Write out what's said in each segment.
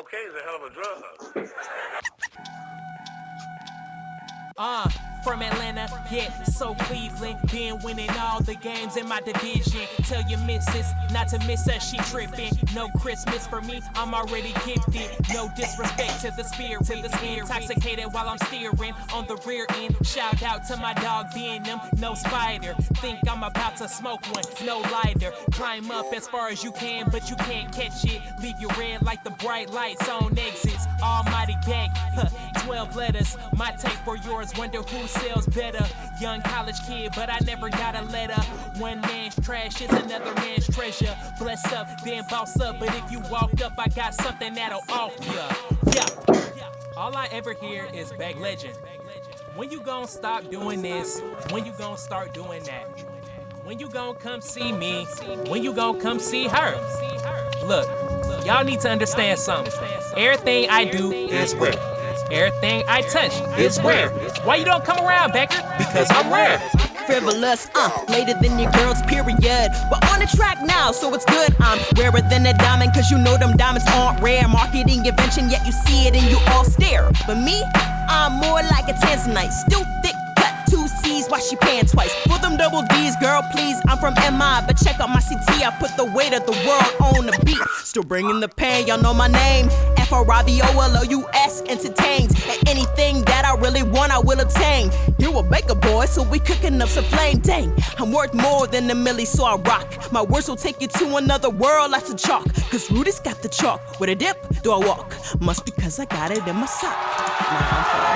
Cocaine's a hell of a drug. Uh, from Atlanta, yeah, so Cleveland. Been winning all the games in my division. Tell your missus not to miss her, she tripping. No Christmas for me, I'm already gifted. No disrespect to the spirit, to the spirit. Intoxicated while I'm steering on the rear end. Shout out to my dog Venom, no spider. Think I'm about to smoke one, no lighter. Climb up as far as you can, but you can't catch it. Leave your red like the bright lights on exits. Almighty gang, huh, 12 letters. My tape for yours, wonder who sells better. Young college kid, but I never got a letter. One man's trash is another man's treasure. Bless up, then boss up. But if you walk up, I got something that'll off ya. Yeah. All I ever hear is back legend. When you gonna stop doing this? When you gonna start doing that? When you gonna come see me? When you gonna come see her? Look, y'all need to understand something. Everything I do is rare. Everything I touch is rare. Why you don't come around, Becker? Because I'm rare. frivolous, uh, later than your girl's period. But on the track now, so it's good. I'm rarer than a diamond, cause you know them diamonds aren't rare. Marketing invention, yet you see it and you all stare. But me, I'm more like a Tanzanite, still thick cut, two C's, why she paying twice? For them double D's, girl, please, I'm from MI, but check out my CT, I put the weight of the world on the beat. Still bringing the pain, y'all know my name. F R I V O L O U S entertains. And anything that I really want, I will obtain. You a baker boy, so we cooking up some flame. Dang, I'm worth more than a milli, so I rock. My words will take you to another world, lots of chalk. Cause Rudy's got the chalk. With a dip, do I walk? Must because I got it in my sock.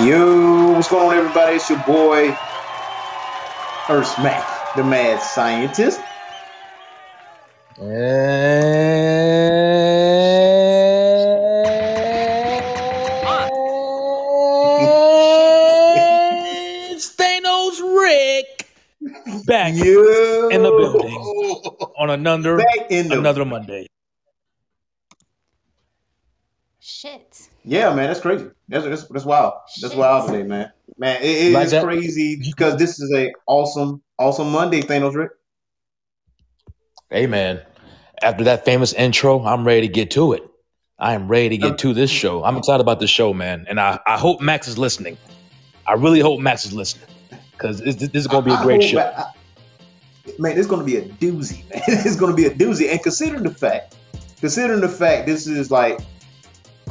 Yo, what's going on, everybody? It's your boy, Earth Mac, the mad scientist. It's Thanos Rick back Yo, in the building on another Back in the another Monday. Shit. Yeah, man, that's crazy. That's that's, that's wild. That's Shit. wild today, man. Man, it, it Like is that? crazy because this is a awesome, awesome Monday, Thanos Rick. Hey man, after that famous intro, I'm ready to get to it. I am ready to get to this show. I'm excited about this show, man, and I, I hope Max is listening. I really hope Max is listening because this, this is going to be a great hope show. that- I- man, it's going to be a doozy, man. it's going to be a doozy. And considering the fact, considering the fact, this is like,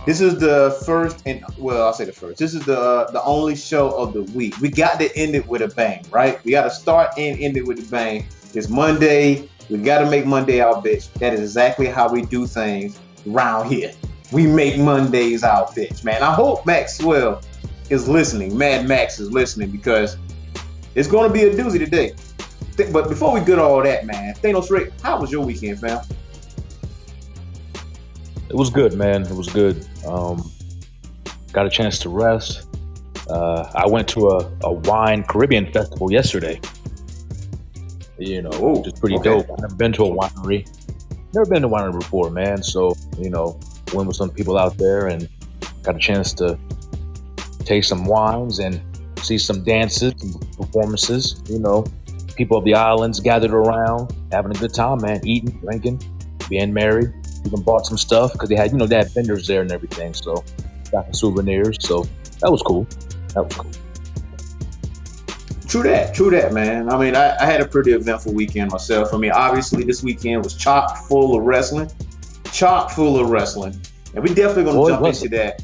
this is the first and well, I'll say the first. This is the the only show of the week. We got to end it with a bang, right? We got to start and end it with a bang. It's Monday. We got to make Monday our bitch. That is exactly how we do things around here. We make Mondays our bitch, man. I hope Maxwell is listening. Mad Max is listening because it's going to be a doozy today. But before we get all that, man, Thanos Rick, how was your weekend, fam? It was good, man. It was good. Um, got a chance to rest. Uh, I went to a, a wine Caribbean festival yesterday. You know, Ooh, which is pretty okay. dope. I've never been to a winery. Never been to a winery before, man. So, you know, went with some people out there and got a chance to taste some wines and see some dances and performances. You know, people of the islands gathered around, having a good time, man, eating, drinking, being merry even bought some stuff because they had, you know, they had vendors there and everything. So got some souvenirs. So that was cool. That was cool. True that, true that, man. I mean, I, I had a pretty eventful weekend myself. I mean, obviously, this weekend was chock full of wrestling, chock full of wrestling, and we definitely gonna Boy, jump into that.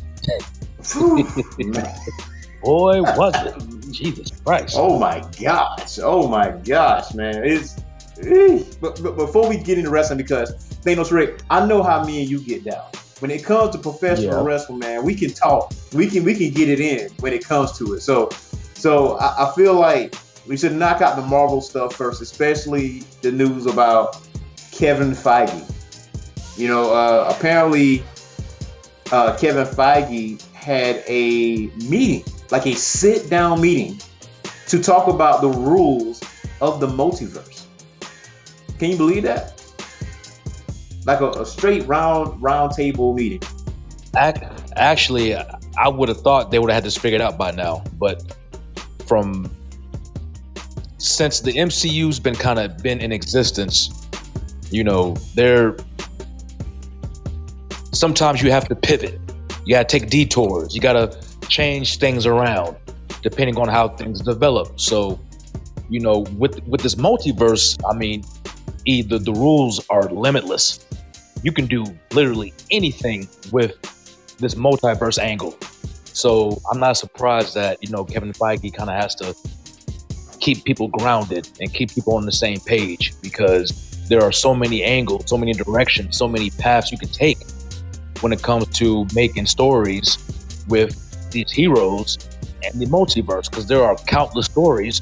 Boy, was it? Jesus Christ. Oh my gosh! Oh my gosh, man! It's but, but before we get into wrestling, because Thanos Rick, I know how me and you get down. When it comes to professional Yeah. wrestling, man, we can talk. We can we can get it in when it comes to it. So so I, I feel like we should knock out the Marvel stuff first, especially the news about Kevin Feige. You know, uh, apparently uh, Kevin Feige had a meeting, like a sit down meeting, to talk about the rules of the multiverse. Can you believe that? Like a, a straight round round table meeting. Actually, I would have thought they would have had this figured out by now. But from since the MCU's been kind of been in existence, you know, they're sometimes you have to pivot. You gotta take detours. You gotta change things around depending on how things develop. So, you know, with with this multiverse, I mean, either the rules are limitless. You can do literally anything with this multiverse angle. So I'm not surprised that you know Kevin Feige kind of has to keep people grounded and keep people on the same page because there are so many angles, so many directions, so many paths you can take when it comes to making stories with these heroes and the multiverse because there are countless stories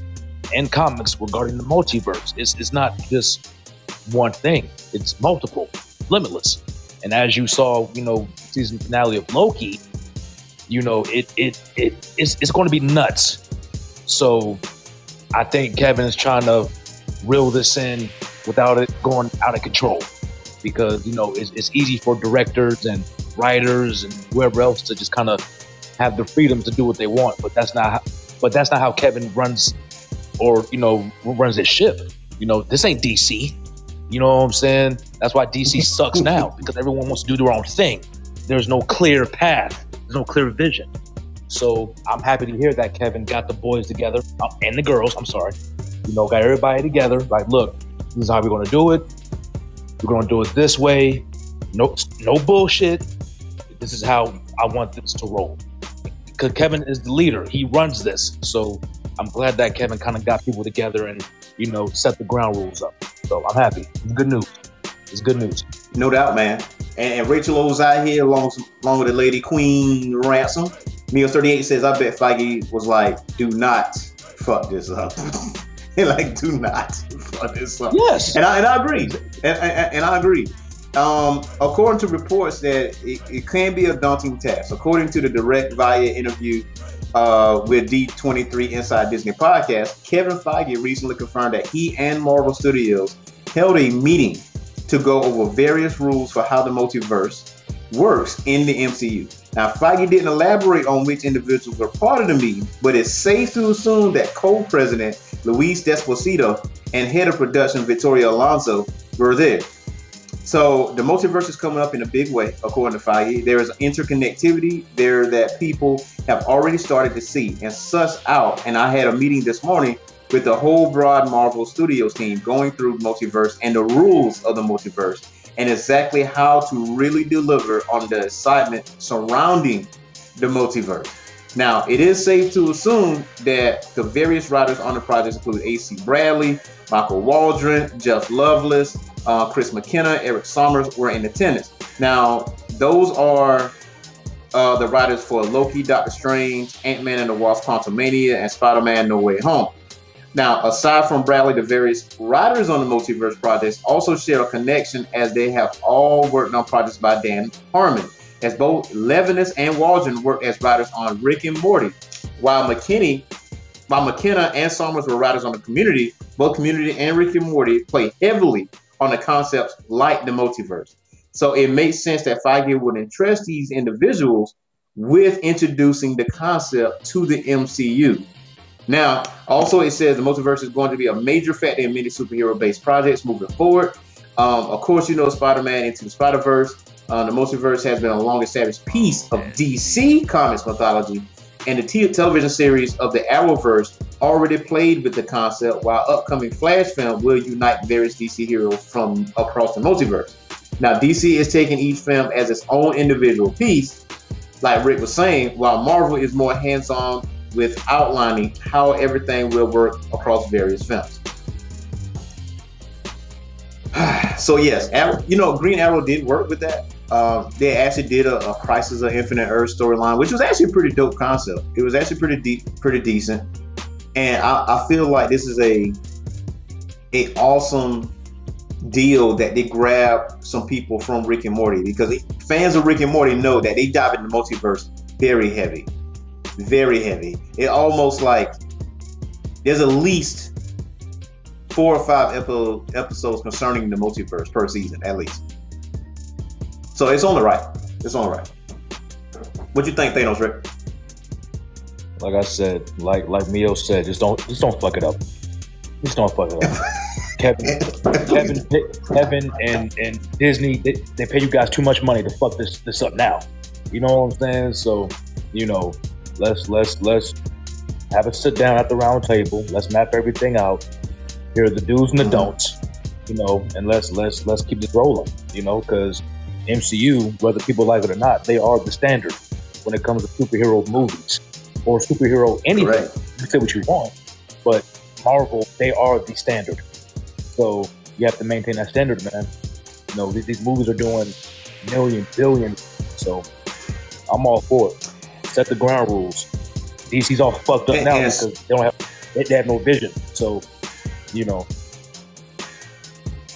and comics regarding the multiverse. It's, it's not just one thing, it's multiple, limitless. And as you saw, you know, season finale of Loki, you know, it it it it's, it's going to be nuts. So I think Kevin is trying to reel this in without it going out of control. Because you know it's, it's easy for directors and writers and whoever else to just kind of have the freedom to do what they want. But that's not how, but that's not how Kevin runs or you know runs his ship. You know this ain't DC you know what I'm saying that's why DC sucks now because everyone wants to do their own thing there's no clear path there's no clear vision so I'm happy to hear that Kevin got the boys together uh, and the girls I'm sorry you know got everybody together like look this is how we're going to do it. We're going to do it this way. No, no bullshit. This is how I want this to roll. Because Kevin is the leader. He runs this. So I'm glad that Kevin kind of got people together and, you know, set the ground rules up. So I'm happy. It's good news. It's good news. No doubt, man. And, and Rachel O's out here along, along with the lady Queen Ransom. Mio38 says, I bet Feige was like, do not fuck this up. like, do not fuck this up. Yes. And I, and I agree. And, and, and I agree. Um, according to reports that it, it, can be a daunting task. According to the direct via interview uh, with D23 Inside Disney podcast, Kevin Feige recently confirmed that he and Marvel Studios held a meeting to go over various rules for how the multiverse works in the MCU. Now, Feige didn't elaborate on which individuals were part of the meeting, but it's safe to assume that co-president Louis D'Esposito and head of production Victoria Alonso were there. So the multiverse is coming up in a big way, according to Feige. There is interconnectivity there that people have already started to see and suss out. And I had a meeting this morning with the whole broad Marvel Studios team going through multiverse and the rules of the multiverse and exactly how to really deliver on the excitement surrounding the multiverse. Now, it is safe to assume that the various writers on the project include A.C. Bradley, Michael Waldron, Jeff Loveness, uh, Chris McKenna, Erik Sommers were in attendance. Now, those are uh, the writers for Loki, Doctor Strange, Ant Man and the Wasp, Quantumania, and Spider Man No Way Home. Now, aside from Bradley, the various writers on the multiverse projects also share a connection as they have all worked on projects by Dan Harmon, as both Loveness and Waldron worked as writers on Rick and Morty, while McKinney, while McKenna and Sommers were writers on the Community. Both Community and Rick and Morty play heavily on the concepts like the multiverse. So it makes sense that Feige would entrust these individuals with introducing the concept to the MCU. Now, also it says the multiverse is going to be a major factor in many superhero-based projects moving forward. Um, of course, you know Spider-Man into the Spider-Verse. Uh, the multiverse has been a long-established piece of DC Comics mythology, and the television series of the Arrowverse already played with the concept, while upcoming Flash film will unite various DC heroes from across the multiverse. Now, DC is taking each film as its own individual piece, like Rick was saying, while Marvel is more hands-on with outlining how everything will work across various films. so yes, Arrow, you know, Green Arrow did work with that. Uh, they actually did a, a Crisis of Infinite Earth storyline, which was actually a pretty dope concept. It was actually pretty deep, pretty decent, and I, I feel like this is a a awesome deal that they grab some people from Rick and Morty because fans of Rick and Morty know that they dive into the multiverse very heavy very heavy. It almost like there's at least four or five episodes concerning the multiverse per season, at least. So it's on the right. It's on the right. What you think, Thanos, Rick? Like I said, like like Mio said, just don't just don't fuck it up. Just don't fuck it up. Kevin, Kevin, Kevin, and and Disney, they, they pay you guys too much money to fuck this this up now. You know what I'm saying? So, you know, let's let's let's have a sit down at the round table. Let's map everything out. Here are the do's and the don'ts. You know, and let's let's let's keep this rolling. You know, because MCU, whether people like it or not, they are the standard when it comes to superhero movies or superhero anything. Correct. You can say what you want, but Marvel, they are the standard. So you have to maintain that standard, man. You know, these, these movies are doing million, billion. So I'm all for it. Set the ground rules. DC's all fucked up And- now and- because they don't have they, they have no vision. So, you know,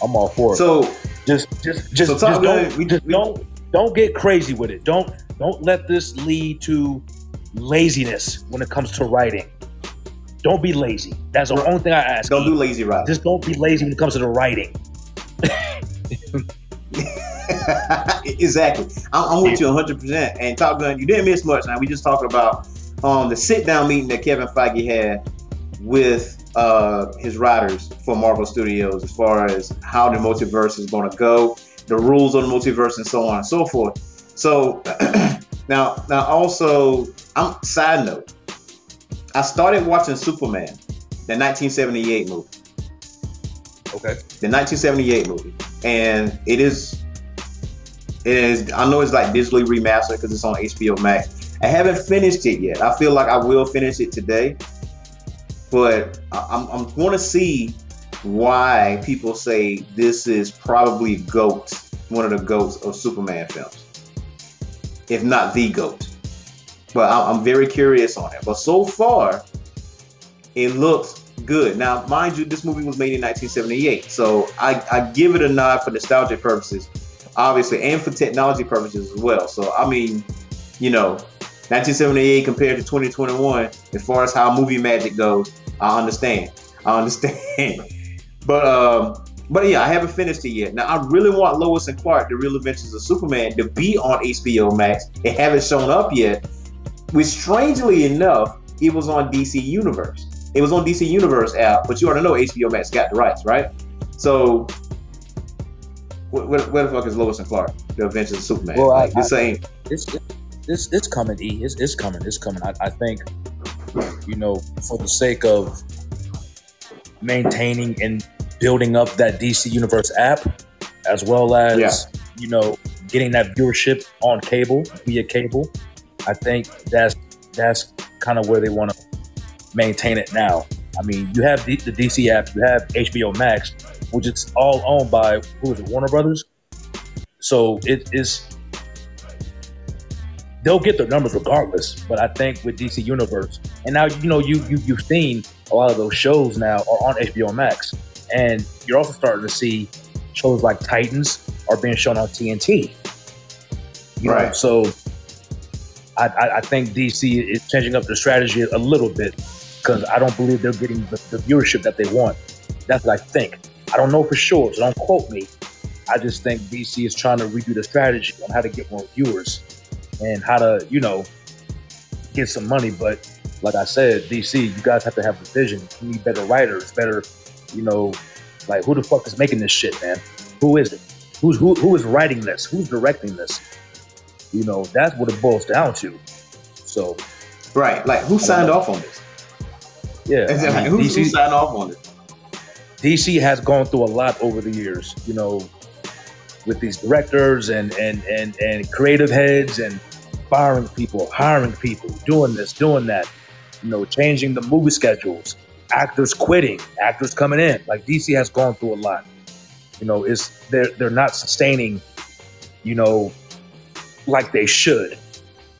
I'm all for it. So just just just, So just don't we- just we- don't don't get crazy with it. Don't don't let this lead to laziness when it comes to writing. Don't be lazy. That's the only thing I ask. don't you. do lazy writing. Just don't be lazy when it comes to the writing. exactly. I'm, I'm with you 100. percent And Top Gun, you didn't miss much. Now we just talking about um, the sit down meeting that Kevin Feige had with uh, his writers for Marvel Studios as far as how the multiverse is going to go, the rules of the multiverse, and so on and so forth. So now, now also, I'm side note. I started watching Superman, the 1978 movie Okay. the 1978 movie, and it is, it is. I know it's like digitally remastered because it's on HBO Max. I haven't finished it yet. I feel like I will finish it today, but I- I'm, I'm going to see why people say this is probably goat, one of the goats of Superman films, if not the goat. But I- I'm very curious on it. But so far, it looks good. Now, mind you, this movie was made in 1978, so I, I give it a nod for nostalgic purposes, obviously, and for technology purposes as well. So, I mean, you know, 1978 compared to 2021, as far as how movie magic goes, I understand. I understand. but um, but yeah, I haven't finished it yet. Now, I really want Lois and Clark: The Real Adventures of Superman to be on HBO Max. It haven't shown up yet. Which, strangely enough, it was on DC Universe. It was on DC Universe app, but you already know HBO Max got the rights, right? So, where, where, the fuck is Lois and Clark, The Adventures of Superman? Well, I- like, this ain't. It's it's it's coming. E. It's, it's coming. It's coming. I, I think, you know, for the sake of maintaining and building up that DC Universe app, as well as Yeah. you know getting that viewership on cable via cable, I think that's that's kind of where they want to maintain it now. I mean, you have the, the DC app, you have HBO Max, which is all owned by who is it, Warner Brothers. So it is they'll get their numbers regardless. But I think with DC Universe, and now you know you you you've seen a lot of those shows now are on HBO Max, and you're also starting to see shows like Titans are being shown on TNT. You know, Right. so I, I, I think DC is changing up their strategy a little bit because I don't believe they're getting the, the viewership that they want. That's what I think. I don't know for sure, so don't quote me. I just think DC is trying to redo the strategy on how to get more viewers and how to, you know, get some money. But like I said, DC, you guys have to have a vision. You need better writers, better, you know, like who the fuck is making this shit, man? Who is it? Who's who? Who is writing this? Who's directing this? You know, that's what it boils down to. So Right. Like, who signed off on this? yeah, I mean, who, who DC, signed off on it? DC has gone through a lot over the years, you know, with these directors and and and and creative heads and firing people, hiring people, doing this, doing that, you know, changing the movie schedules, actors quitting, actors coming in. Like DC has gone through a lot. You know, it's they're they're not sustaining, you know, like they should.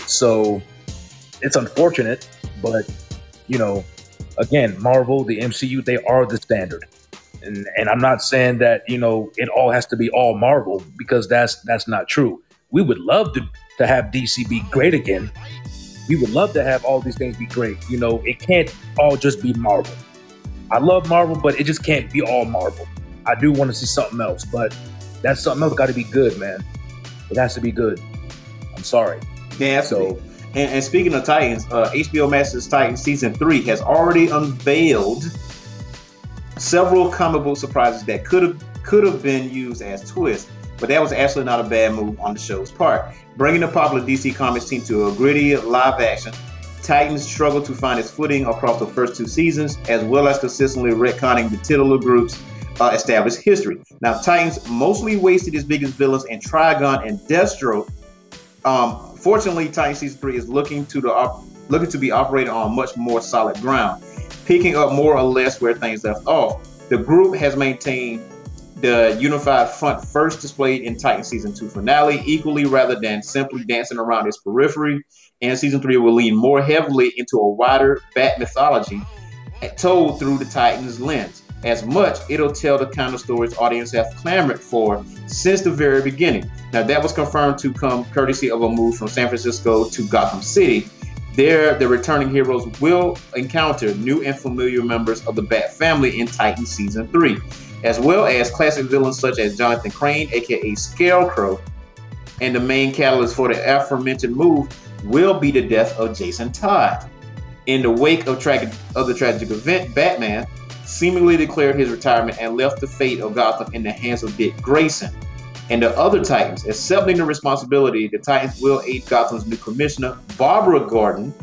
So it's unfortunate, but you know, again, Marvel, the MCU, they are the standard. And and I'm not saying that, you know, it all has to be all Marvel because that's that's not true. We would love to to have DC be great again. We would love to have all these things be great. You know, it can't all just be Marvel. I love Marvel, but it just can't be all Marvel. I do want to see something else, but that something else got to be good, man. It has to be good. I'm sorry. Yeah, So. And, and speaking of Titans, uh, HBO Max's Titans season three has already unveiled several comic book surprises that could have could have been used as twists, but that was actually not a bad move on the show's part. Bringing the popular DC Comics team to a gritty live action, Titans struggled to find its footing across the first two seasons, as well as consistently retconning the titular group's uh, established history. Now, Titans mostly wasted its biggest villains in Trigon and Deathstroke. Um, fortunately, Titan season three is looking to the op- looking to be operating on much more solid ground, picking up more or less where things left off. The group has maintained the unified front first displayed in Titan season two finale, equally rather than simply dancing around its periphery. And season three will lean more heavily into a wider Bat mythology told through the Titans lens. As much, it'll tell the kind of stories audience have clamored for since the very beginning. Now, that was confirmed to come courtesy of a move from San Francisco to Gotham City. There, the returning heroes will encounter new and familiar members of the Bat family in Titan Season 3, as well as classic villains such as Jonathan Crane, aka Scarecrow. And the main catalyst for the aforementioned move will be the death of Jason Todd. In the wake of, tra- of the tragic event, Batman seemingly declared his retirement and left the fate of Gotham in the hands of Dick Grayson. And the other Titans, accepting the responsibility, the Titans will aid Gotham's new commissioner, Barbara Gordon,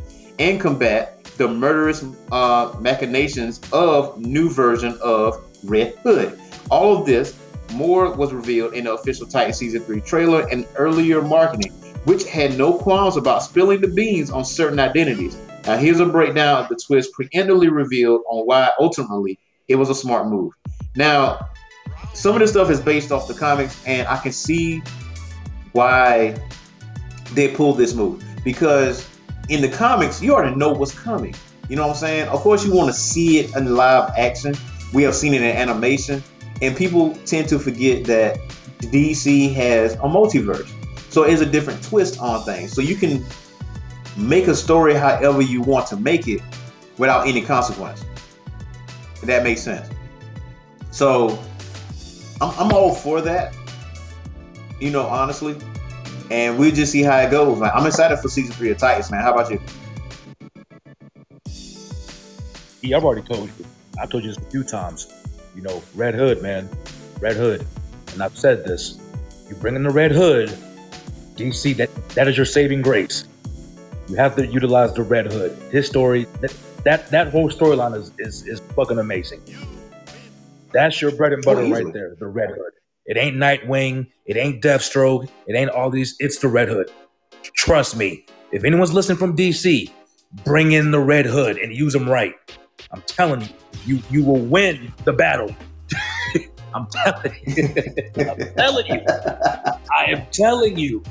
and combat the murderous uh, machinations of new version of Red Hood. All of this, more was revealed in the official Titan Season 3 trailer and earlier marketing, which had no qualms about spilling the beans on certain identities. Now, here's a breakdown of the twist preemptively revealed on why ultimately it was a smart move. Now, some of this stuff is based off the comics, and I can see why they pulled this move because in the comics, you already know what's coming. You know what I'm saying? Of course, you want to see it in live action. We have seen it in animation, and people tend to forget that DC has a multiverse. So it's a different twist on things. So you can make a story however you want to make it without any consequence. If that makes sense. So I'm, I'm all for that, you know, honestly. And we'll just see how it goes. I'm excited for season three of Titans, man. How about you? Yeah, I've already told you. I told you this a few times. You know, Red Hood, man. Red Hood. And I've said this. You bring in the Red Hood, DC, that, that is your saving grace. You have to utilize the Red Hood. His story, that that, that whole storyline is, is is fucking amazing. That's your bread and butter Oh, right there, the Red Hood. It ain't Nightwing, it ain't Deathstroke, it ain't all these. It's the Red Hood. Trust me. If anyone's listening from DC, bring in the Red Hood and use them right. I'm telling you, you you will win the battle. I'm telling you. I'm telling you. I am telling you.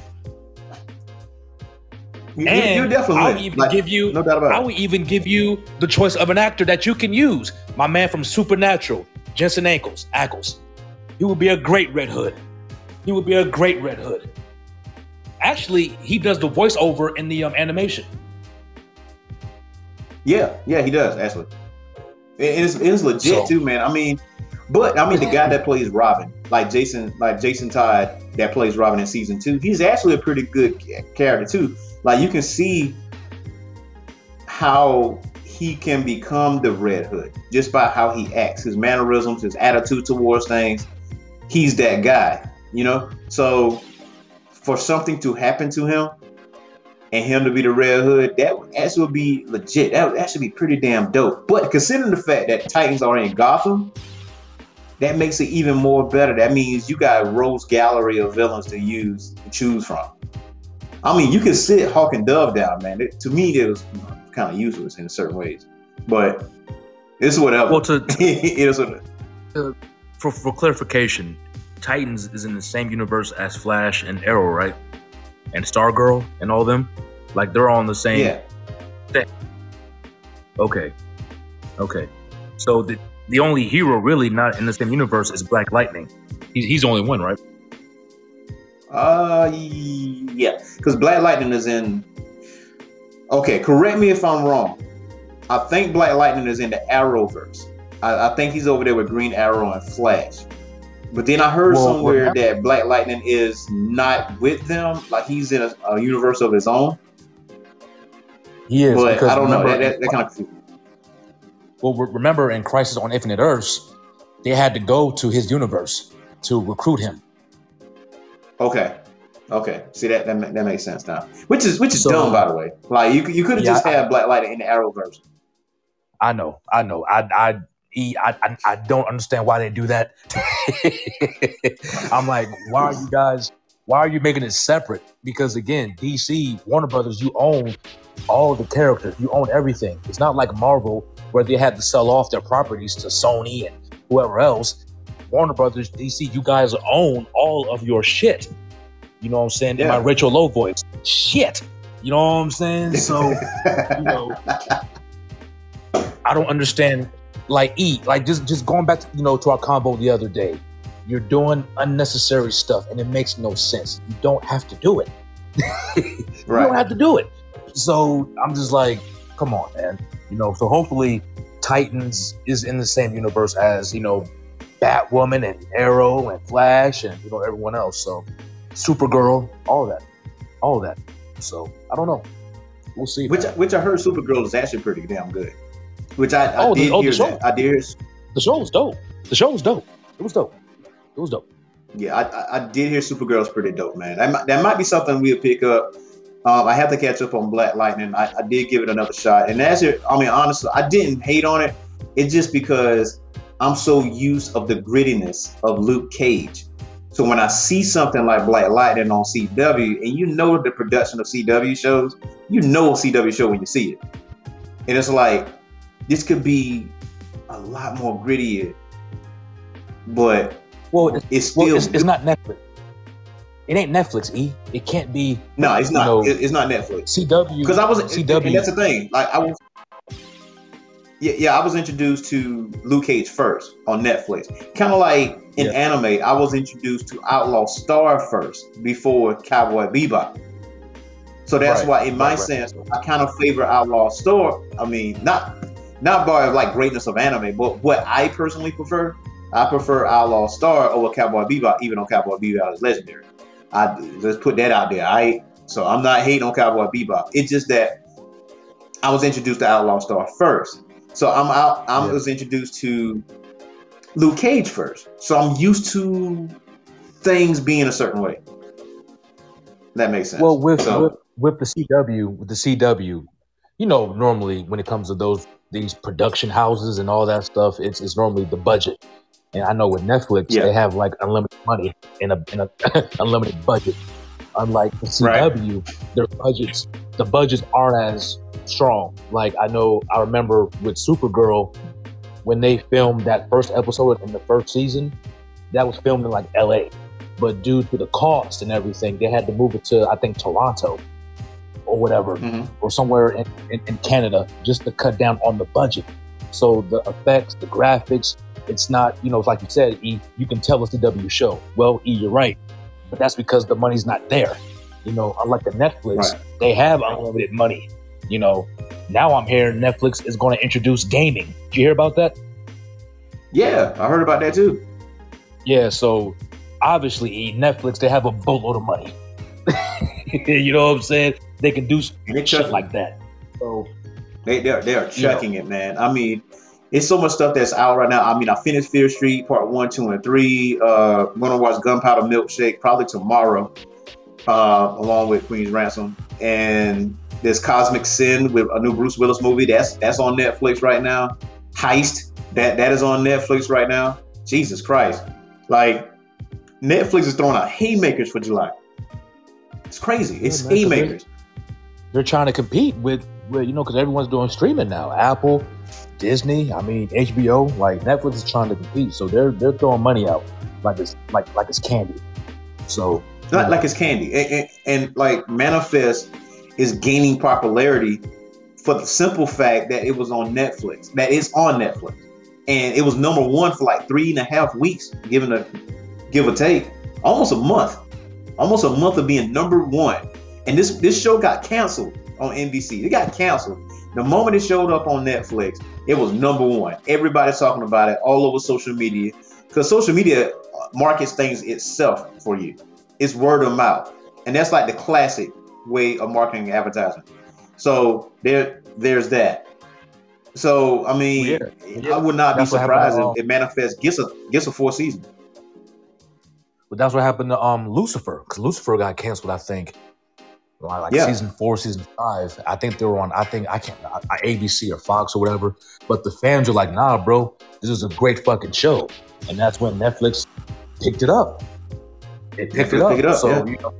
You, And you, you definitely I'll even Like, give you no doubt about I it. will even give you the choice of an actor that you can use. My man from Supernatural, Jensen Ankles, Ackles. He would be a great Red Hood. He would be a great Red Hood. Actually, he does the voiceover in the um, animation. Yeah, yeah, he does actually. It- it's, it's legit So- too, man. I mean, but I mean, the guy that plays Robin, like Jason, like Jason Todd, that plays Robin in season two, he's actually a pretty good character too. Like you can see how he can become the Red Hood just by how he acts, his mannerisms, his attitude towards things. He's that guy, you know. So for something to happen to him, and him to be the Red Hood, that actually would actually be legit. That would actually be pretty damn dope. But considering the fact that Titans are in Gotham, that makes it even more better. That means you got a rose gallery of villains to use to choose from. I mean, you can sit Hawk and Dove down, man. It, to me, it was kind of useless in certain ways, but it's whatever. Well, to, it is what. for, for clarification, Titans is in the same universe as Flash and Arrow, right? And Stargirl and all them, like they're all in the same. Yeah, Okay. Okay. So the the only hero really not in the same universe is Black Lightning. He's he's the only one, right? Uh, yeah, because Black Lightning is in. Okay, correct me if I'm wrong. I think Black Lightning is in the Arrowverse. I, I think he's over there with Green Arrow and Flash. But then I heard Well, somewhere that Black Lightning is not with them, like he's in a, a universe of his own. He is but because I don't know. remember, That, that, that kind of well, re- remember in Crisis on Infinite Earths, they had to go to his universe to recruit him. Okay. Okay. See that that, that makes sense now. Which is which is So- dumb, by the way. Like you could- you could have Yeah, just I- had Black Lightning in the Arrowverse. I know, I know. I I I, I, I don't understand why they do that. I'm like, why are you guys? Why are you making it separate? Because again, DC, Warner Brothers, you own all the characters, you own everything. It's not like Marvel where they had to sell off their properties to Sony and whoever else. Warner Brothers, DC, you guys own all of your shit. You know what I'm saying? In my Yeah. Rachel Lowe voice, shit. You know what I'm saying? So you know, I don't understand. Like E, like just just going back, to, you know, to our combo the other day. You're doing unnecessary stuff, and it makes no sense. You don't have to do it. You don't have to do it. So I'm just like, come on, man. You know. So hopefully, Titans is in the same universe as you know, Batwoman and Arrow and Flash and you know everyone else. So Supergirl, all of that, all of that. So I don't know. We'll see. Which which I heard Supergirl is actually pretty damn good. Which I, I Oh, the- did oh, the hear show. that. I did hear the show was dope. The show was dope. It was dope. It was dope. Yeah, I, I, I did hear Supergirl's pretty dope, man. That might, that might be something we'll pick up. Um, I have to catch up on Black Lightning. I, I did give it another shot, and as it, I mean, honestly, I didn't hate on it. It's just because I'm so used of the grittiness of Luke Cage. So when I see something like Black Lightning on CW, and you know the production of CW shows, you know a CW show when you see it, and it's like this could be a lot more grittier, but Well, it's, it's still well, it's, it's not Netflix. It ain't Netflix. E. It can't be No, it's not. No. It- it's not Netflix. CW. Because I was, CW. and that's the thing. Like I was, yeah, yeah. I was introduced to Luke Cage first on Netflix. Kind of like in Yeah. anime, I was introduced to Outlaw Star first before Cowboy Bebop. So that's Right, why, in my right, right. sense, I kind of favor Outlaw Star. I mean, not not by like greatness of anime, but what I personally prefer. I prefer Outlaw Star over Cowboy Bebop, even though Cowboy Bebop is legendary. I let's put that out there. I so I'm not hating on Cowboy Bebop. It's just that I was introduced to Outlaw Star first. So I'm out. I Yeah. was introduced to Luke Cage first. So I'm used to things being a certain way. That makes sense. Well, with, So- with with the CW, with the CW, you know, normally when it comes to those these production houses and all that stuff, it's it's normally the budget. And I know with Netflix, Yeah. they have like unlimited money and a in a unlimited budget. Unlike the Right. CW, their budgets the budgets aren't as strong. Like I know, I remember with Supergirl when they filmed that first episode in the first season, that was filmed in like LA. But due to the cost and everything, they had to move it to I think Toronto or whatever, Mhm. or somewhere in, in, in Canada just to cut down on the budget. So the effects, the graphics, it's not, you know, like you said, E, you can tell it's a W show. Well, E, you're right. But that's because the money's not there. You know, unlike the Netflix, Right. they have unlimited money. You know, now I'm hearing Netflix is going to introduce gaming. Did you hear about that? yeah, I heard about that too. Yeah, so obviously E, Netflix, they have a boatload of money. you know what I'm saying? They can do And shit chucking- like that. So They they are, they are You know. chucking it, man. I mean, it's so much stuff that's out right now. I mean, I finished Fear Street Part One, Two, and Three. Uh, I'm gonna watch Gunpowder Milkshake probably tomorrow, uh, along with Queen's Ransom. And there's Cosmic Sin with a new Bruce Willis movie. That's that's on Netflix right now. Heist that that is on Netflix right now. Jesus Christ, like Netflix is throwing out haymakers for July. It's crazy. It's man, 'cause they- haymakers. They're trying to compete with, with you know, because everyone's doing streaming now. Apple, Disney, I mean HBO, like Netflix is trying to compete, so they're they're throwing money out like it's like like it's candy. So not like it's candy. And, and, and, like manifest is gaining popularity for the simple fact that it was on netflix that it's on netflix. And it was number one for like three and a half weeks given a give or take almost a month. Almost a month of being number one and this this show got canceled on nbc it got canceled the moment it showed up on netflix it was number one everybody's talking about it all over social media because social media markets things itself for you it's word of mouth, and that's like the classic way of marketing and advertising. So there, there's that. So I mean, Yeah. I would not be That's happened surprised if, it manifests gets a gets a four season. But that's what happened to um Lucifer because Lucifer got canceled. I think like, Yeah. season four, season five. I think they were on. I think I can't I, I- ABC or Fox or whatever. But the fans are like, nah, bro, this is a great fucking show, and that's when Netflix picked it up. It picked Netflix it up. picked it up, so yeah. you know,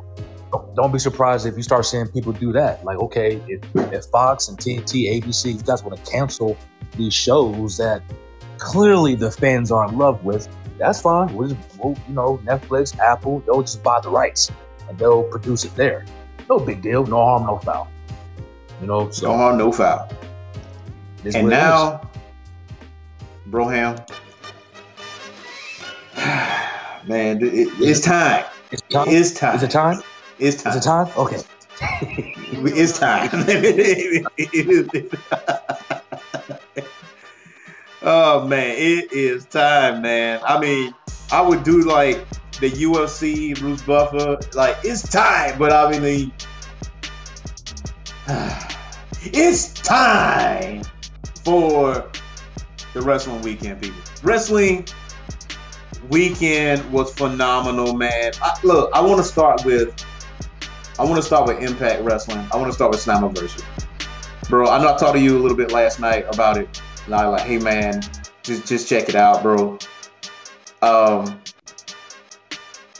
don't, don't be surprised if you start seeing people do that. Like, okay, if, if Fox and TNT, ABC, you guys want to cancel these shows that clearly the fans are in love with, that's fine. We'll just, we'll, you know, Netflix, Apple, they'll just buy the rights and they'll produce it there. No big deal. No harm, no foul. You know, so No harm, no foul. it is And it is. now, Broham, man, it, it's time. it's time. It's time. Is it time? It's time. Is it time? Okay. It's time. oh man, it is time, man. I mean, I would do like the UFC, Bruce Buffer, like it's time, but I mean, it's time for the wrestling weekend, people. Wrestling weekend was phenomenal, man. I, look, I want to start with I want to start with Impact Wrestling. I want to start with Slammiversary. Bro, I know I talked to you a little bit last night about it. And I like, hey man, just just check it out, bro. Um,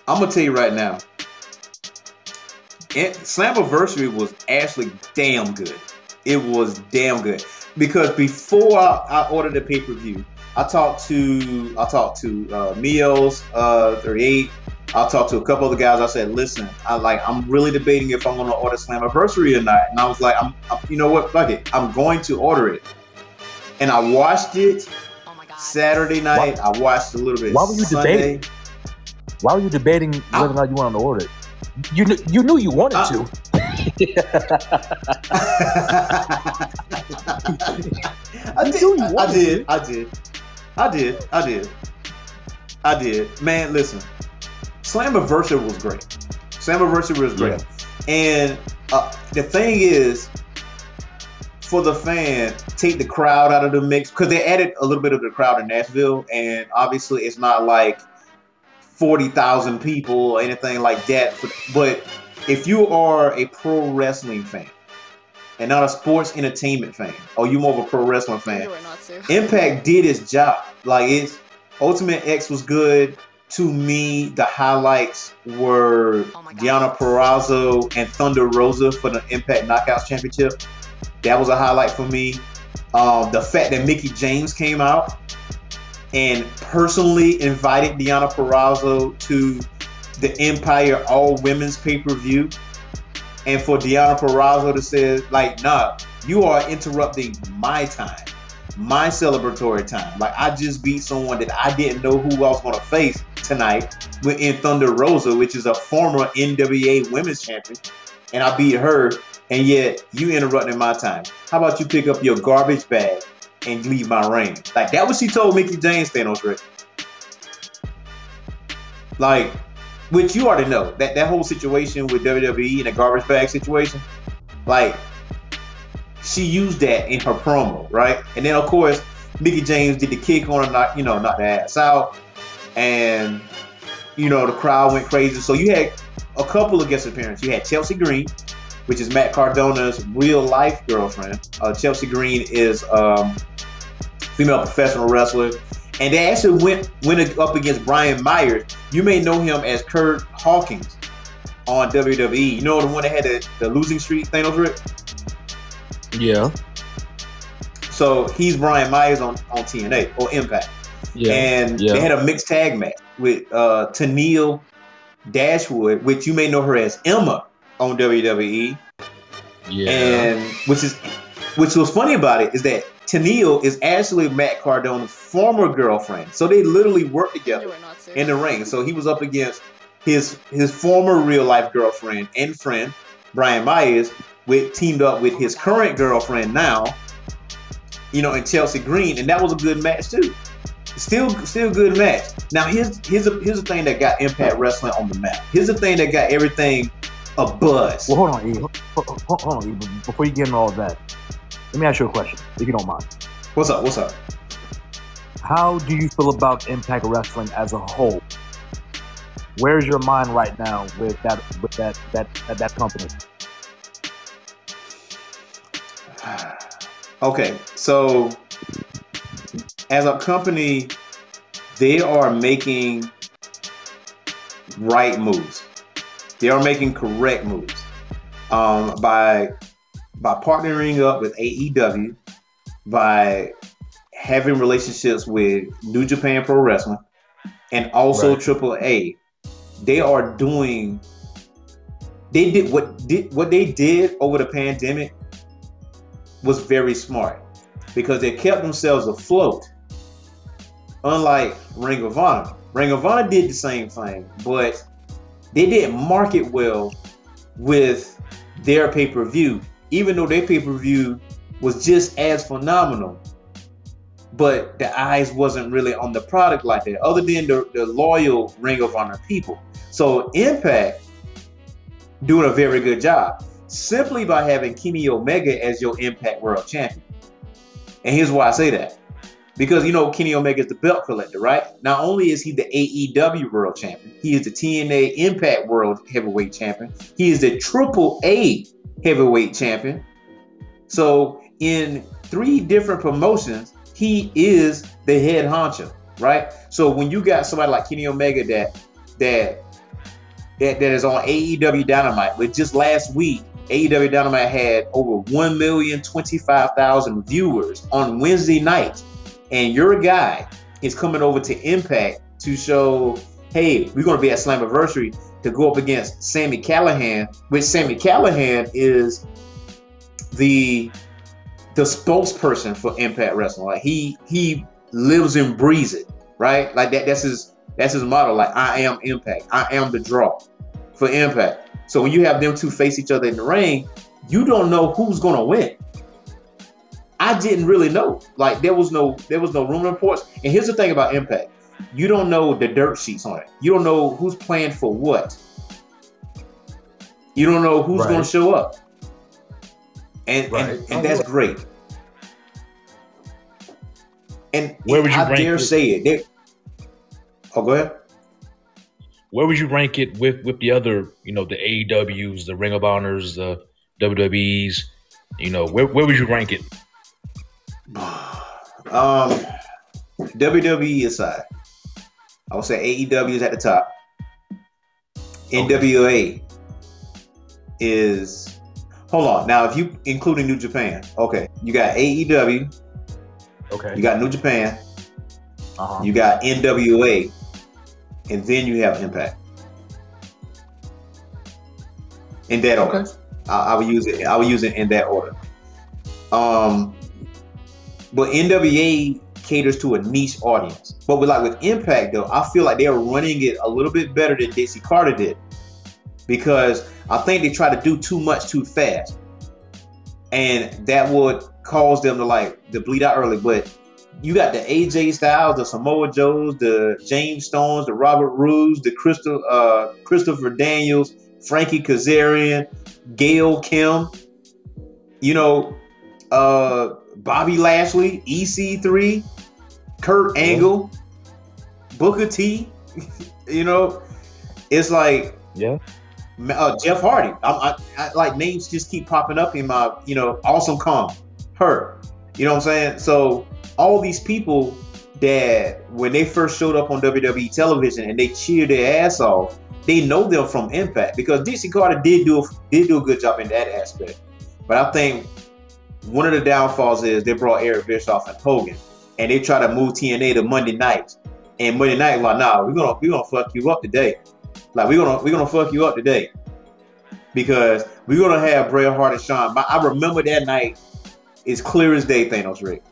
I'm gonna tell you right now, it, Slammiversary was actually damn good. It was damn good because before I, I ordered the pay per view, I talked to I talked to uh, Mios uh, 38. I talked to a couple other guys. I said, "Listen, I like. I'm really debating if I'm going to order Slammiversary or not." And I was like, "I'm, I'm you know what? Fuck it. I'm going to order it." And I watched it Oh my god. Saturday night. I watched a little bit. Why were you Sunday. debating? Why were you debating whether or not you wanted to order it? You knew, you knew you wanted Uh, to. I did. you I, I did. I did. I did. I did. I did. Man, listen. Slammiversary was great. Slammiversary was great. And uh, the thing is, for the fan, take the crowd out of the mix because they added a little bit of the crowd in Nashville, and obviously it's not like forty thousand people or anything like that. But if you are a pro wrestling fan and not a sports entertainment fan, or you more of a pro wrestling fan. Impact did its job. Like it's Ultimate X was good. To me, the highlights were Oh Deonna Purrazzo and Thunder Rosa for the Impact Knockouts Championship. That was a highlight for me. Um, the fact that Mickie James came out and personally invited Deonna Purrazzo to the Empire All Women's Pay Per View, and for Deonna Purrazzo to say, like, nah, you are interrupting my time my celebratory time. Like I just beat someone that I didn't know who I was to face tonight in Thunder Rosa, which is a former NWA Women's Champion, and I beat her. And yet you interrupting my time. How about you pick up your garbage bag and leave my ring. Like that was she told Mickie James Thanos Rick. Like, which you already know that that whole situation with WWE and the garbage bag situation. Like she used that in her promo, right? And then of course, Mickie James did the kick on her, knock, you know, knock the ass out, and you know the crowd went crazy. So you had a couple of guest appearances. You had Chelsea Green, which is Matt Cardona's real life girlfriend. Uh, Chelsea Green is um, female professional wrestler, and they actually went went up against Brian Myers. You may know him as Kurt Hawkins on WWE. You know the one that had the, the losing streak, Thanos Rick. Yeah. So he's Brian Myers on, on TNA or Impact. Yeah. And yeah. they had a mixed tag match with uh Tenille Dashwood, which you may know her as Emma on WWE. yeah. And which is which was funny about it is that Tenille is actually Matt Cardona's former girlfriend. So they literally worked together were not to. in the ring. So he was up against his his former real life girlfriend and friend, Brian Myers, with teamed up with his current girlfriend now, you know, and Chelsea Green, and that was a good match too. Still, still good match. Now here's here's a, here's the thing that got Impact Wrestling on the map. Here's the thing that got everything a buzz. Well, hold on, E. Hold, hold- hold on, E. Before you get into all of that, let me ask you a question, if you don't mind. What's up? What's up? How do you feel about Impact Wrestling as a whole? Where's your mind right now with that with that that that, that company? Okay, so as a company, they are making right moves. They are making correct moves um, by by partnering up with AEW, by having relationships with New Japan Pro Wrestling, and also Right. AAA. They are doing. They did what did what they did over the pandemic was very smart because they kept themselves afloat. Unlike Ring of Honor, Ring of Honor did the same thing, but they didn't market well with their pay per view, even though their pay per view was just as phenomenal. But the eyes wasn't really on the product like that, other than the, the loyal Ring of Honor people. So Impact doing a very good job simply by having Kenny Omega as your Impact World Champion. And here's why I say that. Because you know Kenny Omega is the belt collector, right? Not only is he the AEW World Champion, he is the TNA Impact World Heavyweight Champion. He is the Triple A Heavyweight Champion. So in three different promotions, he is the head honcho, right? So when you got somebody like Kenny Omega that that that, that is on AEW Dynamite, but just last week, AEW Dynamite had over 1,025,000 viewers on Wednesday night. And your guy is coming over to Impact to show, hey, we're going to be at Slammiversary to go up against Sami Callihan, which Sami Callihan is the the spokesperson for Impact Wrestling. Like he he lives and breathes it, right? Like that that's his that's his motto. Like I am Impact. I am the draw for Impact. So when you have them two face each other in the ring, you don't know who's gonna win. I didn't really know. Like there was no there was no rumor reports. And here's the thing about Impact: you don't know the dirt sheets on it. You don't know who's playing for what. You don't know who's Right. gonna show up. And Right. and, and that's oh, great. And Where would you I rank dare it? say it. There- oh, go ahead. Where would you rank it with with the other, you know, the AEWs, the Ring of Honors, the WWEs? You know, where where would you rank it? Um, WWE aside, I would say AEW is at the top. NWA is. Hold on. Now, if you including New Japan, okay, you got AEW, Okay. you got New Japan, Uh-huh. you got NWA, and then you have Impact. In that order. Okay. I, I would use it. I would use it in that order. Um, but NWA caters to a niche audience. But with like with Impact though, I feel like they're running it a little bit better than Dixie Carter did because I think they try to do too much too fast, and that would cause them to like to bleed out early. But you got the AJ Styles, the Samoa Joes, the James Stones, the Robert Roodes, the Crystal, uh, Christopher Daniels, Frankie Kazarian, Gail Kim, you know, uh, Bobby Lashley, EC3, Kurt Angle, Booker T. you know, it's like Yeah. uh, Jeff Hardy. I, I, I like names just keep popping up in my, you know, Awesome Kong, her. You know what I'm saying? So all these people that when they first showed up on WWE television and they cheered their ass off, they know them from Impact because Dixie Carter did do a, did do a good job in that aspect. But I think one of the downfalls is they brought Eric Bischoff and Hogan, and they try to move TNA to Monday nights. And Monday night, like, nah, we're gonna we're gonna fuck you up today. Like we're gonna we're gonna fuck you up today because we're gonna have Bret Hart and Shawn. I remember that night is clear as day. Thanos Rick.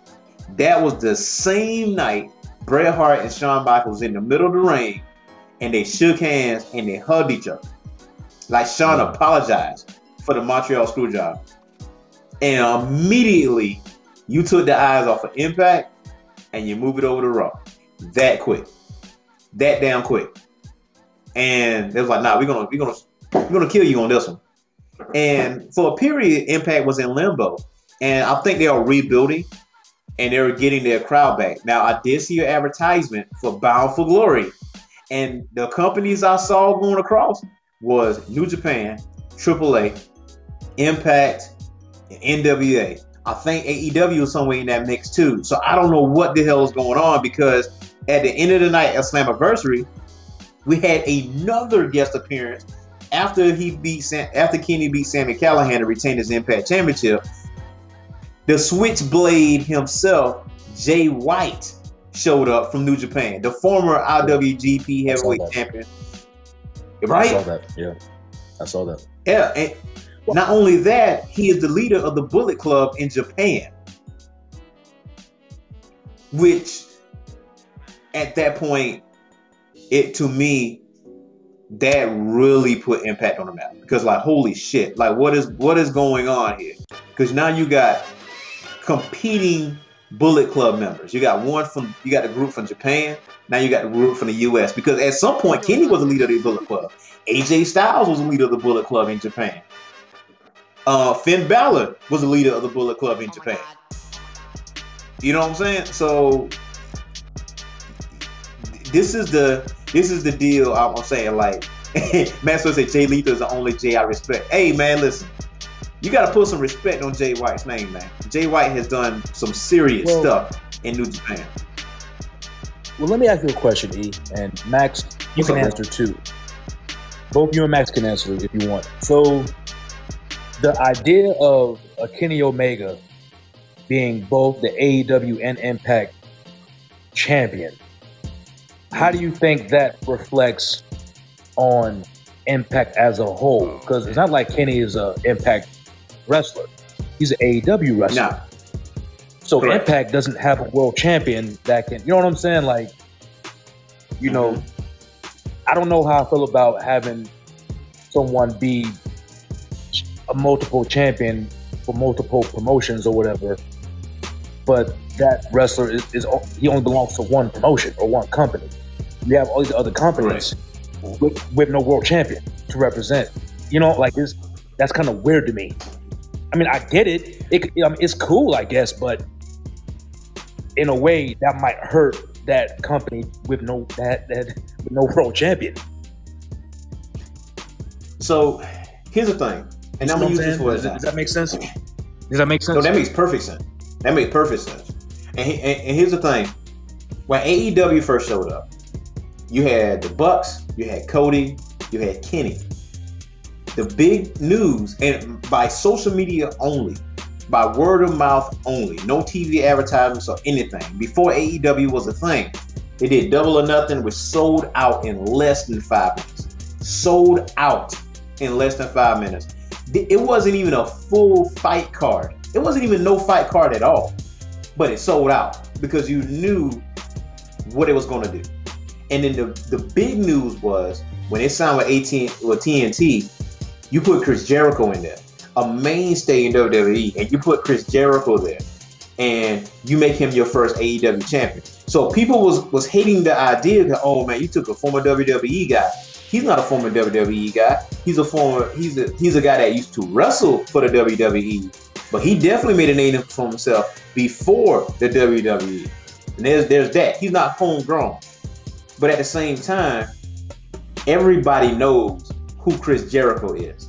That was the same night Bret Hart and Shawn Michaels in the middle of the ring, and they shook hands and they hugged each other. Like Shawn apologized for the Montreal Screwjob, and immediately you took the eyes off of Impact and you move it over to Raw. That quick, that damn quick. And they was like, "Nah, we're gonna we're gonna we're gonna kill you on this one." And for a period, Impact was in limbo, and I think they are rebuilding. and they were getting their crowd back. Now I did see an advertisement for Bound for Glory, and the companies I saw going across was New Japan, AAA, Impact, and NWA. I think AEW was somewhere in that mix too. So I don't know what the hell is going on because at the end of the night at Slammiversary, we had another guest appearance after he beat Sam, after Kenny beat Sami Callihan to retain his Impact Championship. The Switchblade himself, Jay White, showed up from New Japan, the former IWGP Heavyweight. Champion. I Right? saw that. Yeah, I saw that. Yeah, and not only that, he is the leader of the Bullet Club in Japan, which at that point, it to me, that really put impact on the map because like holy shit, like what is what is going on here? Because now you got competing Bullet Club members. You got one from you got a group from Japan. Now you got the group from the U.S. Because at some point, Kenny was the leader of the Bullet Club. AJ Styles was the leader of the Bullet Club in Japan. Uh, Finn Balor was the leader of the Bullet Club in Japan. You know what I'm saying? So this is the this is the deal. I'm saying like Maxwell said Jay Lethal is the only Jay I respect. Hey man, listen, you got to put some respect on Jay White's name, man. Jay White has done some serious Well- stuff in New Japan. Well, let me ask you a question, E, and Max, you What's can up, answer too. Both you and Max can answer if you want. So, the idea of a Kenny Omega being both the AEW and Impact champion, how do you think that reflects on Impact as a whole? Because it's not like Kenny is a Impact wrestler; he's an AEW wrestler. Now, So Correct. Impact doesn't have a world champion that can, you know what I'm saying? Like, you know, mm-hmm. I don't know how I feel about having someone be a multiple champion for multiple promotions or whatever, but that wrestler is, is he only belongs to one promotion or one company. You have all these other companies with, with no world champion to represent. You know, like this, that's kind of weird to me. I mean, I get it. It I mean, it's cool, I guess, but in a way, that might hurt that company with no that that with no world champion. so here's the thing, and I'm gonna use this for does, does that make sense? Does that make sense? No, that makes perfect sense. That makes perfect sense. And, he- and, and here's the thing: when AEW first showed up, you had the Bucks, you had Cody, you had Kenny. The big news, and by social media only, by word of mouth only, no TV advertisements or anything. Before AEW was a thing, they did Double or Nothing, which sold out in less than five minutes. Sold out in less than five minutes it wasn't even a full fight card. It wasn't even no fight card at all. But it sold out because you knew what it was going to do. And then the, the big news was when it signed with AT with TNT, you put Chris Jericho in there, a mainstay in WWE, and you put Chris Jericho there, and you make him your first AEW champion. So people was was hating the idea that oh man, you took a former WWE guy. He's not a former WWE guy. He's a former he's a he's a guy that used to wrestle for the WWE, but he definitely made a name for himself before the WWE. And there's there's that. He's not homegrown. But at the same time, everybody knows who Chris Jericho is.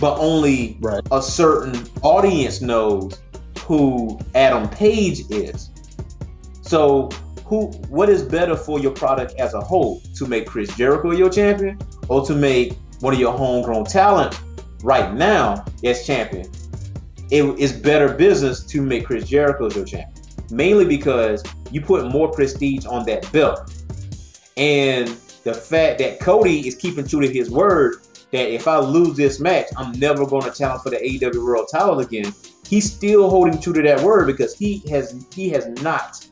But only Right. a certain audience knows who Adam Page is. So who what is better for your product as a whole? To make Chris Jericho your champion or to make one of your homegrown talent right now as champion? It is better business to make Chris Jericho your champion. Mainly because you put more prestige on that belt. And the fact that Cody is keeping true to his word that if I lose this match, I'm never going to challenge for the AEW World Title again. He's still holding true to that word because he has he has not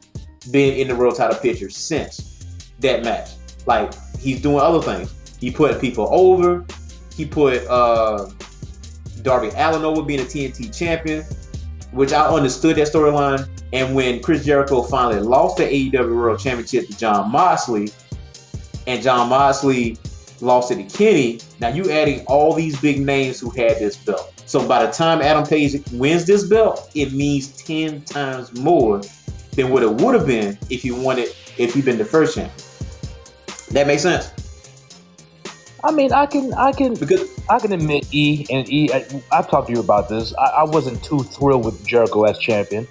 been in the World Title picture since that match. Like he's doing other things. He put people over. He put uh, Darby Allin over being a TNT champion, which I understood that storyline. And when Chris Jericho finally lost the AEW World Championship to Jon Moxley, and Jon Moxley lost it to Kenny. Now you adding all these big names who had this belt. So by the time Adam Page wins this belt, it means ten times more than what it would have been if won it if he'd been the first champion. That makes sense. I mean, I can, I can, Because I can admit E and E. I, I've talked to you about this. I, I wasn't too thrilled with Jericho as champion.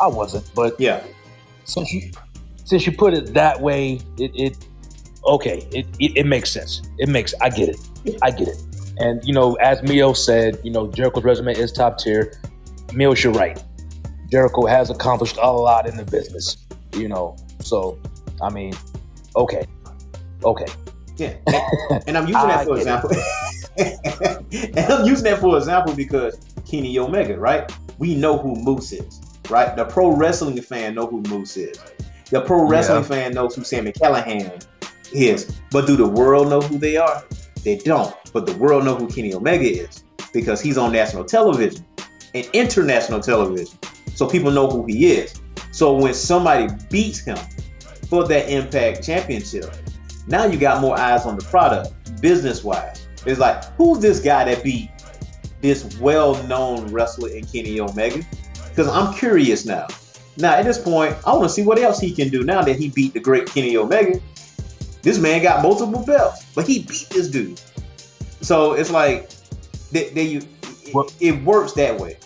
I wasn't, but yeah, since you since you put it that way, it, it okay, it, it it makes sense. It makes I get it. I get it. And you know, as Mio said, you know, Jericho's resume is top tier. Mio, you're right. Jericho has accomplished a lot in the business. You know, so I mean, okay, okay. yeah. And, and I'm using that for example. and I'm using that for example because Kenny Omega, right? We know who Moose is, right? The pro wrestling fan know who Moose is. The pro wrestling Yeah. fan knows who Sami Callihan is. But do the world know who they are? They don't. But the world know who Kenny Omega is because he's on national television and international television. So people know who he is. So when somebody beats him for that Impact Championship, now you got more eyes on the product, business wise. It's like, who's this guy that beat this well known wrestler in Kenny Omega? Because I'm curious now. Now, at this point, I want to see what else he can do now that he beat the great Kenny Omega. This man got multiple belts, but he beat this dude. So it's like, they, you, it, Well- it works that way.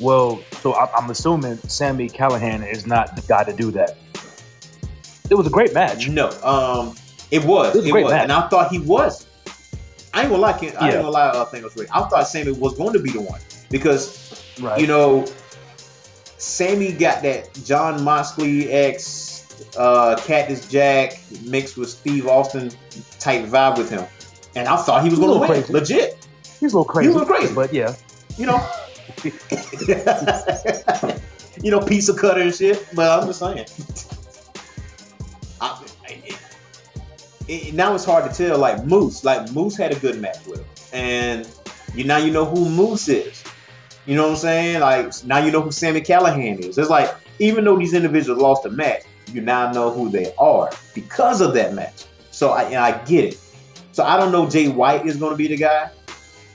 Well, so I, I'm assuming Sami Callihan is not the guy to do that. It was a great match. No, um, it was, It was it great was, match. and I thought he was. I ain't gonna lie, Ken, I ain't Yeah. gonna lie. Uh, Thanos Ray. I thought Sammy was going to be the one because Right. you know, Sammy got that Jon Moxley X uh, Cactus Jack mixed with Steve Austin type vibe with him, and I thought he was going to little win. crazy. Legit, He's a little crazy. He was crazy. But yeah. you know. you know, pizza cutter and shit. But I'm just saying. It, it, now it's hard to tell. Like Moose, like Moose had a good match with him, and you now you know who Moose is. You know what I'm saying? Like now you know who Sami Callihan is. It's like even though these individuals lost a match, you now know who they are because of that match. So I, I get it. So I don't know Jay White is going to be the guy.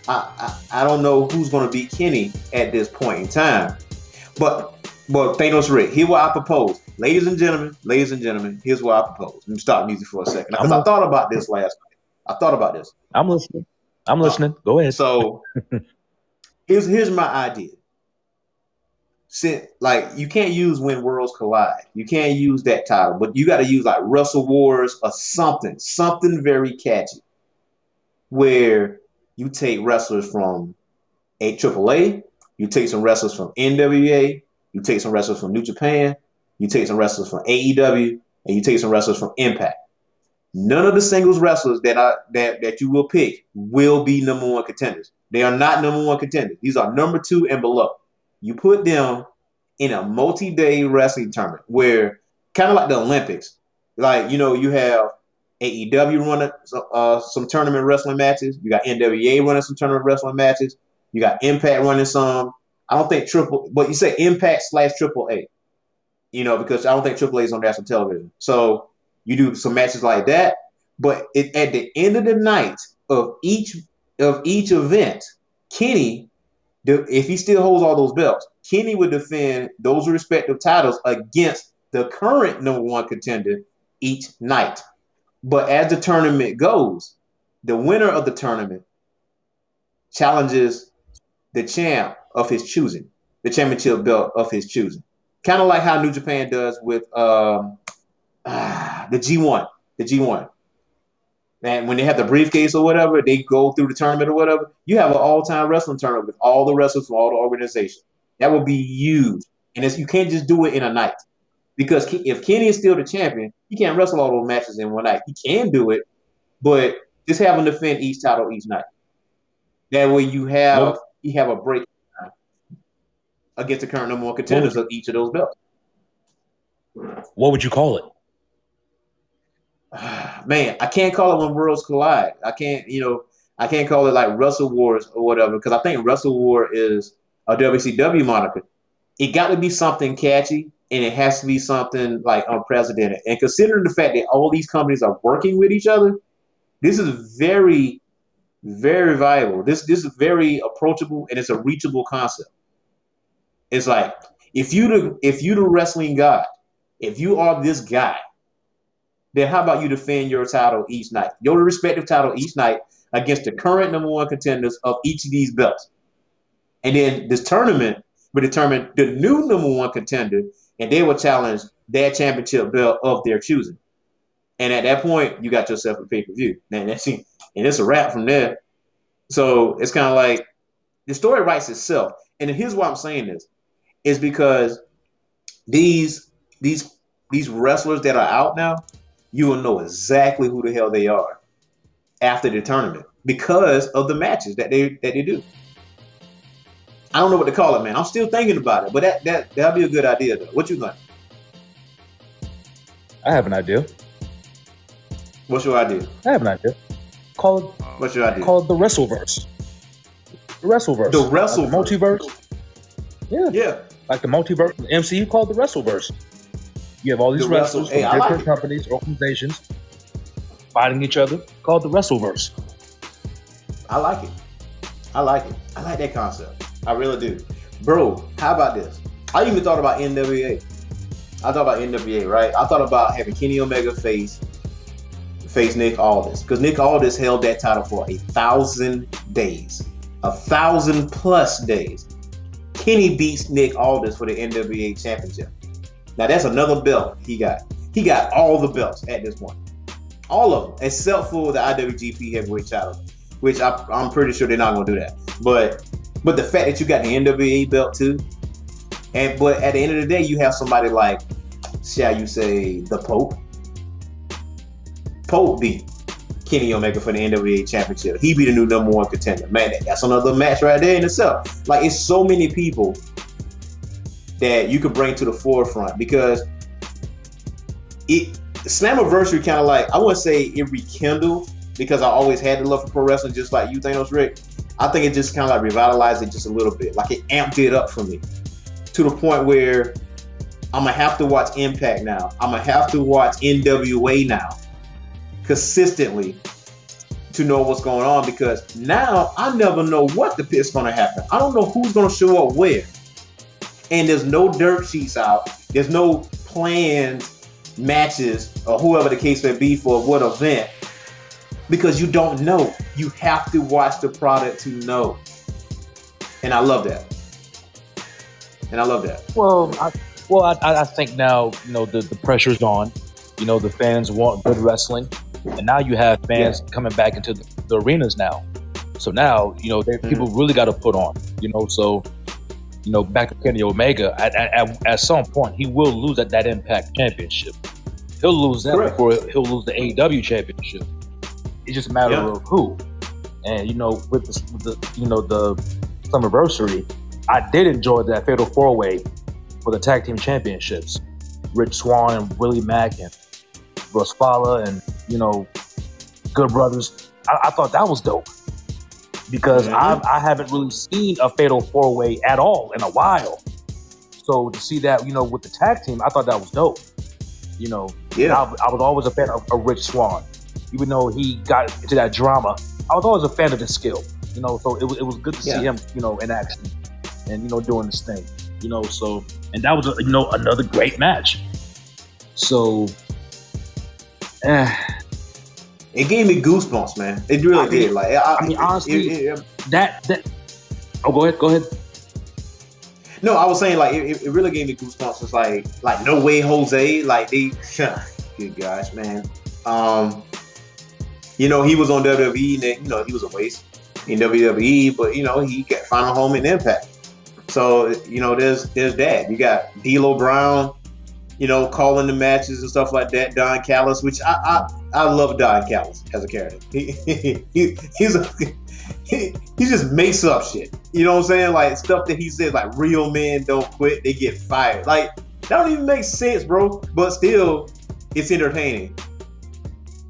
I, I, I don't know who's going to beat Kenny at this point in time. But but Thanos Rick, here what I propose. Ladies and gentlemen, ladies and gentlemen, here's what I propose. Let me stop music for a second. Because I thought about this last night. I thought about this. I'm listening. I'm uh, listening. Go ahead. So here's here's my idea. Since, like you can't use when worlds collide. You can't use that title, but you got to use like Wrestle Wars or something, something very catchy, where you take wrestlers from AAA, you take some wrestlers from NWA, you take some wrestlers from New Japan, you take some wrestlers from AEW, and you take some wrestlers from Impact. None of the singles wrestlers that I that that you will pick will be number one contenders. They are not number one contenders. These are number two and below. You put them in a multi-day wrestling tournament where kind of like the Olympics. Like, you know, you have AEW running uh, some tournament wrestling matches. You got NWA running some tournament wrestling matches. You got Impact running some. I don't think triple, but you say Impact slash Triple A. You know, because I don't think Triple A is on national television. So you do some matches like that. But it, at the end of the night of each of each event, Kenny, if he still holds all those belts, Kenny would defend those respective titles against the current number one contender each night. But as the tournament goes, the winner of the tournament challenges the champ of his choosing, the championship belt of his choosing. Kind of like how New Japan does with um, ah, the G1, the G1. And when they have the briefcase or whatever, they go through the tournament or whatever. You have an all-time wrestling tournament with all the wrestlers from all the organizations. That would be huge, and it's, you can't just do it in a night because if Kenny is still the champion, he can't wrestle all those matches in one night. He can do it, but just have him defend each title each night. That way, you have Well- you have a break against the current number one contenders of each of those belts. What would you call it? man, I can't call it when worlds collide. I can't, you know, I can't call it like Wrestle Wars or whatever because I think WrestleWar is a WCW moniker. It got to be something catchy and it has to be something like unprecedented. And considering the fact that all these companies are working with each other, this is very very viable. This this is very approachable and it's a reachable concept. It's like if you the if you the wrestling god, if you are this guy, then how about you defend your title each night, your respective title each night against the current number one contenders of each of these belts, and then this tournament will determine the new number one contender, and they will challenge their championship belt of their choosing. And at that point, you got yourself a pay per view. Man, that's and it's a wrap from there. So it's kind of like the story writes itself. And here's why I'm saying this is because these these these wrestlers that are out now, you will know exactly who the hell they are after the tournament because of the matches that they that they do. I don't know what to call it, man. I'm still thinking about it, but that that that'll be a good idea though. What you think? I have an idea. What's your idea? I have an idea. Call it What's your idea? call it the Wrestleverse. The Wrestleverse. The Like Wrestleverse. multiverse. Yeah. yeah. Like the multiverse. The MCU called the Wrestleverse. You have all these The wrestlers Hey, I from like different it. companies, organizations, fighting each other. Called the Wrestleverse. I like it. I like it. I like that concept. I really do. Bro, how about this? I even thought about NWA. I thought about NWA, right? I thought about having Kenny Omega face face Nick Aldis. Because Nick Aldis held that title for a thousand days. A thousand plus days. Kenny beats Nick Aldis for the NWA championship. Now that's another belt he got. He got all the belts at this point. All of them, except for the IWGP heavyweight title which I, I'm pretty sure they're not gonna do that. But but the fact that you got the NWA belt too, and but at the end of the day, you have somebody like, shall you say, the Pope. Pope beat Kenny Omega for the NWA championship. He be the new number one contender. Man, that's another match right there in itself. Like it's so many people that you could bring to the forefront because it Slammiversary kind of like I wouldn't say it rekindled because I always had the love for pro wrestling, just like you, Thanos Rick. I think it just kind of like revitalized it just a little bit, like it amped it up for me to the point where I'm gonna have to watch Impact now. I'm gonna have to watch NWA now consistently to know what's going on because now I never know what the pit's gonna happen. I don't know who's gonna show up where, and there's no dirt sheets out. There's no planned matches or whoever the case may be for what event because you don't know. You have to watch the product to know. And I love that. And I love that. Well, I, well, I, I think now you know the, the pressure's on. You know the fans want good wrestling, and now you have fans coming back into the, the arenas now. So now you know they, people mm-hmm. really got to put on. You know, so you know back to Kenny Omega. At, at, at, at some point, he will lose at that Impact Championship. He'll lose that Correct. before he'll lose the AEW Championship. It's just a matter Yeah. of who. And you know, with the, with the you know the anniversary, I did enjoy that Fatal Four Way for the tag team championships. Rich Swann and Willie Mack and Russ Fowler and you know, Good Brothers. I, I thought that was dope because. I've, I haven't really seen a Fatal Four Way at all in a while. So to see that, you know, with the tag team, I thought that was dope. You know, Yeah. I, I was always a fan of, of Rich Swann, even though he got into that drama. I was always a fan of his skill. You know, so it was it was good to Yeah. see him, you know, in action and you know doing this thing. You know, so and that was you know another great match. So, eh, It gave me goosebumps, man. It really I mean- did. Like I, I mean, it- honestly- it- it- that that. Oh, go ahead. Go ahead. no, I was saying like it, it really gave me goosebumps. It's like like no way, Jose. Like they, good gosh, man. Um, you know he was on WWE, and then, you know he was a waste in WWE, but you know he got final home in Impact. So you know there's there's that. You got D'Lo Brown, you know calling the matches and stuff like that. Don Callis, which I I, I love Don Callis as a character. He, he he's a he, he just makes up shit. You know what I'm saying? Like stuff that he says, like real men don't quit, they get fired. Like that don't even make sense, bro. But still, it's entertaining.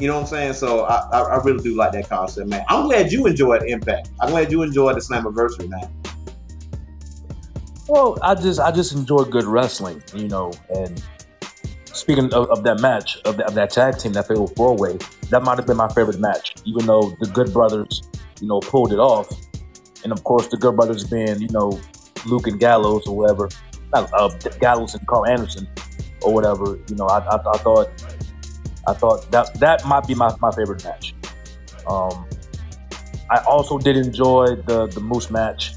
You know what I'm saying? So I, I, I really do like that concept, man. I'm glad you enjoyed Impact. I'm glad you enjoyed the Slammiversary, man. Well, I just I just enjoy good wrestling, you know. And speaking of, of that match of, that of that tag team, that fatal four way, that might have been my favorite match. Even though the Good Brothers you know, pulled it off. And of course, the Good Brothers being, you know, Luke and Gallows or whatever, not uh, Gallows and Karl Anderson or whatever. You know, I, I, I thought, I thought that that might be my, my favorite match. Um, I also did enjoy the the Moose match,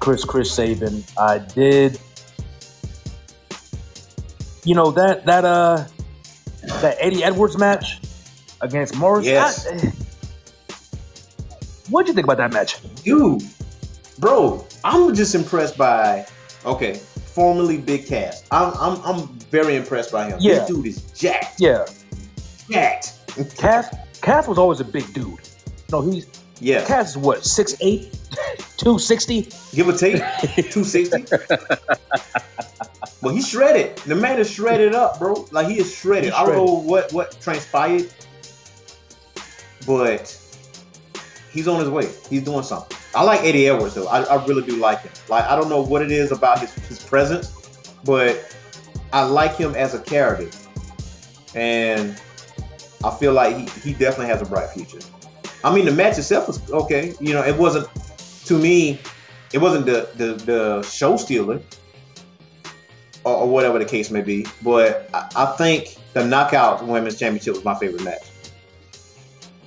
Chris Chris Sabin. I did, you know that that uh that Eddie Edwards match against Morris. Yes. I- what'd you think about that match? dude, bro, I'm just impressed by okay, formerly Big Cass. I'm I'm I'm very impressed by him. Yeah. This dude is jacked, Yeah, jacked. Cass Cass was always a big dude. No, he's Yeah, Cass is what 6'8", 260? give or take, two sixty. Well, he shredded. The man is shredded up, bro. Like he is shredded. He's I don't know what what transpired, but he's on his way. He's doing something. I like Eddie Edwards though. I, I really do like him. Like I don't know what it is about his his presence, but I like him as a character, and I feel like he, he definitely has a bright future. I mean, the match itself was okay. You know, it wasn't to me. It wasn't the the, the show stealer or, or whatever the case may be. But I, I think the knockout women's championship was my favorite match.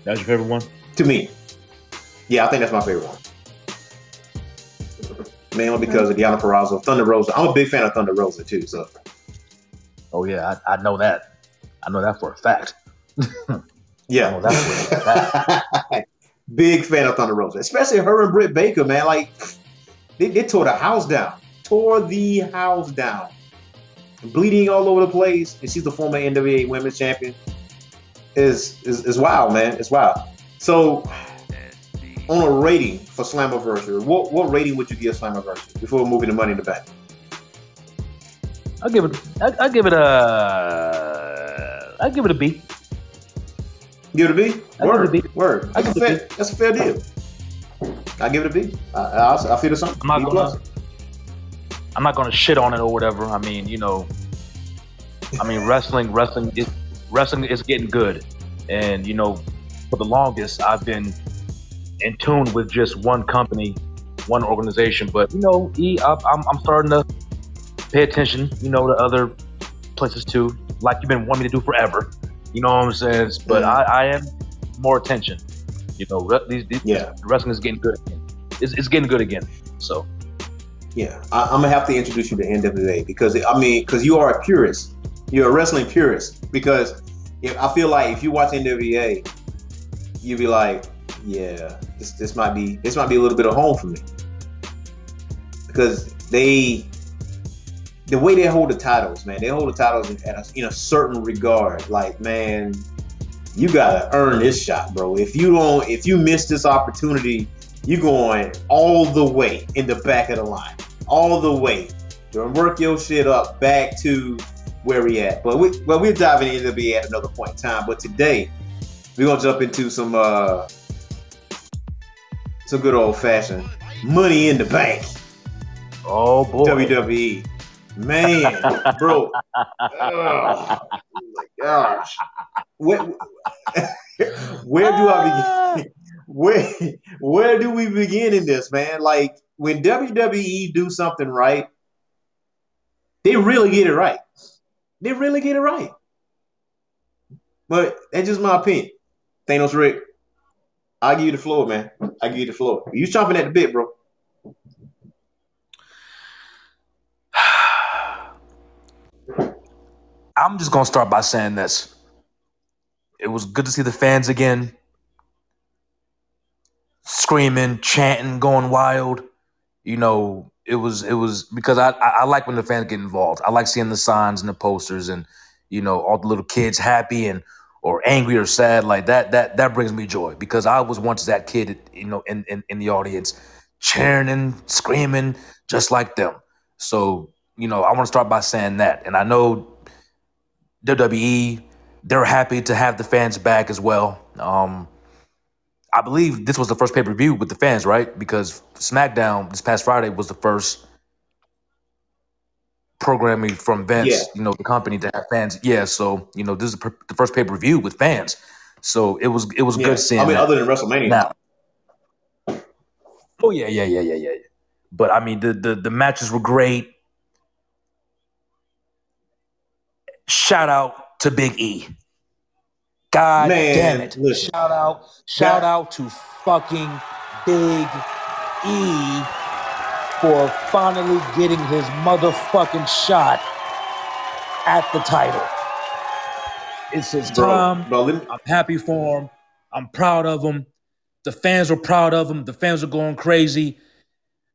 That's your favorite one? To me. Yeah, I think that's my favorite one. Mainly because of Deonna Purrazzo, Thunder Rosa. I'm a big fan of Thunder Rosa too. So Oh yeah, I, I know that. I know that for a fact. Yeah, Oh, that's for a fact. big fan of Thunder Rosa, especially her and Britt Baker. Man, like they, they tore the house down, tore the house down, bleeding all over the place. And she's the former NWA Women's Champion. Is is is wild, man. It's wild. So on a rating for Slammiversary, what what rating would you give Slammiversary before moving the Money in the Bank? I'll give it. I, I'll give it a. I'll give it a B. Give it a B. I give it a Word. B. Word. I That's a give it a fair. That's a fair deal. I give it a B. I, I, I feel the same. I'm not B gonna. plus. I'm not gonna shit on it or whatever. I mean, you know. I mean, wrestling, wrestling is wrestling is getting good, and you know, for the longest, I've been in tune with just one company, one organization. But you know, E, I- I'm, I'm starting to pay attention. You know, to other places too, like you've been wanting me to do forever. You know what I'm saying? But. I, I am more attention. You know, these, these Yeah. wrestling is getting good. Again. It's, it's getting good again. So Yeah, I, I'm gonna have to introduce you to NWA because I mean, because you are a purist. You're a wrestling purist. Because if I feel like if you watch NWA, you'd be like, yeah, this this might be this might be a little bit of home for me. Because they, the way they hold the titles, man, they hold the titles in, a, in a certain regard. Like, man, you gotta earn this shot, bro. If you don't, if you miss this opportunity, you're going all the way in the back of the line, all the way. Don't work your shit up back to where we at. But we, well, we're diving into be at another point in time. But today, we're gonna jump into some uh, some good old fashioned money in the bank. oh boy. WWE. Man, bro. Oh my gosh. Where, where do I begin? Ah. Where where do we begin in this, man? Like when WWE do something right, they really get it right. They really get it right. But that's just my opinion. Thanos Rick, I'll give you the floor, man. I'll give you the floor. You chomping at the bit, bro. I'm just gonna start by saying this. It was good to see the fans again, screaming, chanting, going wild. You know, it was it was because I I, like when the fans get involved. I like seeing the signs and the posters and you know all the little kids happy and or angry or sad like that. That that brings me joy because I was once that kid, you know, in in, in the audience, cheering and screaming just like them. So you know, I want to start by saying that, and I know WWE, they're happy to have the fans back as well. Um, I believe this was the first pay per view with the fans, right? Because SmackDown this past Friday was the first programming from Vince, Yeah. you know, the company to have fans. Yeah, so you know, this is the first pay per view with fans, so it was it was Yeah. good seeing I mean, that. other than WrestleMania. Now, Oh yeah, yeah, yeah, yeah, yeah. But I mean, the the the matches were great. Shout out to Big E. God Man, damn it! listen. shout out, shout out to fucking Big E for finally getting his motherfucking shot at the title. It's his Bro, time. bro, me, I'm happy for him. I'm proud of him. The fans were proud of him. The fans are going crazy.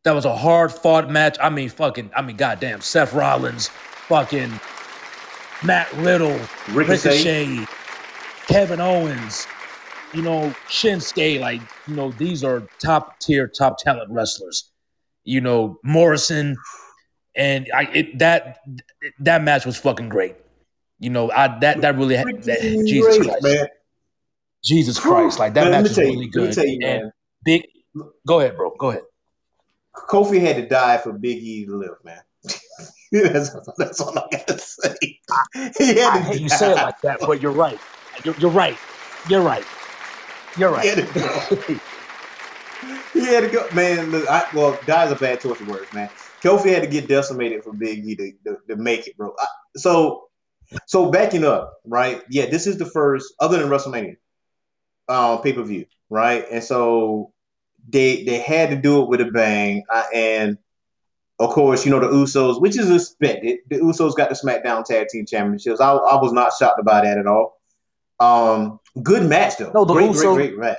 That was a hard fought match. I mean, fucking, I mean, goddamn, Seth Rollins, fucking Matt Riddle, Ricochet. Ricochet, Kevin Owens, you know, Shinsuke. Like, you know, these are top tier, top talent wrestlers. You know, Morrison, and I it, that that match was fucking great. You know, I that that really had that, Jesus great, Christ. man. Jesus Christ, like that Man, let match me was tell you, really let me good. tell you, and man. big, go ahead, bro. Go ahead. Kofi had to die for Big E to live, man. that's, that's all I gotta say. He had I hate you say it like that, but you're right. You're, you're right. You're right. You're He had right. to go. He had to go, man. Look, I, well, die is a bad choice of words, man. Kofi had to get decimated for Big E to, to, to make it, bro. I, so, so backing up, right? Yeah, this is the first, other than WrestleMania, uh, pay per view, right? And so they they had to do it with a bang, uh, and of course, you know the Usos, which is expected. The Usos got the SmackDown Tag Team Championships. I, I was not shocked about that at all. Um, good match though. No, the great, Usos- great, great match.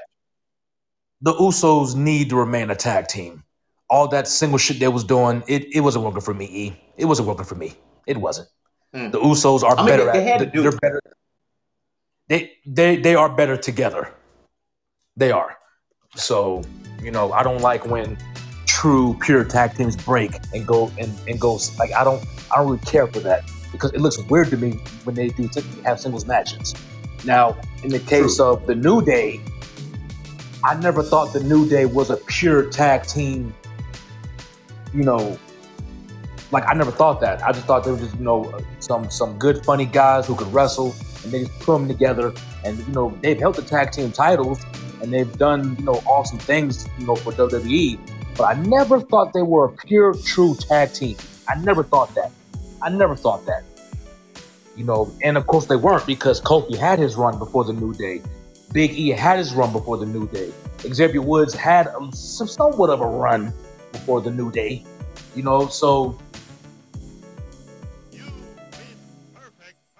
The Usos need to remain a tag team. All that single shit they was doing, it, it wasn't working for me. E, it wasn't working for me. It wasn't. Mm. The Usos are I mean, better they- they at. do they're it. better. They they they are better together. They are. So you know, I don't like when true pure tag teams break and go and and go like I don't I don't really care for that because it looks weird to me when they do typically have singles matches. Now, in the case of the New Day, I never thought the New Day was a pure tag team. You know, like I never thought that. I just thought they were just you know some some good funny guys who could wrestle, and they just put them together. And you know they've held the tag team titles, and they've done you know awesome things you know for WWE. But I never thought they were a pure true tag team. I never thought that. I never thought that. You know, and of course they weren't because Kofi had his run before the New Day. Big E had his run before the New Day. Xavier Woods had a, some somewhat of a run before the New Day. You know, so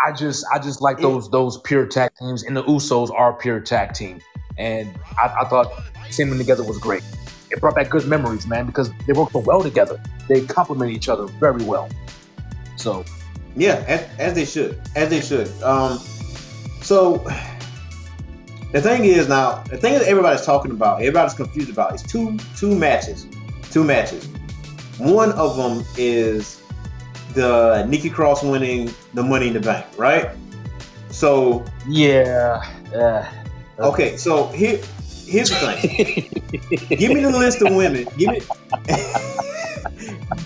I just I just like those those pure tag teams, and the Usos are a pure tag team, and I, I thought seeing them together was great. It brought back good memories, man, because they work so well together. They complement each other very well. So Yeah, as, as they should, as they should. Um, so the thing is now, the thing that everybody's talking about, everybody's confused about, is two two matches, two matches. One of them is the Nikki Cross winning the Money in the Bank, right? So yeah, uh, okay, so here here's the thing. give me the list of women. Give me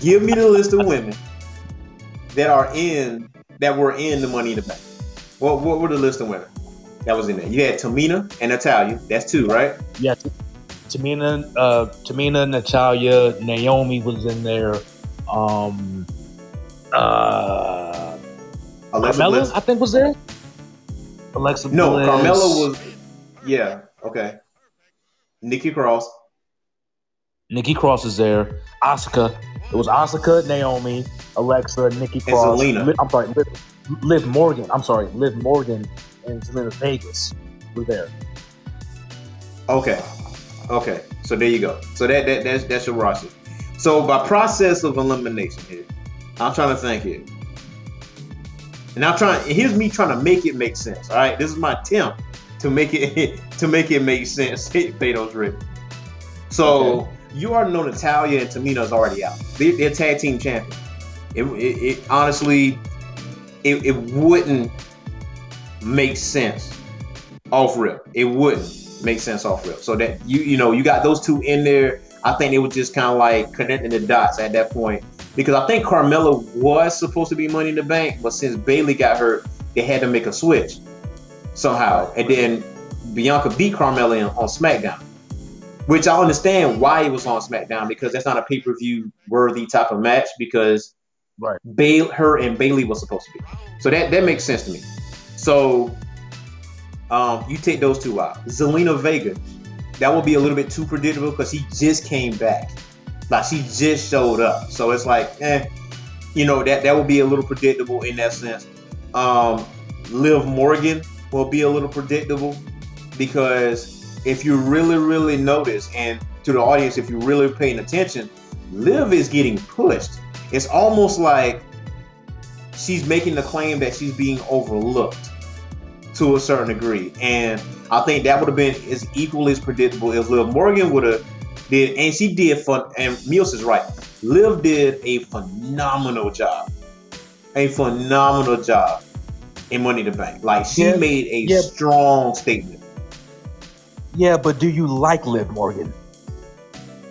give me the list of women that are in that were in the Money in the Bank. What what were the list of women that was in there? You had Tamina and Natalya. That's two, right? yeah. Tamina, uh, Tamina, Natalya, Naomi was in there. Um, uh, Alexa Carmella, Bliss. I think, was there. Alexa No, Bliss. Carmella was. Yeah. Okay. Nikki Cross. Nikki Cross is there. Asuka. It was Asuka, Naomi, Alexa, Nikki Cross. Zelina. Liv- I'm sorry, Liv, Liv Morgan. I'm sorry, Liv Morgan and Zelina Vegas were there. Okay. Okay. So there you go. So that, that that's that's your roster. So by process of elimination here, I'm trying to think here. And I'm trying here's me trying to make it make sense. All right. This is my attempt to make it to make it make sense. Beto's written. So you already know Natalya and Tamina's already out. They, they're tag team champions. It, it, it honestly, it, it wouldn't make sense off rip. It wouldn't make sense off rip. So that you you know you got those two in there. I think it was just kind of like connecting the dots at that point because I think Carmella was supposed to be Money in the Bank, but since Bayley got hurt, they had to make a switch somehow, and then Bianca beat Carmella in, on SmackDown. which I understand why it was on SmackDown because that's not a pay per view worthy type of match because Right. Bail, her and Bayley was supposed to be. So that that makes sense to me. So um, you take those two out. Zelina Vega, that would be a little bit too predictable because he just came back. Like she just showed up. So it's like, eh, you know, that that would be a little predictable in that sense. Um, Liv Morgan will be a little predictable because if you really, really notice, and to the audience, if you're really paying attention, Liv is getting pushed. It's almost like she's making the claim that she's being overlooked to a certain degree. And I think that would have been as equally as predictable if Liv Morgan would have did, and she did fun. And Mills is right. Liv did a phenomenal job, a phenomenal job in Money in the Bank. Like she Yeah, made a yeah. strong statement. Yeah, but do you like Liv Morgan?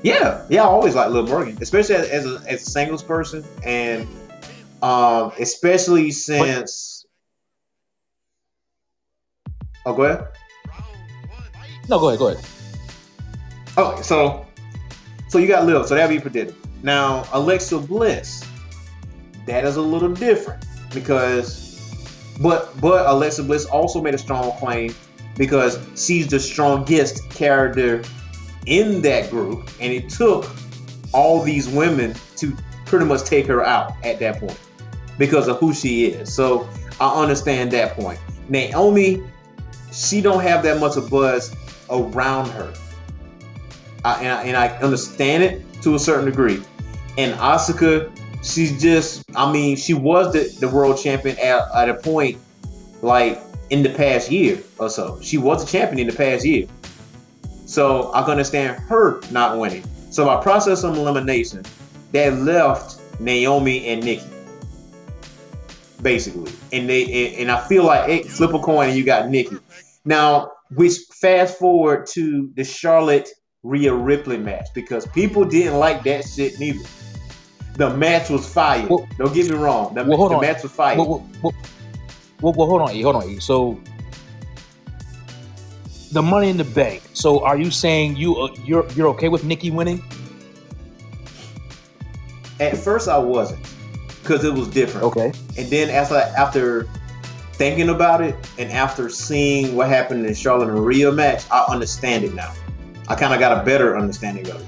Yeah, yeah, I always like Liv Morgan, especially as, as, a, as a singles person, and um, especially since. Oh, go ahead. No, go ahead, go ahead. Okay, so so you got Liv, so that'd be predictable. Now Alexa Bliss, that is a little different because, but but Alexa Bliss also made a strong claim because she's the strongest character in that group, and it took all these women to pretty much take her out at that point because of who she is. So I understand that point. Naomi, she don't have that much of buzz around her. I, and, I, and I understand it to a certain degree. And Asuka, she's just, I mean, she was the, the world champion at, at a point like in the past year or so. She was a champion in the past year. So I can understand her not winning. So by process of elimination, that left Naomi and Nikki. Basically. And they and, I feel like hey, flip a coin and you got Nikki. Now, which fast forward to the Charlotte Rhea Ripley match because people didn't like that shit neither. The match was fire. Well- Don't get me wrong. The, Well, the match was fire. Well, well, hold on, E, hold on. E. So the Money in the Bank. So are you saying you uh, you're you're okay with Nikki winning? At first, I wasn't because it was different. Okay. And then as I, after thinking about it and after seeing what happened in Charlotte and Rhea match, I understand it now. I kind of got a better understanding of it.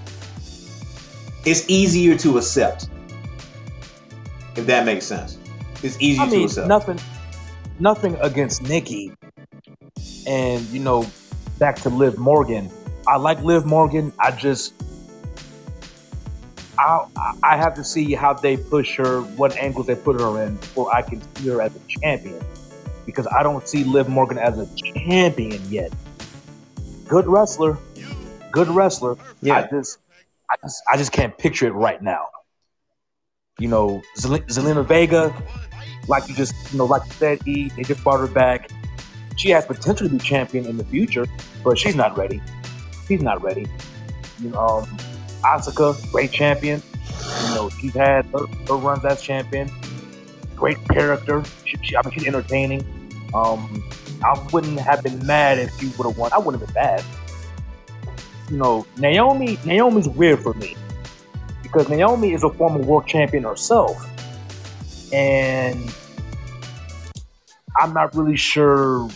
It's easier to accept, if that makes sense. It's easier I to mean, accept. nothing, nothing against Nikki. And you know, back to Liv Morgan. I like Liv Morgan. I just, I, I have to see how they push her, what angles they put her in, before I can see her as a champion. Because I don't see Liv Morgan as a champion yet. Good wrestler, good wrestler. Yeah. I just, I just, I just can't picture it right now. You know, Zel- Zelina Vega, like you just, you know, like you said, E, they just brought her back. She has potential to be champion in the future, but she's not ready. She's not ready. You know, um, Asuka, great champion. You know, she's had her, her runs as champion. Great character. She, she, I mean, she's entertaining. Um, I wouldn't have been mad if she would have won. I wouldn't have been mad. You know, Naomi. Naomi's weird for me because Naomi is a former world champion herself, and I'm not really sure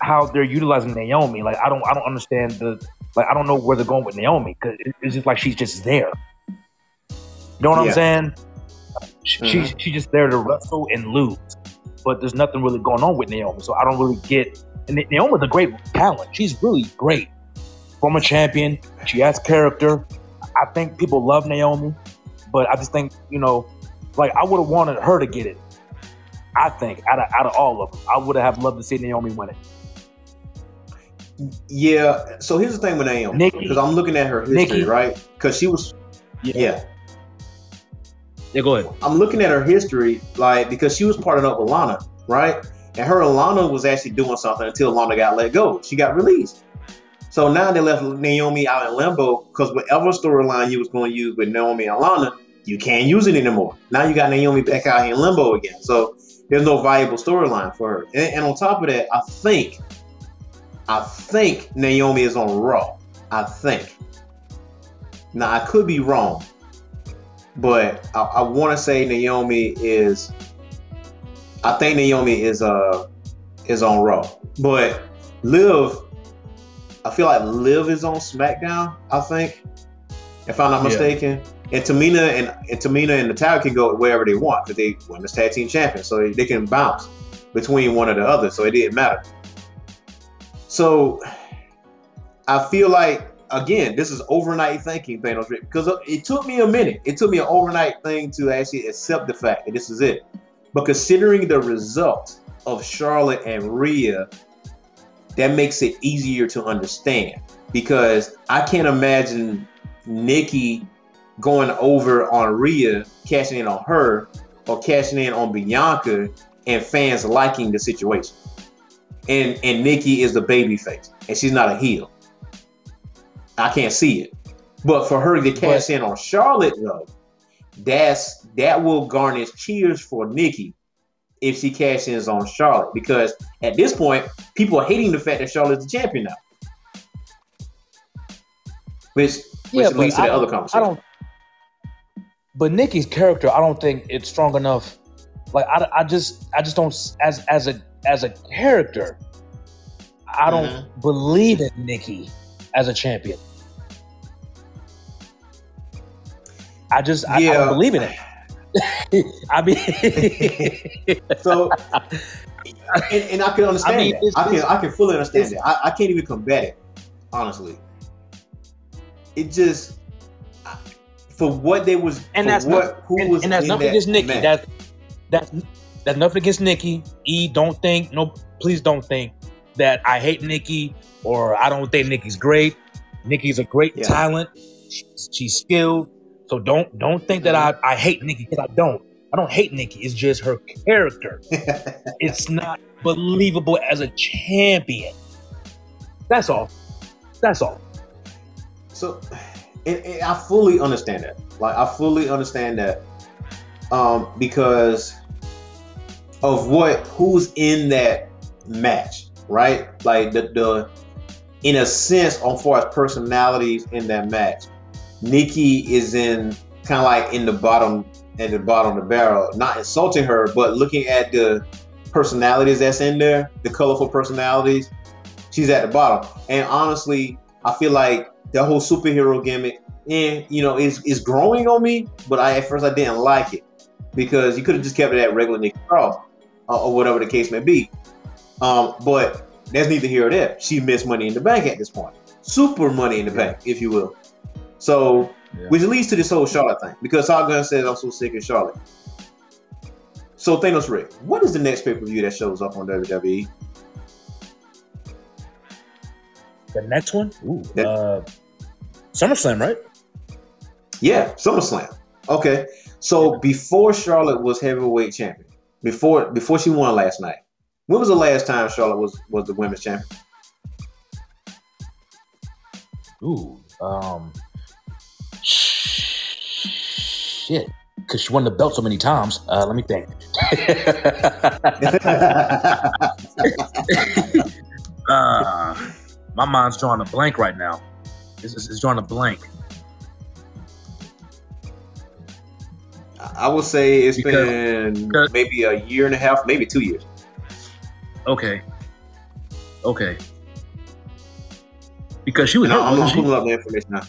how they're utilizing Naomi. Like, I don't, I don't understand the, like, I don't know where they're going with Naomi because it's just like she's just there. You know what Yeah. I'm saying? She, She's mm-hmm. she's just there to wrestle and lose, but there's nothing really going on with Naomi. So I don't really get. And Na- Naomi's a great talent. She's really great. Former champion. She has character. I think people love Naomi, but I just think you know, like I would have wanted her to get it. I think out of out of all of them, I would have loved to see Naomi win it. yeah. So here's the thing with Naomi, because I'm looking at her history, Nikki. right? Because she was, yeah. Yeah, go ahead. I'm looking at her history, like because she was partnered up with Lana, right? And her and Lana was actually doing something until Lana got let go. She got released. So now they left Naomi out in limbo because whatever storyline you was going to use with Naomi and Lana, you can't use it anymore. Now you got Naomi back out in limbo again. So there's no viable storyline for her. And, and on top of that, I think, I think Naomi is on Raw. I think. Now I could be wrong, but I, I want to say Naomi is. I think Naomi is uh is on Raw, but Liv. I feel like Liv is on SmackDown. I think, if I'm not Yeah. mistaken. And Tamina and, and Tamina and Natalya can go wherever they want because they women's tag team champions, so they, they can bounce between one or the other. So it didn't matter. So I feel like again, this is overnight thinking, Thanos, because it took me a minute. It took me an overnight thing to actually accept the fact that this is it. But considering the result of Charlotte and Rhea, that makes it easier to understand because I can't imagine Nikki going over on Rhea, cashing in on her, or cashing in on Bianca, and fans liking the situation. And and Nikki is the baby face, and she's not a heel. I can't see it. But for her to cash in on Charlotte, though, that's that will garnish cheers for Nikki if she cashes in on Charlotte. Because at this point, people are hating the fact that Charlotte's the champion now. Which, which leads to the other conversation. I don't. But Nikki's character, I don't think it's strong enough. Like I, I just, I just don't as as a as a character. I don't Mm-hmm. believe in Nikki as a champion. I just, I, I don't believe in it. I mean, So, and, and I can understand I mean, that. I can I can fully understand that. I, I can't even combat it, honestly. It just for what they was and that's what not, who and, was and that's in nothing that against Nikki. match. That that's that's nothing against Nikki. E, don't think no, please don't think that I hate Nikki or I don't think Nikki's great. Nikki's a great Yeah. talent. She's, she's skilled. So don't don't think that Mm-hmm. I, I hate Nikki because I don't. I don't hate Nikki. It's just her character. it's not believable as a champion. That's all. That's all. So, and, and I fully understand that. Like, I fully understand that um, because of what who's in that match, right? Like the the in a sense, on far as personalities in that match, Nikki is in kind of like in the bottom at the bottom of the barrel. Not insulting her, but looking at the personalities that's in there, the colorful personalities, she's at the bottom. And honestly, I feel like that whole superhero gimmick, and you know, is is growing on me. But I at first I didn't like it because you could have just kept it at regular Nikki Cross uh, or whatever the case may be. Um, but that's neither here or there. She missed Money in the Bank at this point, super Money in the Bank, if you will. So, Yeah. which leads to this whole Charlotte thing because Hot Gun says I'm so sick of Charlotte. So Thanos Rick, what is the next pay per view that shows up on? WWE? The next one, ooh, Yeah. uh, SummerSlam, right? Yeah, SummerSlam. Okay. So before Charlotte was heavyweight champion, before before she won last night, when was the last time Charlotte was was the women's champion? Ooh, um, shit, because she won the belt so many times. Uh, let me think. uh, my mind's drawing a blank right now. It's, it's, it's drawing a blank. I would say it's Because- been because- maybe a year and a half, maybe two years. Okay. Okay. Because she was hurt, I'm, I'm pulling up the information now.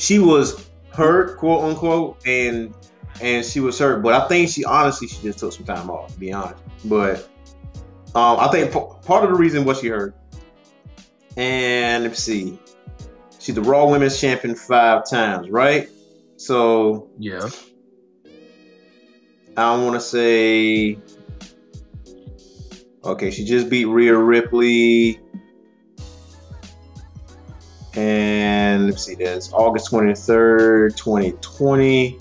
She was hurt, quote unquote, and and she was hurt. But I think she honestly she just took some time off, to be honest. But um, I think p- part of the reason was she hurt. And let's see, she's the Raw Women's Champion five times, right? So Yeah. I want to say, okay, she just beat Rhea Ripley. And let's see, that's August 23rd, 2020.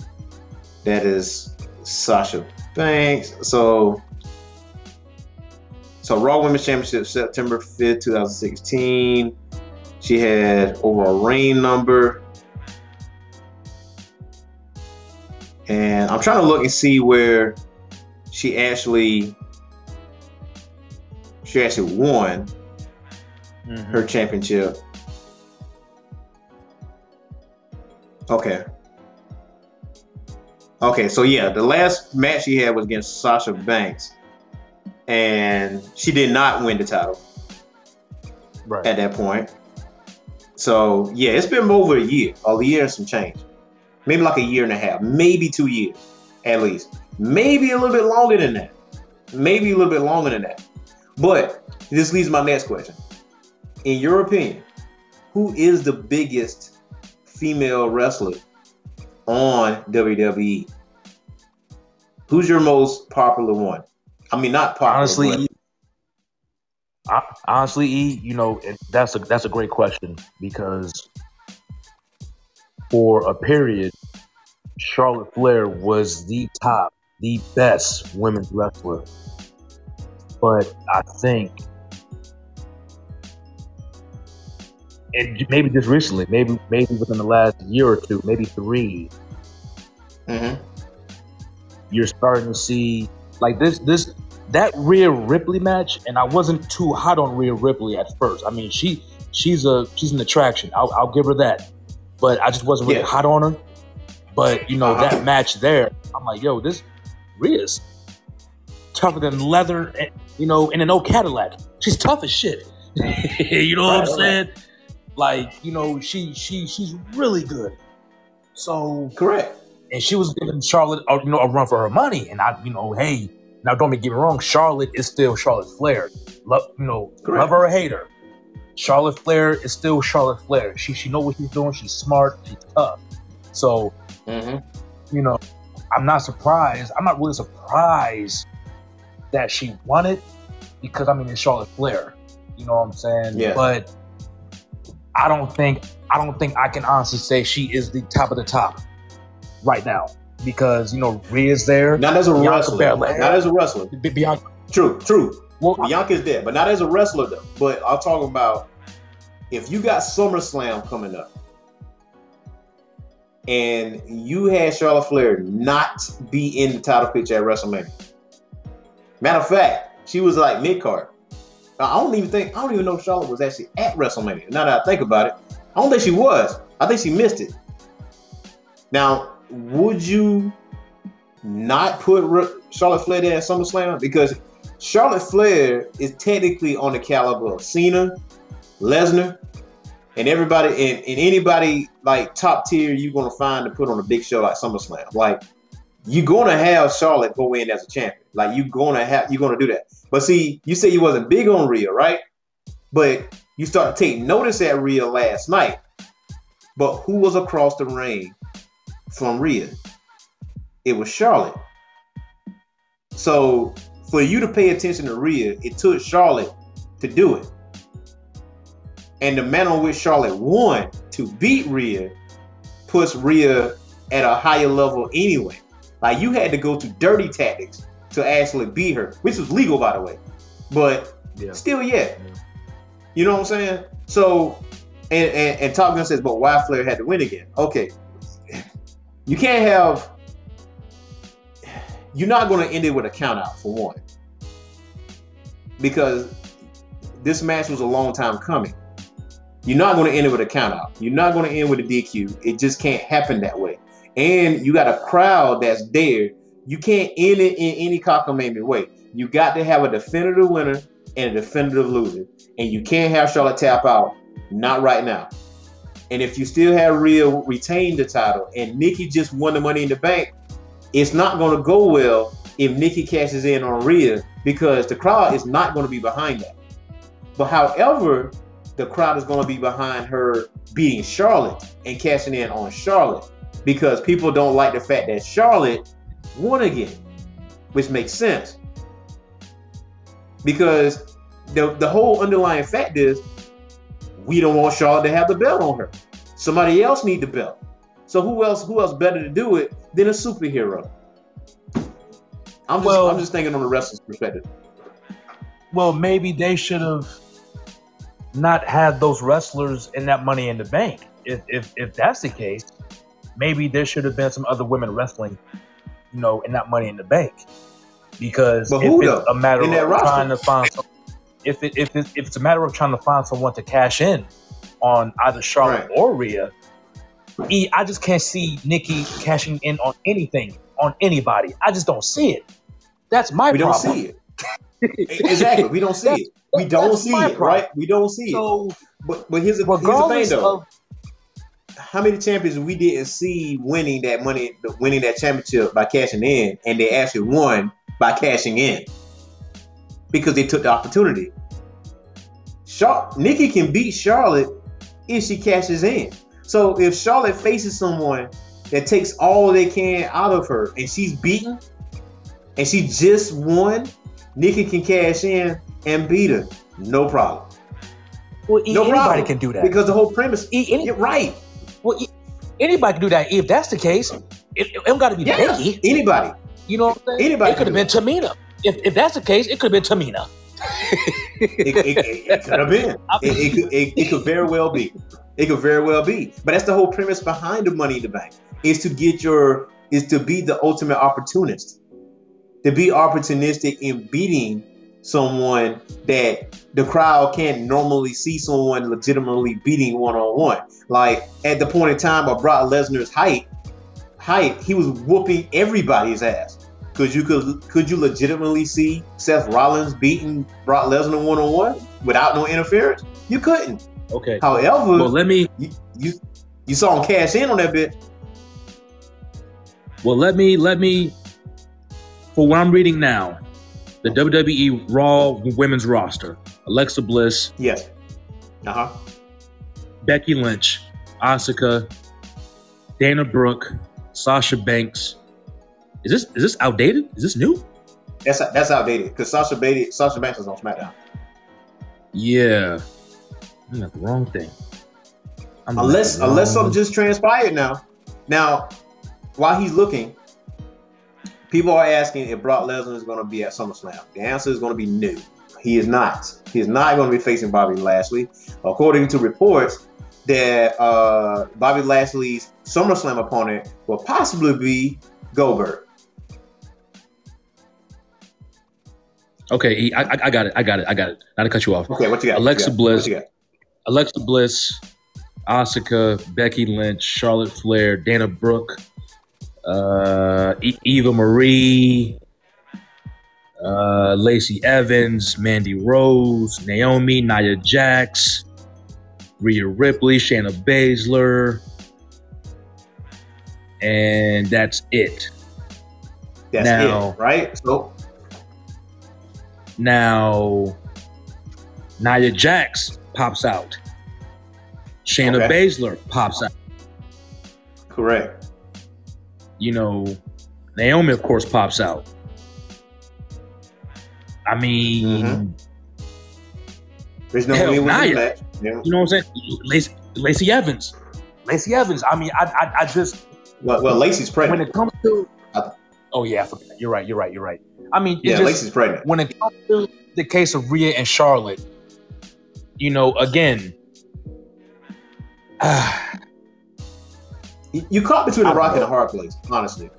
That is Sasha Banks. So, so Raw Women's Championship, September 5th, 2016. She had overall reign number. And I'm trying to look and see where she actually she actually won Mhm. her championship. Okay. Okay, so yeah, the last match she had was against Sasha Banks, and she did not win the title Right. at that point. So yeah, it's been over a year, a year and some change, maybe like a year and a half, maybe two years at least, maybe a little bit longer than that, maybe a little bit longer than that. But this leads to my next question. In your opinion, who is the biggest female wrestler on WWE? Who's your most popular one? I mean, not popular. honestly, but- E- I, honestly, E, you know, that's a that's a great question because for a period, Charlotte Flair was the top, the best women's wrestler. But I think, and maybe just recently, maybe maybe within the last year or two, maybe three, Mhm. you're starting to see like this this that Rhea Ripley match, and I wasn't too hot on Rhea Ripley at first. I mean, she she's a she's an attraction. I'll, I'll give her that, but I just wasn't really Yeah. hot on her. But you know Uh-huh. that match there, I'm like, yo, this Rhea's tougher than leather, and, you know, in an old Cadillac. She's tough as shit. you know what I'm saying? Like, you know, she she she's really good. So correct. and she was giving Charlotte, a, you know, a run for her money. And I, you know, hey, now don't me get me wrong, Charlotte is still Charlotte Flair. Love, you know, Correct. love her or hate her, Charlotte Flair is still Charlotte Flair. She she know what she's doing. She's smart. She's tough. So Mhm. you know, I'm not surprised. I'm not really surprised that she won it because I mean it's Charlotte Flair. You know what I'm saying? Yeah. But I don't think I don't think I can honestly say she is the top of the top right now because you know Rhea's there. Not as a Bianca wrestler. Belair. Not as a wrestler. Bianca. True, true. Well, Bianca's dead, but not as a wrestler though. But I'm talking about if you got SummerSlam coming up, and you had Charlotte Flair not be in the title picture at WrestleMania. Matter of fact, she was like mid card. Uh, I don't even think I don't even know Charlotte was actually at WrestleMania. Now that I think about it, I don't think she was. I think she missed it. Now, would you not put Charlotte Flair there at SummerSlam because Charlotte Flair is technically on the caliber of Cena, Lesnar, and everybody and, and anybody like top tier you're gonna find to put on a big show like SummerSlam. Like you're gonna have Charlotte go in as a champion. Like you're gonna have you're gonna do that. But see, you say you wasn't big on Rhea, right? But you start to take notice at Rhea last night. But who was across the ring from Rhea? It was Charlotte. So for you to pay attention to Rhea, it took Charlotte to do it. And the manner in which Charlotte won to beat Rhea puts Rhea at a higher level anyway. Like you had to go to dirty tactics to actually beat her, which was legal by the way. But Yeah. still, yeah. You know what I'm saying? So, and and, and Top Gun says, but why Flair had to win again? Okay, you can't have. You're not going to end it with a count out for one, because this match was a long time coming. You're not going to end it with a count out. You're not going to end with a DQ. It just can't happen that way. And you got a crowd that's there. You can't end it in any cockamamie way. You got to have a definitive winner and a definitive loser. And you can't have Charlotte tap out. Not right now. And if you still have Rhea retain the title and Nikki just won the money in the bank, it's not going to go well if Nikki cashes in on Rhea because the crowd is not going to be behind that. But however, the crowd is going to be behind her beating Charlotte and cashing in on Charlotte because people don't like the fact that Charlotte won again, which makes sense. Because the, the whole underlying fact is we don't want Charlotte to have the belt on her. Somebody else need the belt. So who else who else better to do it than a superhero? I'm just Well- I'm just thinking on the wrestler's perspective. Well, maybe they should have not had those wrestlers in that Money in the Bank. If if if that's the case, maybe there should have been some other women wrestling, you know, in that Money in the Bank. Because if it's though? a matter In of trying to find, some, if it, if it, if it's a matter of trying to find someone to cash in on either Charlotte Right. or Rhea, E, I just can't see Nikki cashing in on anything on anybody. I just don't see it. That's my We don't see it. exactly. We don't see it. We don't see it, problem. right? We don't see it. So But but here's the, here's the thing though. of How many champions we didn't see winning that money, winning that championship by cashing in, and they actually won by cashing in because they took the opportunity. Char- Nikki can beat Charlotte if she cashes in. So if Charlotte faces someone that takes all they can out of her and she's beaten and she just won, Nikki can cash in and beat her. No problem. well, No anybody problem. can do that. Because the whole premise, E, any, right. Well, E, anybody can do that. If that's the case, it, it don't got to be Yeah. Nikki. Anybody. You know what I'm saying? Anybody It could have been Tamina. If, if that's the case, it could have been Tamina. It, it, it, could have been. It, it, it could very well be. It could very well be. But that's the whole premise behind the Money in the Bank is to get your is to be the ultimate opportunist, to be opportunistic in beating someone that the crowd can't normally see someone legitimately beating one on one. Like at the point in time of Brock Lesnar's height, height, he was whooping everybody's ass. Could you could could you legitimately see Seth Rollins beating Brock Lesnar one on one without no interference? You couldn't. Okay. However, Well, let me you, you you saw him cash in on that bit. Well, let me let me. For what I'm reading now, the WWE Raw Women's roster: Alexa Bliss, Yes. Uh huh. Becky Lynch, Asuka, Dana Brooke, Sasha Banks. Is this is this outdated? Is this new? That's that's outdated because Sasha Banks Sasha Banks is on SmackDown. Yeah, I'm the wrong thing. I'm Unless the unless something just transpired now. Now, while he's looking, people are asking if Brock Lesnar is going to be at SummerSlam. The answer is going to be no. He is not. He is not going to be facing Bobby Lashley, according to reports that uh, Bobby Lashley's SummerSlam opponent will possibly be Goldberg. Okay, I got it. I got it. I got it. Not to cut you off. Okay, what you got? Alexa you got? Bliss. What you got? Alexa Bliss, Asuka, Becky Lynch, Charlotte Flair, Dana Brooke, uh, Eva Marie, uh, Lacey Evans, Mandy Rose, Naomi, Nia Jax, Rhea Ripley, Shayna Baszler, and that's it. That's Now- it, right? So Now, Nia Jax pops out. Shayna Okay. Baszler pops out. correct. You know, Naomi, of course, pops out. I mean, Mhm. There's no Hell, way win Nia. match. Yeah. you know what I'm saying? Lacey, Lacey Evans. Lacey Evans. I mean, I, I, I just Well, well, Lacey's when it comes to, I- oh yeah, I forgot. you're right. You're right. You're right. I mean, Yeah, just, Lacey's pregnant. when it comes to the case of Rhea and Charlotte, you know, again, I You- You caught between a I rock and a hard place, honestly.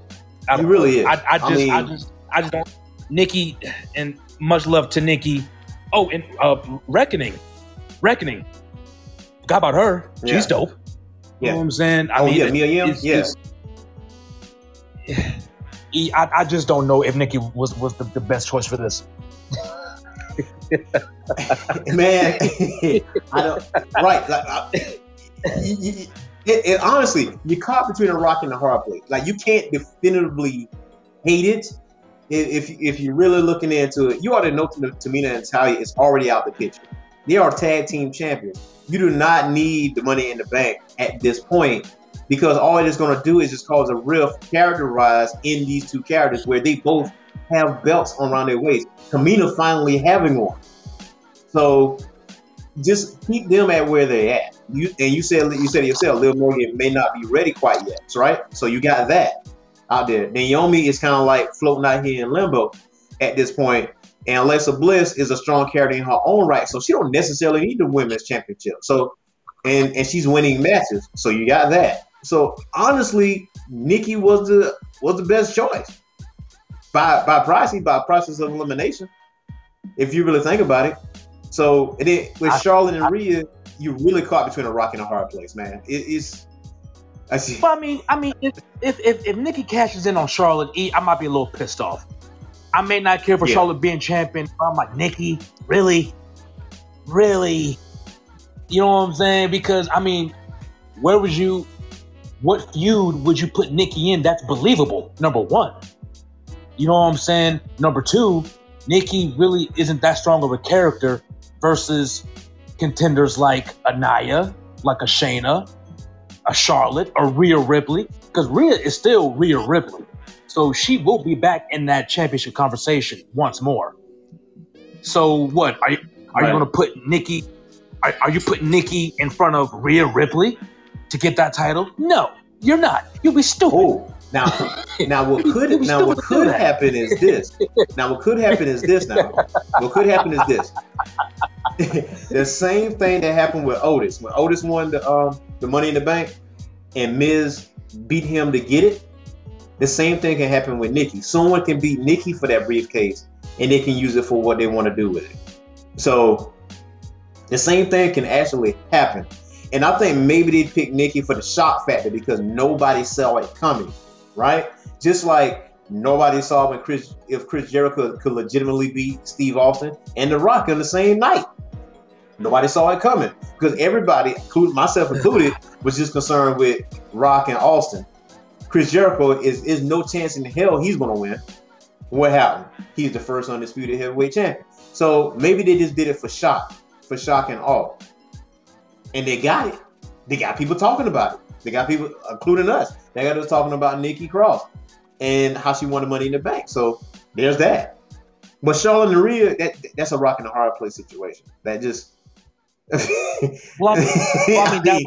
You really is. I, I just, I, mean- just, I just don't. Nikki, and much love to Nikki. Oh, and uh, Reckoning, Reckoning. Forgot about her. She's Yeah. dope. You Yeah. know what I'm saying? I oh mean, yeah, Mia Yim. Yeah, it's- I, I just don't know if Nikki was was the, the best choice for this. man. I don't. Right. Like, I, you- it, it- honestly, you're caught between a rock and a hard place. Like you can't definitively hate it. If if, you're really looking into it, you ought to know Tamina and Talia is already out the picture. They are tag team champions. You do not need the money in the bank at this point because all it is going to do is just cause a rift characterized in these two characters where they both have belts around their waist. Tamina finally having one. So just keep them at where they're at. You and you said you said yourself, Liv Morgan may not be ready quite yet, right? So you got that out there. Naomi is kind of like floating out here in limbo at this point, and Alexa Bliss is a strong character in her own right, so she don't necessarily need the women's championship. So, and and she's winning matches, so you got that. So honestly, Nikki was the was the best choice by by process by process of elimination, if you really think about it. So and then with I- Charlotte and Rhea, you really caught between a rock and a hard place, man. It's I see. But I mean, I mean, if if if, if Nikki cashes in on Charlotte E, I might be a little pissed off. I may not care for Yeah. Charlotte being champion. But I'm like, Nikki, really, really, you know what I'm saying? Because I mean, where would you? What feud would you put Nikki in that's believable? Number one, you know what I'm saying. Number two, Nikki really isn't that strong of a character versus contenders like Anaya, like a Shayna, a Charlotte, a Rhea Ripley, because Rhea is still Rhea Ripley. So she will be back in that championship conversation once more. So what are you are Right. you going to put Nikki? Are, are you putting Nikki in front of Rhea Ripley to get that title? No, you're not. You'll be stupid. Oh, now, now what could now what stupid to do could happen is this. Now what could happen is this. Now what could happen is this. the same thing that happened with Otis when Otis won the um the Money in the Bank, and Miz beat him to get it. The same thing can happen with Nikki. Someone can beat Nikki for that briefcase, and they can use it for what they want to do with it. So the same thing can actually happen. And I think maybe they picked Nikki for the shock factor because nobody saw it coming, right? Just like nobody saw when Chris, if Chris Jericho could legitimately beat Steve Austin and The Rock on the same night. Nobody saw it coming because everybody, including myself included, was just concerned with Rock and Austin. Chris Jericho is is no chance in hell he's gonna win. What happened? He's the first undisputed heavyweight champion. So maybe they just did it for shock, for shock and awe and they got it. They got people talking about it. They got people, including us. They got us talking about Nikki Cross and how she won the Money in the Bank. So there's that. But Charlotte and Rhea, that that's a rock and a hard place situation. That just. Well, I mean, well, I mean, that,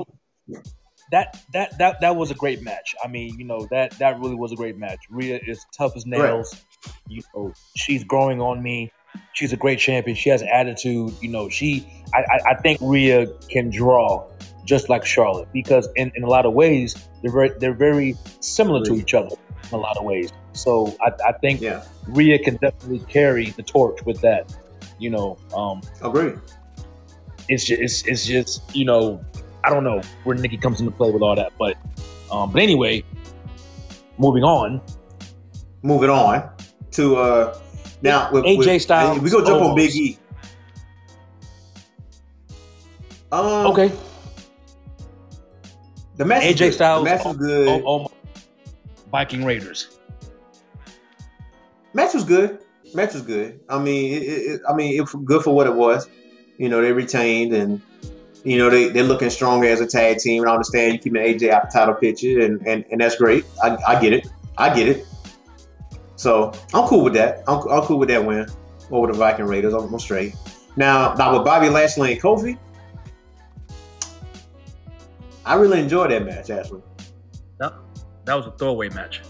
was, that that that that was a great match. I mean, you know that that really was a great match. Rhea is tough as nails. You know, she's growing on me. She's a great champion. She has attitude. You know, she. I, I, I think Rhea can draw just like Charlotte because in, in a lot of ways they're very they're very similar to each other in a lot of ways. So I, I think yeah, Rhea can definitely carry the torch with that. You know, um, agree. it's just it's, it's just you know I don't know where Nikki comes into play with all that, but um, but anyway, moving on. Moving on to uh now with, AJ with- Styles We gonna jump on Big E. Um, Okay, The match. is AJ good. Styles, The match was good. O- O- Viking Raiders. match was good. Match was good. I mean, it, it, it- I mean, it was good for what it was. You know, they retained and you know they they're looking stronger as a tag team. And I understand you keeping AJ out the title picture, and and, and that's great. I, I get it. I get it. So I'm cool with that. I'm, I'm cool with that win over the Viking Raiders. I'm, I'm straight. Now, now with Bobby Lashley and Kofi, I really enjoyed that match. Actually, That, that was a throwaway match.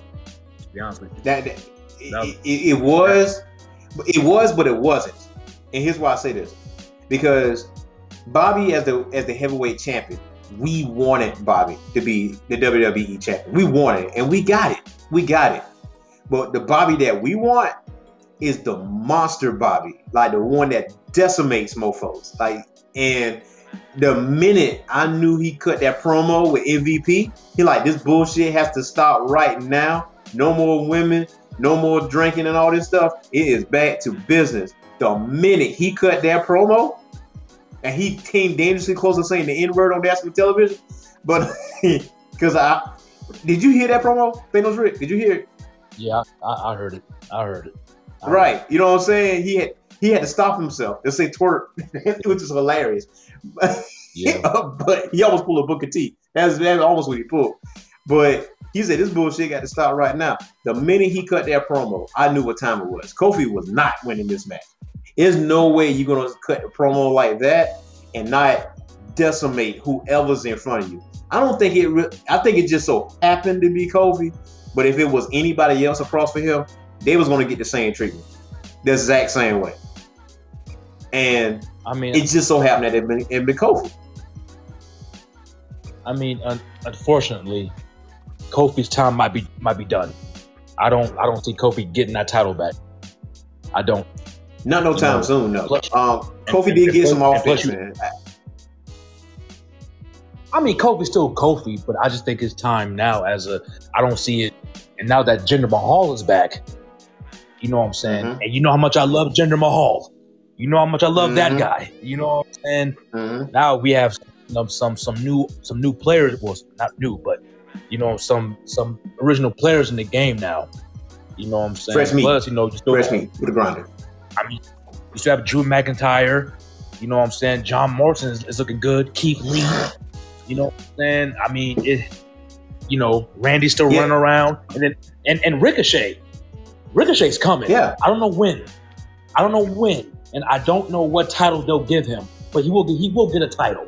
To be honest with you. that, that it, it was it was but it wasn't and here's why i say this because bobby as the as the heavyweight champion we wanted bobby to be the wwe champion we wanted it and we got it we got it but the bobby that we want is the monster bobby like the one that decimates mofos like and the minute i knew he cut that promo with mvp he like this bullshit has to stop right now no more women no more drinking and all this stuff. It is back to business. The minute he cut that promo, and he came dangerously close to saying the N word on national television, but because I did you hear that promo, Thanos Rick? Did you hear it? Yeah, I, I heard it. I heard it. I heard Right. You know what I'm saying? He had he had to stop himself to say twerk, which is hilarious. Yeah. but he almost pulled a Booker T. That's, that's almost what he pulled. But he said this bullshit got to stop right now. The minute he cut that promo, I knew what time it was. Kofi was not winning this match. There's no way you're gonna cut a promo like that and not decimate whoever's in front of you. I don't think it. Re- I think it just so happened to be Kofi. But if it was anybody else across for him, they was gonna get the same treatment, the exact same way. And I mean, it just so happened that it been, it been Kofi. I mean, un- unfortunately, Kofi's time might be might be done. I don't I don't see Kofi getting that title back. I don't. Not no time know, soon, no. plus- Um, Kofi and- did get and some plus- and plus offense, man. I mean, Kofi's still Kofi, but I just think it's time now. As a, I don't see it, and now that Jinder Mahal is back, you know what I'm saying, Mhm. and you know how much I love Jinder Mahal. You know how much I love that Mhm. guy. You know what I'm saying. Mhm. Now we have some some some new some new players. Well, not new, but you know some some original players in the game now. You know what I'm saying. Fresh meat. Plus, you know, you still Fresh meat with a grinder. I mean, you still have Drew McIntyre. You know what I'm saying? John Morrison is, is looking good. Keith Lee. You know what I'm saying? I mean, it. You know, Randy's still Yeah. running around, and then and and Ricochet. Ricochet's coming. Yeah. I don't know when. I don't know when, and I don't know what title they'll give him, but he will. Get he will get a title.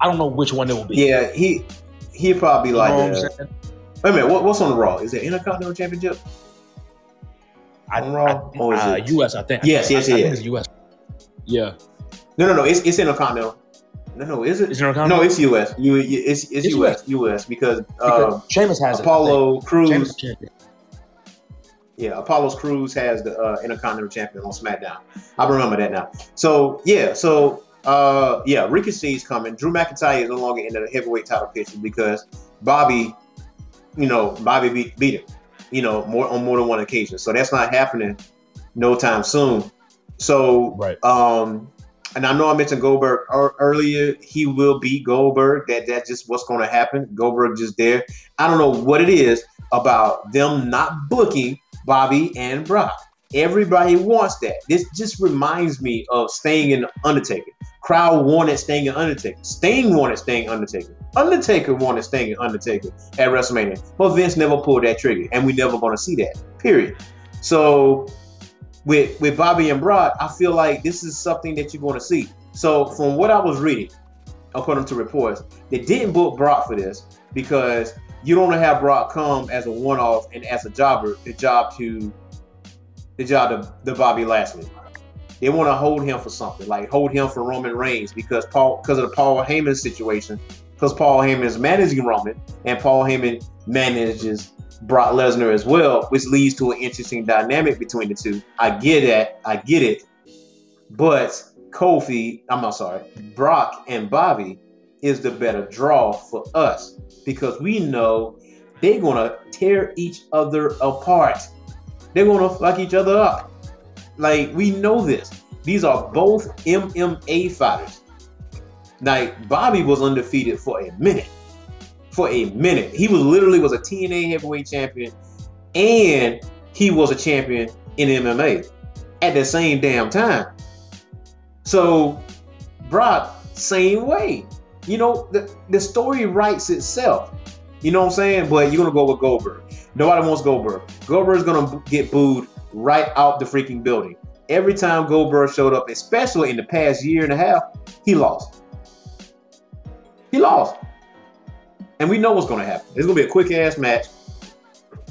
I don't know which one it will be. Yeah, he he probably You like. know what uh, wait a minute, what, what's on the Raw? Is it Intercontinental Championship? I, on Raw, I, or is uh, it- U.S. I think. Yes, yes, I, I it think is. it's U.S. Yeah. No, no, no. It's it's Intercontinental. No, no, is it? Is it Intercontinental? No, it's US. You, it's it's, It's US. US because uh, Because Sheamus has it, I Apollo think. Sheamus Crews. is champion. Yeah, Apollo's Crews has the uh, Intercontinental Champion on SmackDown. I remember that now. So yeah, so uh, yeah, Ricochet's coming. Drew McIntyre is no longer in the heavyweight title picture because Bobby, you know, Bobby beat, beat him, you know, more on more than one occasion. So that's not happening no time soon. So Right. um, and I know I mentioned Goldberg earlier. He will beat Goldberg. That that's just what's going to happen. Goldberg just there. I don't know what it is about them not booking Bobby and Brock. Everybody wants that. This just reminds me of Sting in Undertaker. Crowd wanted Sting in Undertaker. Sting wanted Sting Undertaker. Undertaker wanted Sting in Undertaker at WrestleMania. But Vince never pulled that trigger, and we never to see that. Period. So with with Bobby and Brock, I feel like this is something that you're to see. So from what I was reading, according to reports, they didn't book Brock for this because you don't want to have Brock come as a one-off and as a jobber, the job to the job to the Bobby Lashley. They want to hold him for something, like hold him for Roman Reigns because Paul because of the Paul Heyman situation, because Paul Heyman is managing Roman and Paul Heyman manages Brock Lesnar as well, which leads to an interesting dynamic between the two. I get that, I get it, but Kofi, I'm not sorry, Brock and Bobby is the better draw for us because we know they're gonna tear each other apart. They're gonna fuck each other up. Like we know this. These are both MMA fighters. Like Bobby was undefeated for a minute. For a minute. He was literally was a TNA heavyweight champion and he was a champion in MMA at the same damn time. So Brock, same way. You know, the, the story writes itself. You know what I'm saying? But you're gonna go with Goldberg. Nobody wants Goldberg. Goldberg's gonna get booed right out the freaking building. Every time Goldberg showed up, especially in the past year and a half, he lost. He lost. And we know what's gonna happen. It's gonna be a quick ass match.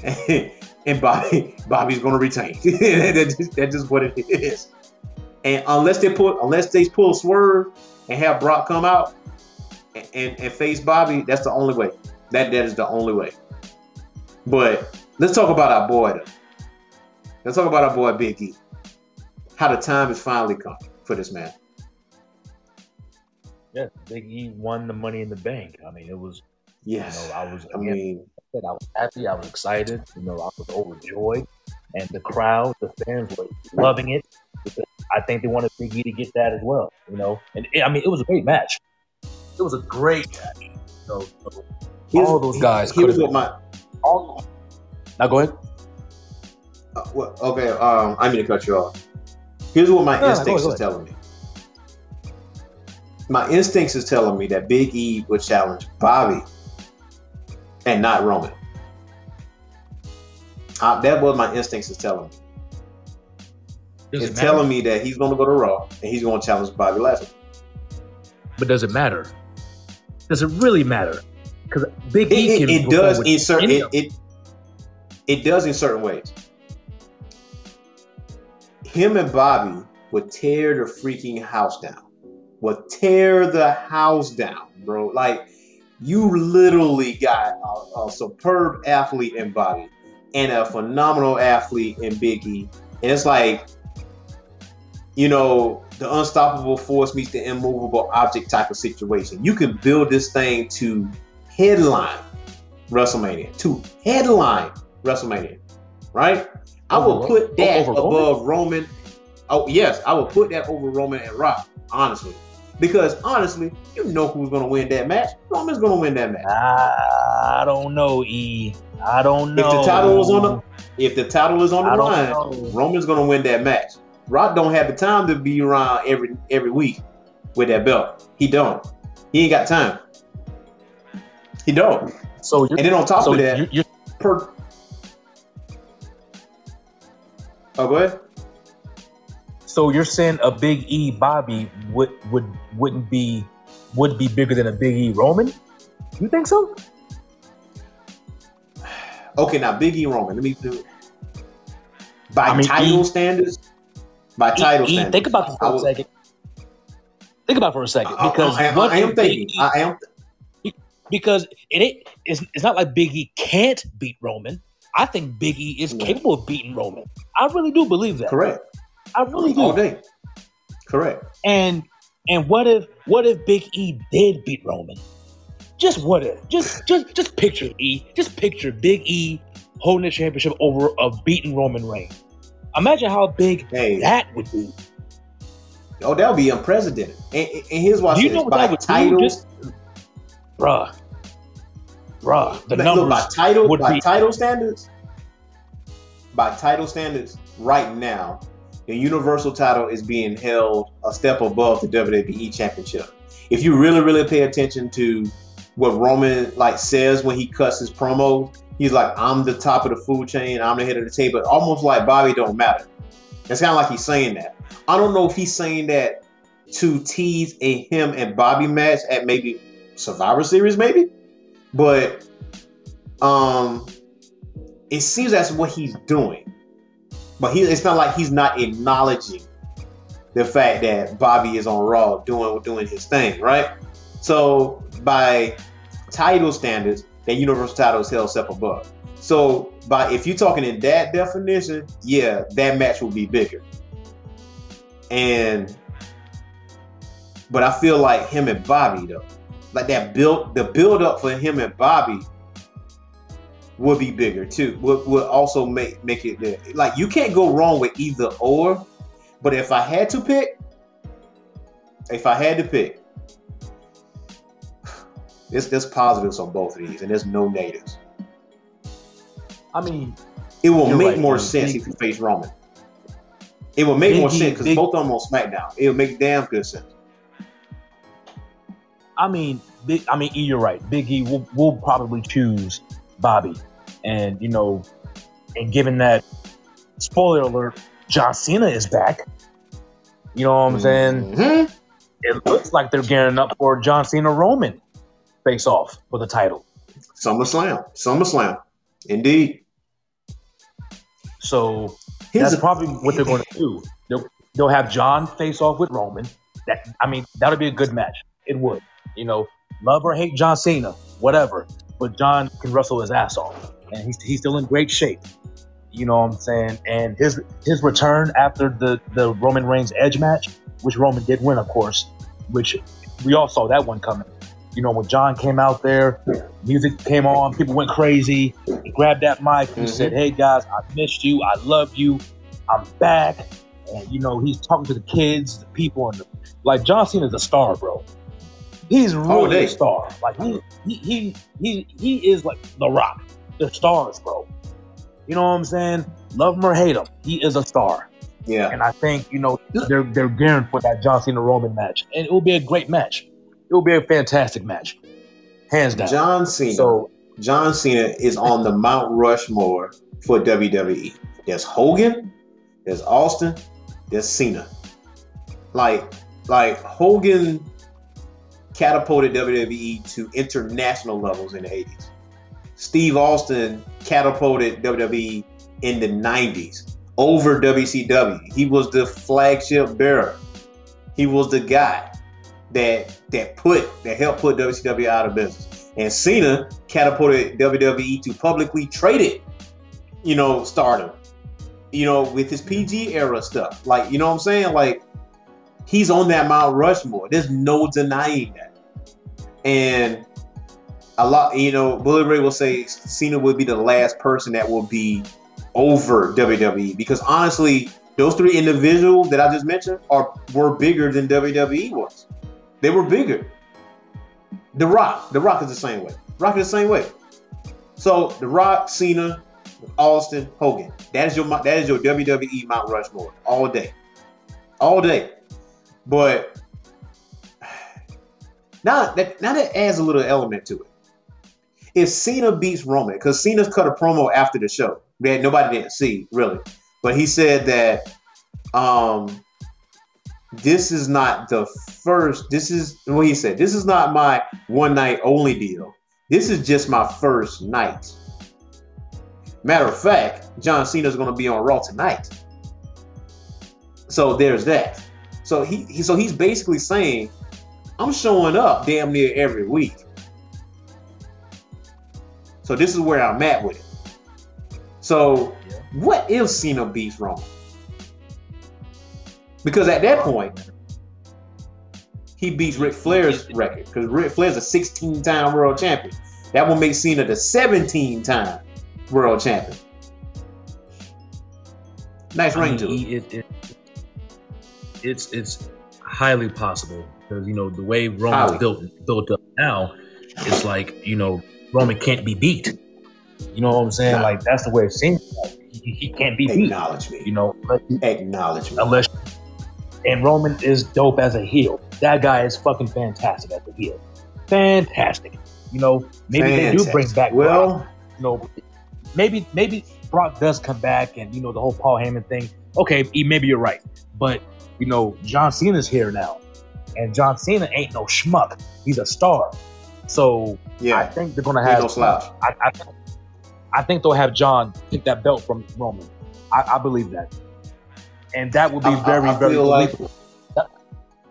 and Bobby, Bobby's gonna retain. that's, just, that's just what it is. And unless they put unless they pull a swerve and have Brock come out and, and, face Bobby, that's the only way. That that is the only way. But let's talk about our boy though. Let's talk about our boy Big E. How the time has finally come for this man. Yeah, Big E won the Money in the Bank. I mean, it was. Yes. You know, I was. I again, mean, I said I was happy. I was excited. You know, I was overjoyed, and the crowd, the fans were loving it. I think they wanted Big E to get that as well. You know, and I mean, it was a great match. It was a great match. You know, so here's- all those guys Here's could've what my all. Now go ahead. uh, well, okay. Um, I mean to cut you off. Here's what my No, no, instincts go is ahead. telling me. My instincts is telling me that Big E would challenge Bobby and not Roman. Uh, that was my instincts is telling me. Does It's it matter? telling me that he's going to go to Raw and he's going to challenge Bobby Lashley. But does it matter? Does it really matter? Because Big It, E it, it does in certain it, it it does in certain ways. Him and Bobby would tear the freaking house down. Would tear the house down, bro. Like you literally got a, a superb athlete in Bobby and a phenomenal athlete in Big E. And it's like you know, the unstoppable force meets the immovable object type of situation. You can build this thing to headline WrestleMania, to headline WrestleMania, right? I will put that over Roman? above Roman. Oh yes, I will put that over Roman and Rock, honestly, because honestly, you know who's going to win that match. Roman's going to win that match. I don't know, E. I don't know. If the title was on the, if the title is on the line, know. Roman's going to win that match. Rock don't have the time to be around every every week with that belt. He don't. He ain't got time. He don't. So you're, And then on top so of that, you- you're per. Oh, go ahead. so you're saying a Big E Bobby would would wouldn't be would be bigger than a Big E Roman? You think so? Okay, now Big E Roman. Let me do. By I mean, title E- standards, by title E, E, think about this I for a second. Think about it for a second I- I- because I, what I am thinking. E- I am. because it it's, it's not like Big E can't beat Roman. I think Big E is No. capable of beating Roman. I really do believe that. Correct. I really do. All day. Correct. And and what if what if Big E did beat Roman? Just what if? Just just just picture E. Just picture Big E holding the championship over a beaten Roman Reigns. Imagine how big Hey. that would be. Oh, that would be unprecedented. And, and here's why Do you know what that by would do? titles. Just- Bruh. Bruh. The Look, numbers by title would by be- title standards. By title standards, right now, the Universal title is being held a step above the WWE Championship. If you really, really pay attention to what Roman like says when he cuts his promos, he's like, "I'm the top of the food chain. I'm the head of the table." Almost like Bobby don't matter. It's kind of like he's saying that. I don't know if he's saying that to tease a him and Bobby match at maybe Survivor Series, maybe. But um, it seems that's what he's doing. But he, it's not like he's not acknowledging the fact that Bobby is on Raw doing doing his thing, right? So by title standards, that Universal title is held step above. So by if you're talking in that definition, yeah, that match will be bigger. And but I feel like him and Bobby though, like that build the build up for him and Bobby would be bigger too. Would, would also make make it there. Like you can't go wrong with either or. But if I had to pick, if I had to pick, there's there's positives on both of these, and there's no negatives. I mean, It will make right, more man. sense Big- if you face Roman. It will make more Biggie- sense because both of them on SmackDown. It will make damn good sense. I mean, big. I mean, E, you're right. Big E will will probably choose Bobby, and you know, and given that, spoiler alert, John Cena is back. You know what I'm saying? Mhm. It looks like they're gearing up for John Cena Roman face off for the title. SummerSlam, SummerSlam, indeed. So Here's that's a- probably what they're going to do. They'll, they'll have John face off with Roman. That I mean, that'll be a good match. It would. You know, love or hate John Cena, whatever. But John can wrestle his ass off, and he's he's still in great shape. You know what I'm saying? And his his return after the the Roman Reigns Edge match, which Roman did win, of course, which we all saw that one coming. You know, when John came out there, music came on, people went crazy. He grabbed that mic, he Mhm. said, Hey guys, I missed you, I love you, I'm back. And you know, he's talking to the kids, the people, and the, like John Cena's a star, bro. He's really day. a star. Like he, he he he he is like the rock. They're stars, bro. You know what I'm saying? Love him or hate him, he is a star. yeah. And I think, you know, they're they're gearing for that John Cena Roman match. And it will be a great match. It will be a fantastic match. Hands down. John Cena. so John Cena is on the Mount Rushmore for WWE. There's Hogan, there's Austin, there's Cena. Like, like Hogan catapulted WWE to international levels in the 80s. Steve Austin catapulted WWE in the 90s over WCW. He was the flagship bearer. He was the guy that that put that helped put WCW out of business. And Cena catapulted WWE to publicly traded, you know, stardom. you know, with his PG era stuff. Like, you know what I'm saying? Like, he's on that Mount Rushmore. There's no denying that. And a lot, you know, Bully Ray will say Cena would be the last person that will be over WWE because honestly, those three individuals that I just mentioned are were bigger than WWE was. They were bigger. The Rock, The Rock is the same way. Rock is the same way. So The Rock, Cena, Austin, Hogan. That is your that is your WWE Mount Rushmore all day, all day. But now that now that adds a little element to it. If Cena beats Roman, because Cena's cut a promo after the show that nobody didn't see really, but he said that um this is not the first. This is what he said. This is not my one night only deal. This is just my first night. Matter of fact, John Cena is going to be on Raw tonight. So there's that. So he, he so he's basically saying, I'm showing up damn near every week. So this is where I'm at with it. So what if Cena beats Roman? Because at that point, he beats Ric Flair's record. Because Ric Flair's a 16 time world champion. That will make Cena the 17 time world champion. Nice ring to it. It, it. It's it's highly possible because you know the way Roman's built built up now, it's like you know Roman can't be beat. You know what I'm saying? Like that's the way it seems. Like. He, he can't be beat. Acknowledge me. You know, acknowledge me. Unless and Roman is dope as a heel. That guy is fucking fantastic as a heel. Fantastic. You know, maybe fantastic. they do bring back well, Brock. you know, maybe maybe Brock does come back and you know the whole Paul Heyman thing. Okay, maybe you're right, but you know John Cena's here now, and John Cena ain't no schmuck. He's a star. So yeah, I think they're gonna have. No slouch. I, I, I, think they'll have John take that belt from Roman. I, I believe that, and that would be I, very very believable. Like... That,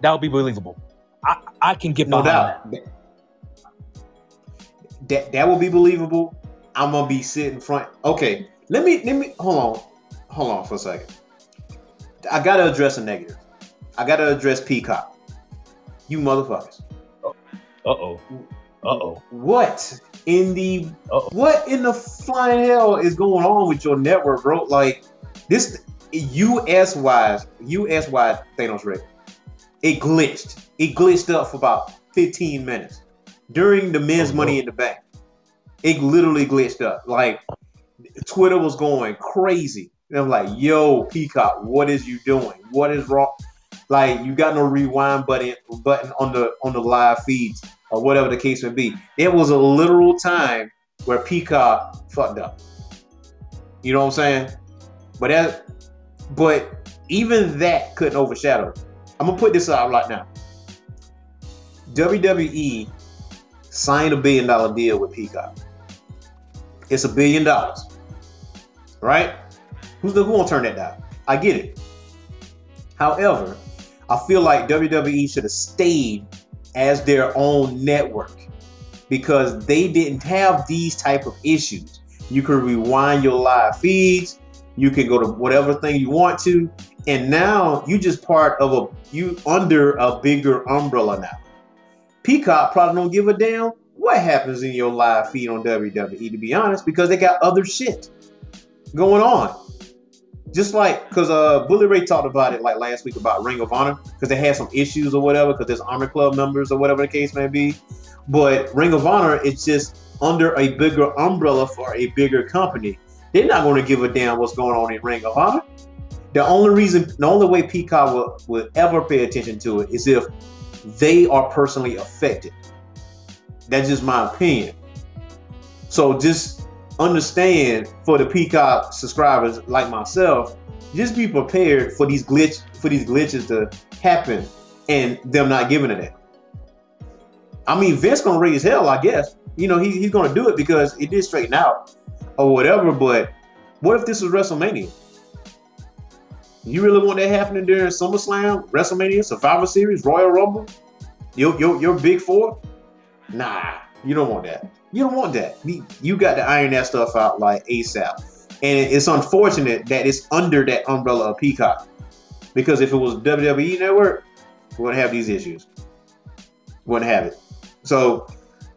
that, would be believable. I, I can get no doubt. That. that that will be believable. I'm gonna be sitting front. Okay, let me let me hold on, hold on for a second. I gotta address a negative. I gotta address Peacock. You motherfuckers. Uh oh. Uh oh. What in the Uh-oh. what in the flying hell is going on with your network, bro? Like this US wise, US wide Thanos Red. It glitched. It glitched up for about 15 minutes during the men's oh, money in the bank. It literally glitched up. Like Twitter was going crazy. And I'm like, yo, Peacock, what is you doing? What is wrong? Like you got no rewind button button on the on the live feeds or whatever the case may be. There was a literal time where Peacock fucked up. You know what I'm saying? But that but even that couldn't overshadow. I'm gonna put this out right now. WWE signed a billion dollar deal with Peacock. It's a billion dollars, right? Who's the who turn that down? I get it. However, I feel like WWE should have stayed as their own network because they didn't have these type of issues. You could rewind your live feeds. You can go to whatever thing you want to, and now you just part of a you under a bigger umbrella now. Peacock probably don't give a damn what happens in your live feed on WWE, to be honest, because they got other shit going on. Just like, because uh, Bully Ray talked about it like last week about Ring of Honor, because they had some issues or whatever, because there's Honor Club members or whatever the case may be. But Ring of Honor, it's just under a bigger umbrella for a bigger company. They're not going to give a damn what's going on in Ring of Honor. The only reason, the only way Peacock will, will ever pay attention to it is if they are personally affected. That's just my opinion. So just understand for the Peacock subscribers like myself, just be prepared for these glitch for these glitches to happen and them not giving it that. I mean, Vince gonna raise hell, I guess. You know, he, he's gonna do it because it did straighten out or whatever. But what if this was WrestleMania? You really want that happening during SummerSlam, WrestleMania, Survivor Series, Royal Rumble? Your your your big four? Nah, you don't want that. You don't want that. You got to iron that stuff out like ASAP. and it's unfortunate that it's under that umbrella of Peacock. Because if it was WWE Network, we wouldn't have these issues. Wouldn't have it. So,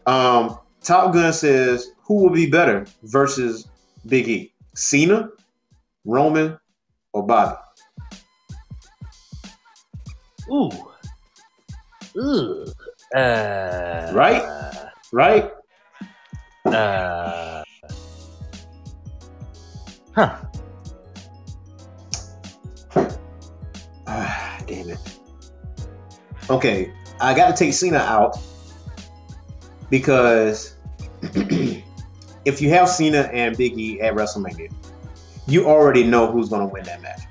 um, Top Gun says, who will be better versus Big E? Cena, Roman, or Bobby? Ooh. Ooh. Uh, Right? Right? Uh, huh. Ah, damn it. Okay, I got to take Cena out because if you have Cena and Big E at WrestleMania, you already know who's going to win that match.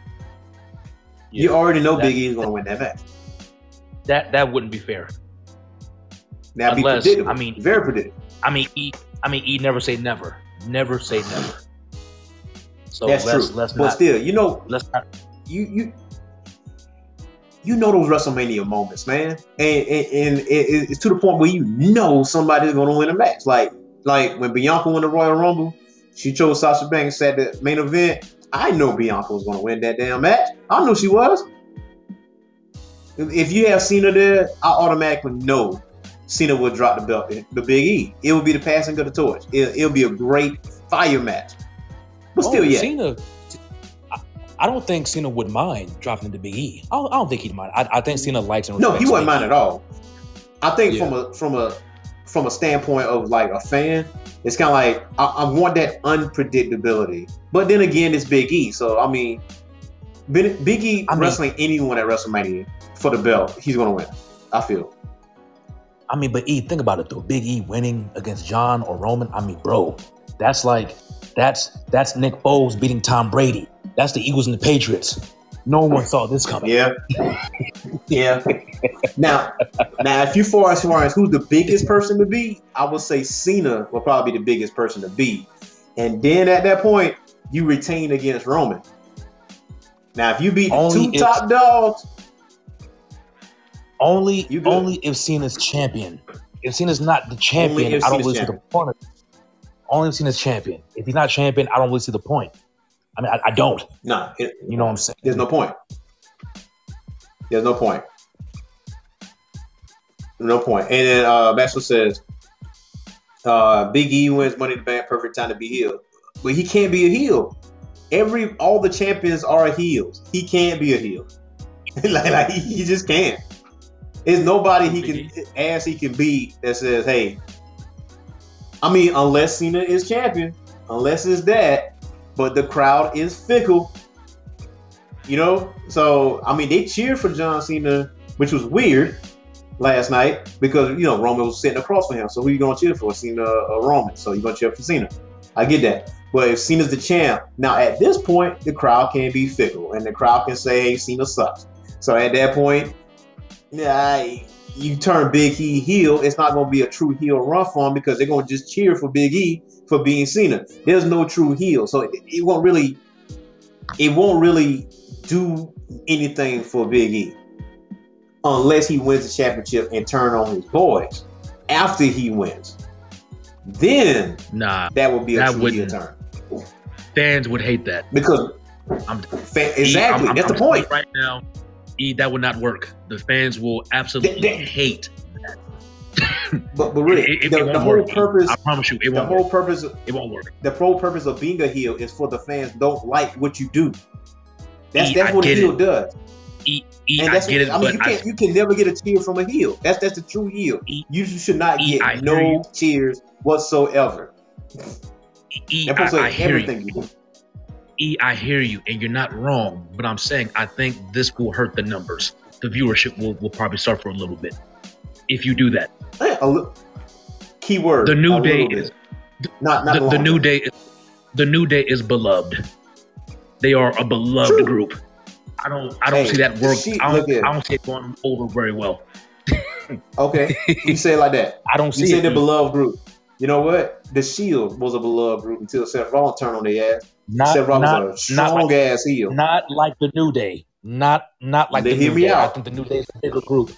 you already know that- Big E is going to win that match. That that wouldn't be fair. That'd be Unless- predictable. I mean- very predictable. I mean, E. I mean, E. Never say never. Never say never. So That's let's true. let's but not still, you know, let's not. you you you know those WrestleMania moments, man, and and, and it, it's to the point where you know somebody's going to win a match. Like like when Bianca won the Royal Rumble, she chose Sasha Banks at the main event. I know Bianca was going to win that damn match. I knew she was. If- you have Cena there, I automatically know Cena would drop the belt, the Big E. It would be the passing of the torch. It, it'll be a great fire match. But oh, still, Oh, yeah, Cena. I- don't think Cena would mind dropping to Big E. I don't, I don't think he'd mind. I, I think Cena likes and No, he wasn't mind at all. I think Yeah. from a from a from a standpoint of like a fan, it's kind of like I, I want that unpredictability. But then again, it's Big E, so I mean, Big, E I mean- wrestling anyone at WrestleMania for the belt, he's gonna win. I feel. I mean, but E, think about it though. Big E winning against John or Roman. I mean, bro, that's like that's that's Nick Foles beating Tom Brady. That's the Eagles and the Patriots. No one saw this coming. Yeah, yeah. now, now, if you far as far as who's the biggest person to be, I would say Cena will probably be the biggest person to be. and then at that point, you retain against Roman. Now, if you beat Only two if- top dogs, Only You good. only if Cena's champion. If Cena's not the champion, I don't really see the point. Only if Cena's champion. If he's not champion, I don't really see the point. I mean, I, I don't. No, it, You know what I'm saying? there's no point. There's no point. No point. And then uh, Maxwell says, uh, Big E wins Money in the Bank, perfect time to be heel. But he can't be a heel. Every all the champions are heels. He can't be a heel. like, like, he, he just can't. There's nobody he can ass he can beat that says, hey. I mean, unless Cena is champion, unless it's that, but the crowd is fickle. You know, so I mean, they cheered for John Cena, which was weird last night because you know Roman was sitting across from him. So who are you gonna cheer for? Cena or Roman? So you're gonna cheer for Cena? I get that. But if Cena's the champ, now at this point, the crowd can be fickle, and the crowd can say, "Hey, Cena sucks." So at that point, yeah, you turn Big E heel. It's not gonna be a true heel run for him because they're gonna just cheer for Big E for being Cena. There's no true heel, so it, it won't really, it won't really do anything for Big E unless he wins the championship and turn on his boys after he wins. Then Nah, that would be a true heel turn fans would hate that. because I'm exactly I'm- I'm- that's I'm the point. Right now, E, that would not work. The fans will absolutely hate. But but really, It- it- the, it the whole work. purpose, I promise you, it the won't whole work. purpose, It won't work. the whole purpose of being a heel is for the fans don't like what you do. That's E, that's I what a heel it. does. E, E, And I that's get it, I mean, you can't you can never get a cheer from a heel. That's that's the true heel. E- You should not get I no you. cheers whatsoever. E, That's I, I hear you. everything you do. E, I hear you, and you're not wrong. But I'm saying I think this will hurt the numbers. The viewership will, will probably suffer a little bit if you do that. A li- Keyword. The new day little is not not the, the new day. Is, the new day is beloved. They are a beloved True. group. I don't. I don't Hey, see that work. she- I don't, I don't see it going over very well. Okay, you say it like that. I don't You see say it. the beloved group. You know what? The Shield was a beloved group until Seth Rollins turned on their ass. not, Seth Rollins not, was a strong like, ass heel. not like the New Day. Not not like They the New Day. I think the New Day is a bigger group.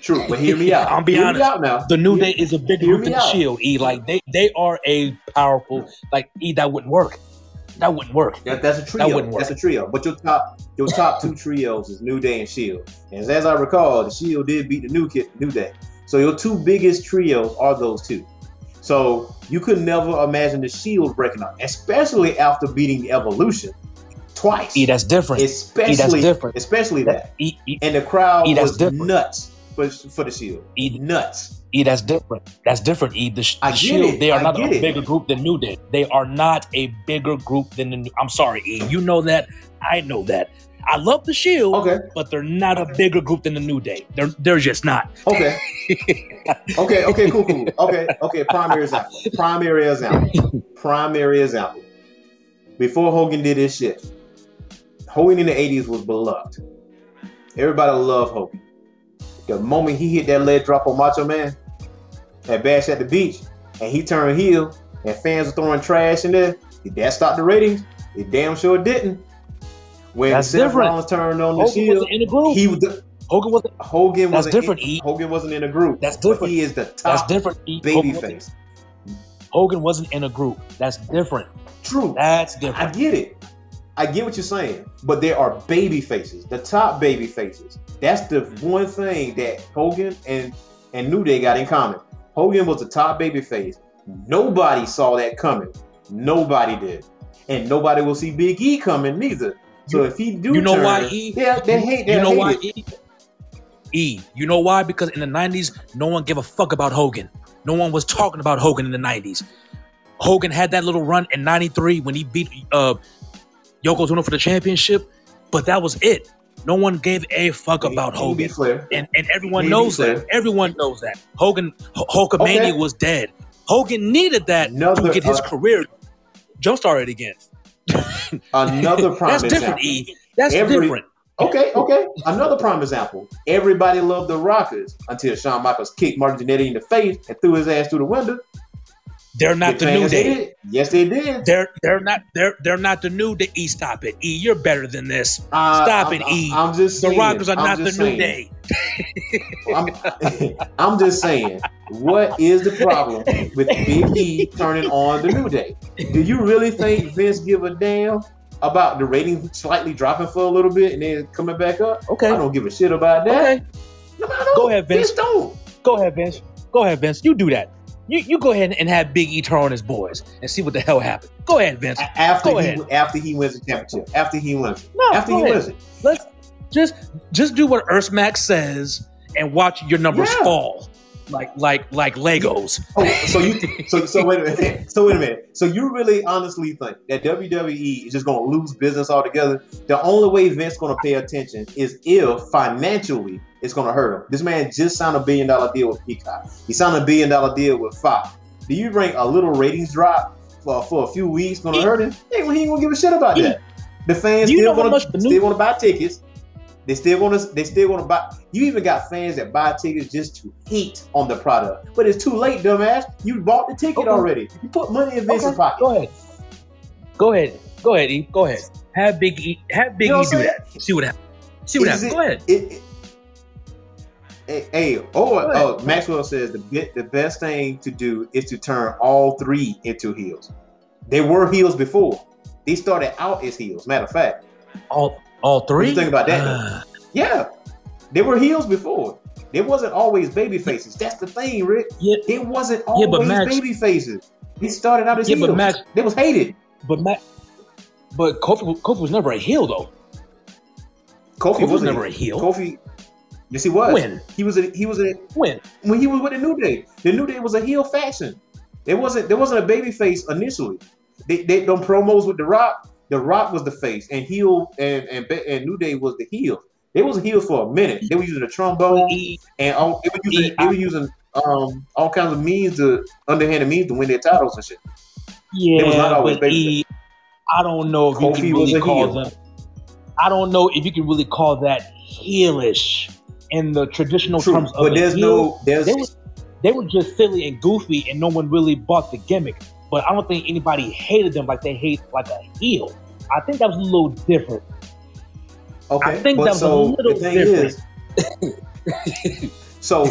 True, but hear me out. I'll be hear honest. Out now. The New Hear- Day is a bigger hear group the out. Shield. E like they they are a powerful like E that wouldn't work. that wouldn't work. That, that's a trio. wouldn't work. That's a trio. But your top your top two trios is New Day and Shield. And as I recall, the Shield did beat the New Kid New Day. So your two biggest trios are those two. So you could never imagine the Shield breaking up, especially after beating the Evolution twice. E, that's different. especially different. especially that. E, e, And the crowd E, that's was different. nuts for, for the Shield. E, Nuts. E, that's different. That's different. E, the, the Shield, it. they are I not a it. bigger group than New Day. They are not a bigger group than the New. I'm sorry, E. You know that. I know that. I love the Shield, Okay. but they're not a bigger group than the New Day. They're they're just not. Okay. okay. Okay. Cool. Cool. Okay. Okay. Primary example. Primary example. Primary example. Before Hogan did his shit, Hogan in the '80s was beloved. Everybody loved Hogan. The moment he hit that leg drop on Macho Man at Bash at the Beach, and he turned heel, and fans were throwing trash in there, did that stop the ratings? It damn sure didn't. When That's Seth different. Rollins turned on the Hogan Shield, wasn't in a group. he was the, Hogan wasn't. Hogan That's wasn't different, In, E. Hogan wasn't in a group. That's but different. he is the That's top different. E. baby Hogan wasn't-. Hogan wasn't in a group. That's different. True. That's different. I get it. I get what you're saying. But there are baby faces, the top baby faces. That's the one thing that Hogan and, and New Day got in common. Hogan was the top baby face. Nobody saw that coming. Nobody did. And nobody will see Big E coming neither. So if he do you know turn, why, E? Yeah, they hate they you know why? it. E? E. You know why? Because in the '90s, no one gave a fuck about Hogan. No one was talking about Hogan in the '90s. Hogan had that little run in '93 when he beat uh, Yokozuna for the championship, but that was it. No one gave a fuck about He- he be Hogan, and and everyone knows that. Everyone knows that Hogan Hulkamania Okay. was dead. Hogan needed that Another, to get his uh, career jump started again. Another prime example. That's different, example. E. That's Every- different. Okay, okay. Another prime example. Everybody loved the Rockers until Shawn Michaels kicked Marty Jannetty in the face and threw his ass through the window. They're not the new day. Yes, they did. They're they're not they're they're not the new day. E, stop it. E, you're better than this. Uh, Stop I'm, it, E. I'm just The saying, Rockers are I'm not the just new saying. day. I'm, I'm just saying. What is the problem with Big E turning on the New Day? Do you really think Vince give a damn about the rating slightly dropping for a little bit and then coming back up? Okay. I don't give a shit about that. Okay. No, I don't. Go ahead, Vince. don't. Go ahead, Vince. Go ahead, Vince. You do that. You you go ahead and have Big E turn on his boys and see what the hell happened. Go ahead, Vince. After Go he ahead. after he wins the championship. After he wins it. No, after he ahead. wins it. Let's just just do what Earthmax says and watch your numbers Yeah. fall. Like like like Legos. Oh, so you so so wait a minute. So wait a minute. So you really honestly think that WWE is just going to lose business altogether? The only way Vince going to pay attention is if financially it's going to hurt him. This man just signed a billion dollar deal with Peacock. He signed a billion dollar deal with Fox. Do you bring a little ratings drop for, for a few weeks going to hurt him? Hey, he ain't going to give a shit about that. The fans still want to still want to buy tickets. They still want to. They still want to buy. You even got fans that buy tickets just to hate on the product. But it's too late, dumbass. You bought the ticket Okay. already. You put money in Vince's Okay, pocket. Go ahead. Go ahead. Go ahead, E. Go ahead. Have Big E have Big You know E do that. See what happens. See what happens. Go ahead. It, it, Hey, hey, oh, Go ahead. oh, Maxwell says the bit, the best thing to do is to turn all three into heels. They were heels before. They started out as heels. Matter of fact, All all three. you think about that. Uh, yeah, they were heels before. They wasn't always baby faces. That's the thing, Rick. yeah, It wasn't Yeah, but always Max- baby faces. They started out as Yeah, but heels. Max- they was hated. but Matt, but Kofi Kofi was never a heel though. Kofi, Kofi was wasn't never a heel. Kofi, yes, he was. When? he was, a, he was a, When? when he was with the New Day. The New Day was a heel faction. It wasn't. There wasn't a baby face initially. They, they them promos with The Rock. The Rock was the face, and heel and and, and New Day was the heel. They was a heel for a minute. They were using a trombone and all, they were using they were using um all kinds of means to underhanded means to win their titles and shit. yeah, it was not always baby E, I don't know if you Kofi can was really call heel. them. I don't know if you can really call that heelish in the traditional True, terms of but there's heel. no there's They were, they were just silly and goofy, and no one really bought the gimmick. But I don't think anybody hated them like they hate like a heel. I think that was a little different. okay. I think that was a little different. is, so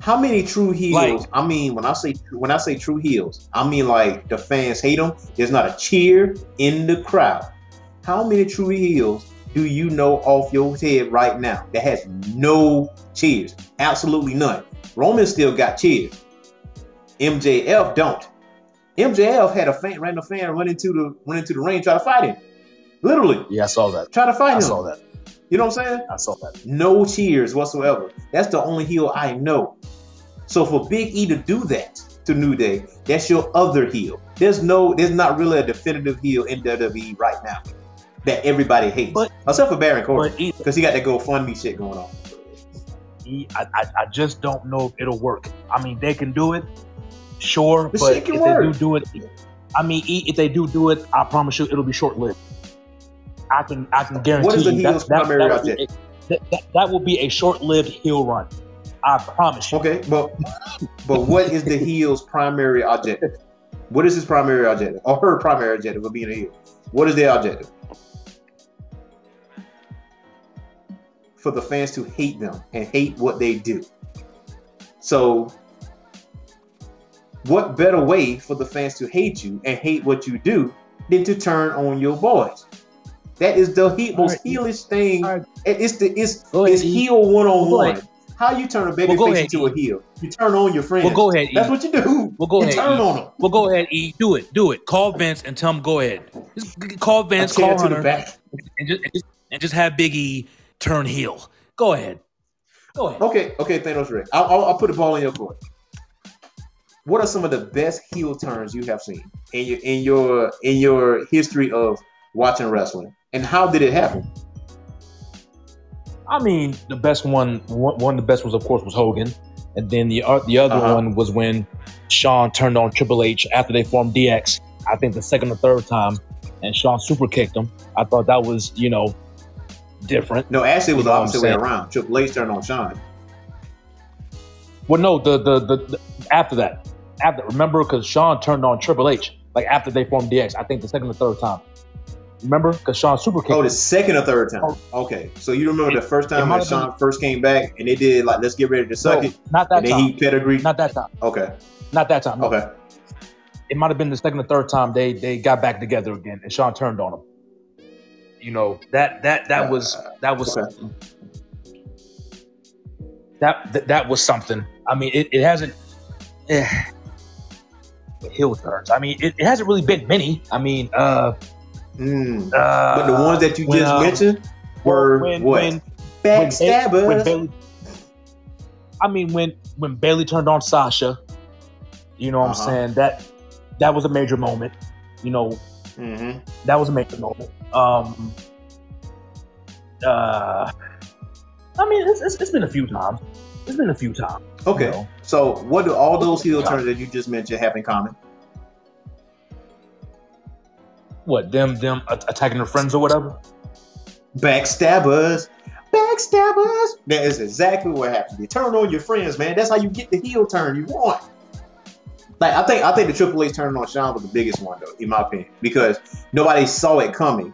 How many true heels? Like- I mean, when I say when I say true heels, I mean like the fans hate them. There's not a cheer in the crowd. How many true heels do you know off your head right now that has no cheers? Absolutely none. Roman still got cheers. MJF don't. MJF had a fan, random fan run into the run into the ring, try to fight him. Literally, Yeah, I saw that. try to fight I him. I saw that. You know what I'm saying? I saw that. No cheers whatsoever. That's the only heel I know. So for Big E to do that to New Day, that's your other heel. There's no, there's not really a definitive heel in WWE right now that everybody hates, But- except for Baron Corbin because he got that GoFundMe shit going on. I I just don't know if it'll work. I mean, they can do it, sure, but if work. they do do it, I mean, if they do do it, I promise you, it'll be short lived. I can I can guarantee What is the you that, heel's that, primary that, will be a, that, that, that will be a short lived heel run. I promise you. Okay, but but what is the heel's primary objective? What is his primary objective or her primary objective of being a heel? What is their objective? For the fans to hate them and hate what they do. So, what better way for the fans to hate you and hate what you do than to turn on your boys? That is the he- most Alright. heelish thing. Alright. It- It's the it's ahead, it's heel one on one. How you turn a baby Well, face ahead, into E. a heel? You turn on your friends. Well, go ahead, E. That's what you do. Well, go you ahead, turn E. on them. Well, go ahead, E. Do it. Do it. Call Vince and tell him go ahead. Just call Vince, call to the Hunter, back. and just, and just and just have Big E turn heel. Go ahead. Go ahead. Okay, okay, Thanos Rick. I'll, I'll, I'll put the ball in your court. What are some of the best heel turns you have seen in your in your in your history of watching wrestling, and how did it happen? I mean, the best one, one, one of the best ones, of course, was Hogan, and then the uh, the other Uh-huh. one was when Shawn turned on Triple H after they formed DX. I think the second or third time, and Shawn super kicked him. I thought that was, you know, different. No, actually, it was the know what I'm opposite way around. Triple H turned on Shawn. Well, no, the the the, the after that, after remember because Shawn turned on Triple H like after they formed DX. I think the second or third time. Remember because Shawn super kicked. Oh, the second or third time. Oh. Okay, so you remember the first time when have been- first came back and they did like, let's get ready to suck No, it, not that and then he pedigree. Not that time. Okay, Not that time. No. okay. it might have been the second or third time they they got back together again, and Shawn turned on him. You know that that that was that was something. That, that that was something. I mean, it, it hasn't. Eh, heel turns. I mean, it, it hasn't really been many. I mean, uh, Mm. uh But the ones that you when, just um, mentioned were when, what? When, when, Backstabbers. when Bayley, I mean, when when Bayley turned on Sasha, you know what Uh-huh. I'm saying? That that was a major moment. You know, Mhm. that was a major moment. Um, uh, I mean, it's, it's, it's been a few times. It's been a few times. you Okay. know. So, what do all those heel turns that you just mentioned have in common? What them them attacking their friends or whatever? Backstabbers. Backstabbers. That is exactly what happens. You turn on your friends, man. That's how you get the heel turn you want. Like I think I think the Triple H turn on Shawn was the biggest one though, in my opinion, because nobody saw it coming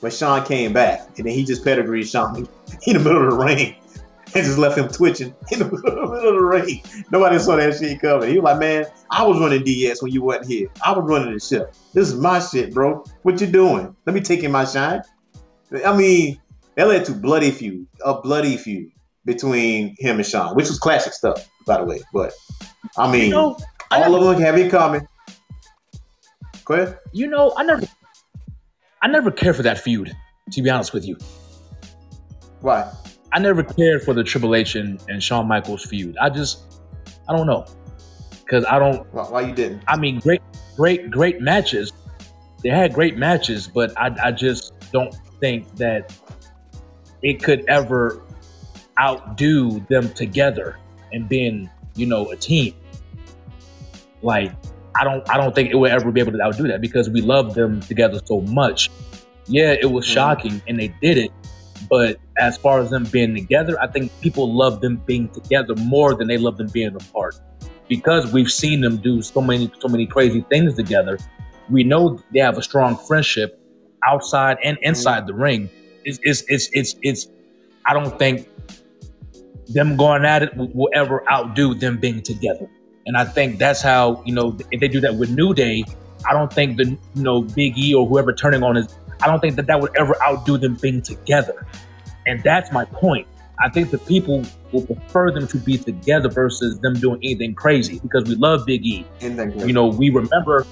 when Shawn came back, and then he just pedigreed Shawn in the middle of the ring and just left him twitching in the middle of the ring. Nobody saw that shit coming. He was like, "Man, I was running DX when you wasn't here. I was running the ship. This is my shit, bro. What you doing? Let me take in my shine." I mean, that led to bloody feud, a bloody feud between him and Shawn, which was classic stuff, by the way. But I mean, You know, all never, of them have in common. Go ahead. you know, I never, I never cared for that feud. To be honest with you, Why? I never cared for the Triple H and, and Shawn Michaels feud. I just, I don't know, because I don't. Why, why you didn't? I mean, great, great, great matches. They had great matches, but I, I just don't think that it could ever outdo them together and being, you know, a team. Like, I don't, I don't think it would ever be able to outdo that because we love them together so much. Yeah, it was Mhm. shocking and they did it, but as far as them being together, I think people love them being together more than they love them being apart because we've seen them do so many so many crazy things together we know they have a strong friendship outside and inside the ring it's it's it's it's, it's i don't think them going at it will, will ever outdo them being together. And I think that's how you know if they do that with New Day, I don't think the you know Big E or whoever turning on is. I don't think that that would ever outdo them being together. And that's my point. I think the people will prefer them to be together versus them doing anything crazy because we love Big E. You know, we remember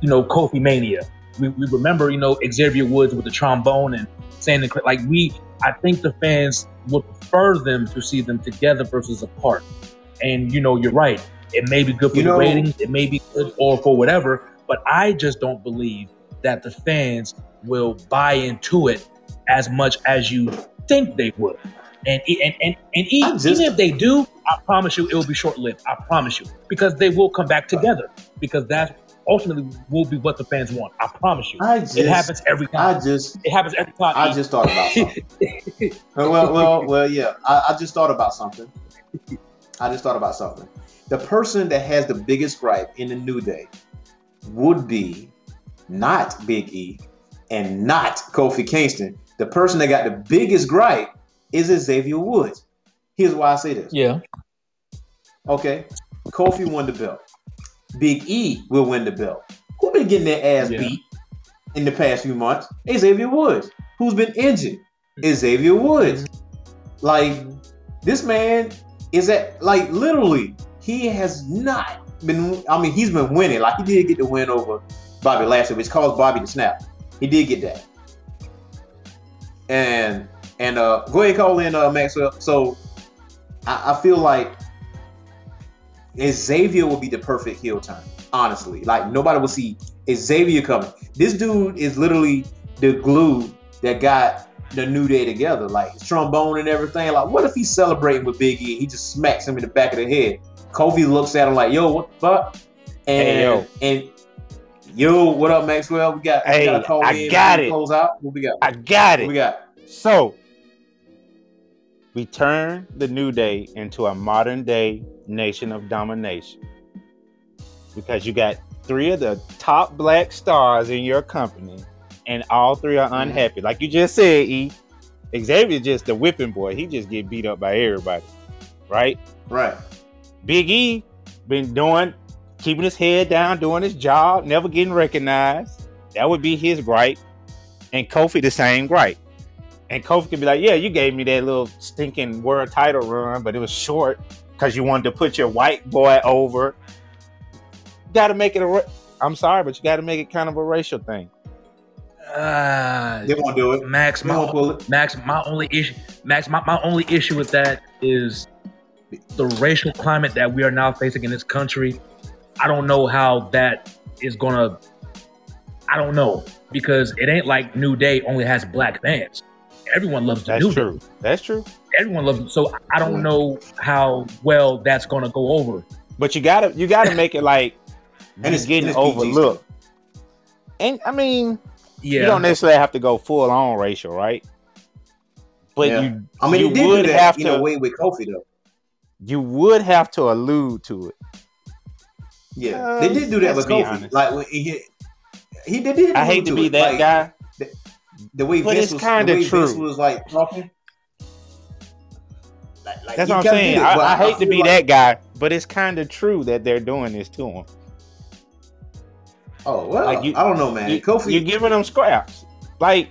you know, Kofi Mania. We, we remember, you know, Xavier Woods with the trombone and saying like we I think the fans would prefer them to see them together versus apart. And you know, you're right. It may be good for You the know- ratings, it may be good or for whatever, but I just don't believe that the fans will buy into it as much as you think they would. And and and, and e- I just- even if they do, I promise you it will be short lived. I promise you. Because they will come back together. Because that ultimately will be what the fans want. I promise you. I just, it happens every time. I just, it happens every time. I just thought about something. well, well, well, yeah. I, I just thought about something. I just thought about something. The person that has the biggest gripe in the New Day would be not Big E and not Kofi Kingston. The person that got the biggest gripe is Xavier Woods. Here's why I say this. yeah. Okay, Kofi won the belt. Big E will win the belt. Who been getting their ass Yeah. beat in the past few months? Xavier Woods. Who's been injured? Xavier Woods. Like this man is at like literally he has not been. I mean, he's been winning. Like he did get the win over Bobby Lashley, which caused Bobby to snap. He did get that. And and uh go ahead call in uh Maxwell. So I, I feel like Xavier will be the perfect heel turn. Honestly, like nobody will see Xavier coming. This dude is literally the glue that got the New Day together. Like his trombone and everything. Like, what if he's celebrating with Big E? He just smacks him in the back of the head. Kofi looks at him like, "Yo, what the fuck?" And Hey, yo. and yo, what up, Maxwell? We got, we Hey, got a call I in. got we it. Close out. What we got? I got What we it. got? So we turn the New Day into a modern day nation of domination because you got three of the top black stars in your company, and all three are mm-hmm. unhappy. Like you just said, E. Xavier just the whipping boy. He just get beat up by everybody, right? Right. Big E been doing, keeping his head down, doing his job, never getting recognized. That would be his gripe. And Kofi the same gripe. And Kofi could be like, "Yeah, you gave me that little stinking world title run, but it was short because you wanted to put your white boy over." Got to make it a. ra- I'm sorry, but you got to make it kind of a racial thing. Uh, They won't do it. Max, They my, it. Max, my only issue, Max, my, my only issue with that is the racial climate that we are now facing in this country. I don't know how that is gonna. I don't know because it ain't like New Day only has black fans. Everyone loves the That's New Day. true. That's true. Everyone loves. So I don't know how well that's gonna go over. But you gotta you gotta make it like And and it's- it's getting and it's overlooked. And I mean, Yeah, you don't necessarily have to go full on racial, right? But Yeah. you I mean, you would do that have in to a way with Kofi though. You would have to allude to it. Yeah, Uh, they did do that with be Kofi. honest. Like when he, he did. did I hate allude to be it. that Like, guy. The way but Vince it's was, kinda the way Vince true. was like talking. Like, like, That's what I'm saying. did it, I, but I hate to be like- that guy, but it's kind of true that they're doing this to him. Oh well, Like, you- I don't know, man. You, Kofi, you're giving them scraps, like,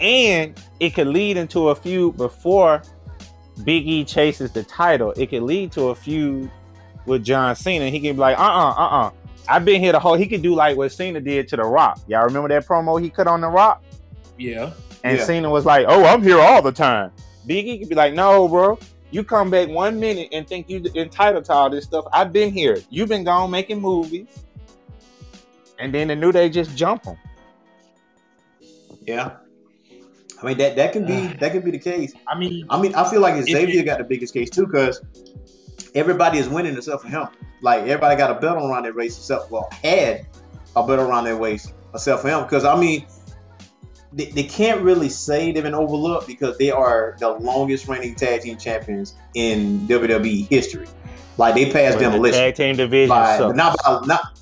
and it could lead into a feud before Big E chases the title. It could lead to a feud with John Cena. He can be like, uh, uh-uh, uh, uh I've been here the whole. He could do like what Cena did to The Rock. Y'all remember that promo he cut on The Rock? yeah. And Yeah. Cena was like, "Oh, I'm here all the time." Big E could be like, "No, bro, you come back one minute and think you're entitled to all this stuff. I've been here. You've been gone making movies." And then the New Day just jump them. yeah. I mean that that can be that can be the case. I mean, I mean, I feel like Xavier you- got the biggest case too, because everybody is winning except for him. Like everybody got a belt around their waist except well had a belt around their waist except for him. Because I mean, they, they can't really say they've been overlooked because they are the longest reigning tag team champions in WWE history. Like they passed But the demolition. tag team division By, sucks. not by, not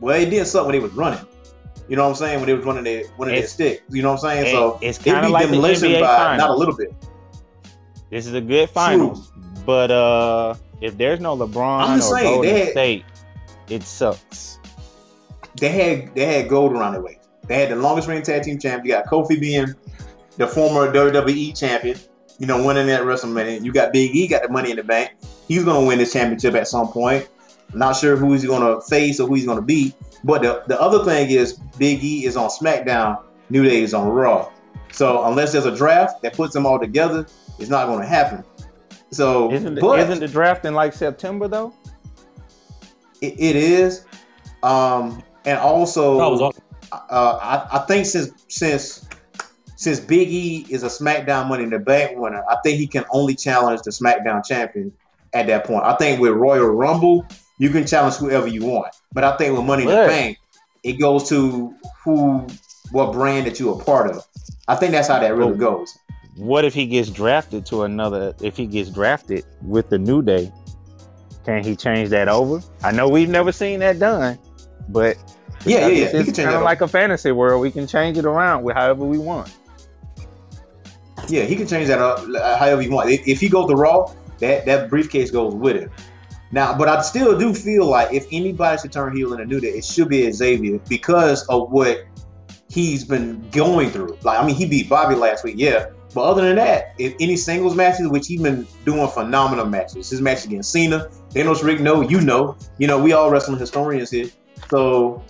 well, it did something when they was running. You know what I'm saying? When they was running their running their It's- stick. You know what I'm saying? It- so it's kind of like the NBA by finals. not a little bit. This is a good finals. But uh if there's no LeBron I'm just or saying, Golden had- State, it sucks. They had they had gold around their waist. They had the longest reigning tag team champion. You got Kofi being the former WWE champion, you know, winning that WrestleMania. You got Big E got the money in the bank. He's gonna win this championship at some point. Not sure who he's gonna face or who he's gonna beat. But the, the other thing is Big E is on SmackDown, New Day is on Raw. So unless there's a draft that puts them all together, it's not gonna happen. So Isn't the, but isn't the draft in like September though? it, it is. Um and also That was all- uh, I, I think since since since Big E is a SmackDown Money in the Bank winner, I think he can only challenge the SmackDown champion at that point. I think with Royal Rumble, you can challenge whoever you want, but I think with Money in the Bank, it goes to who, what brand that you're a part of. I think that's how that really goes. What if he gets drafted to another? If he gets drafted with the New Day, can he change that over? I know we've never seen that done, but Yeah, yeah, yeah. It's kind of like a fantasy world. We can change it around with however we want. Yeah, he can change that up uh, however you want. If, if he goes to Raw, that that briefcase goes with it. Now, but I still do feel like if anybody should turn heel in a new day, it should be Xavier because of what he's been going through. Like, I mean, he beat Bobby last week, yeah. But other than that, if any singles matches, which he's been doing phenomenal matches, his match against Cena, Thanos Rick, no, you know, you know, we all wrestling historians here. So,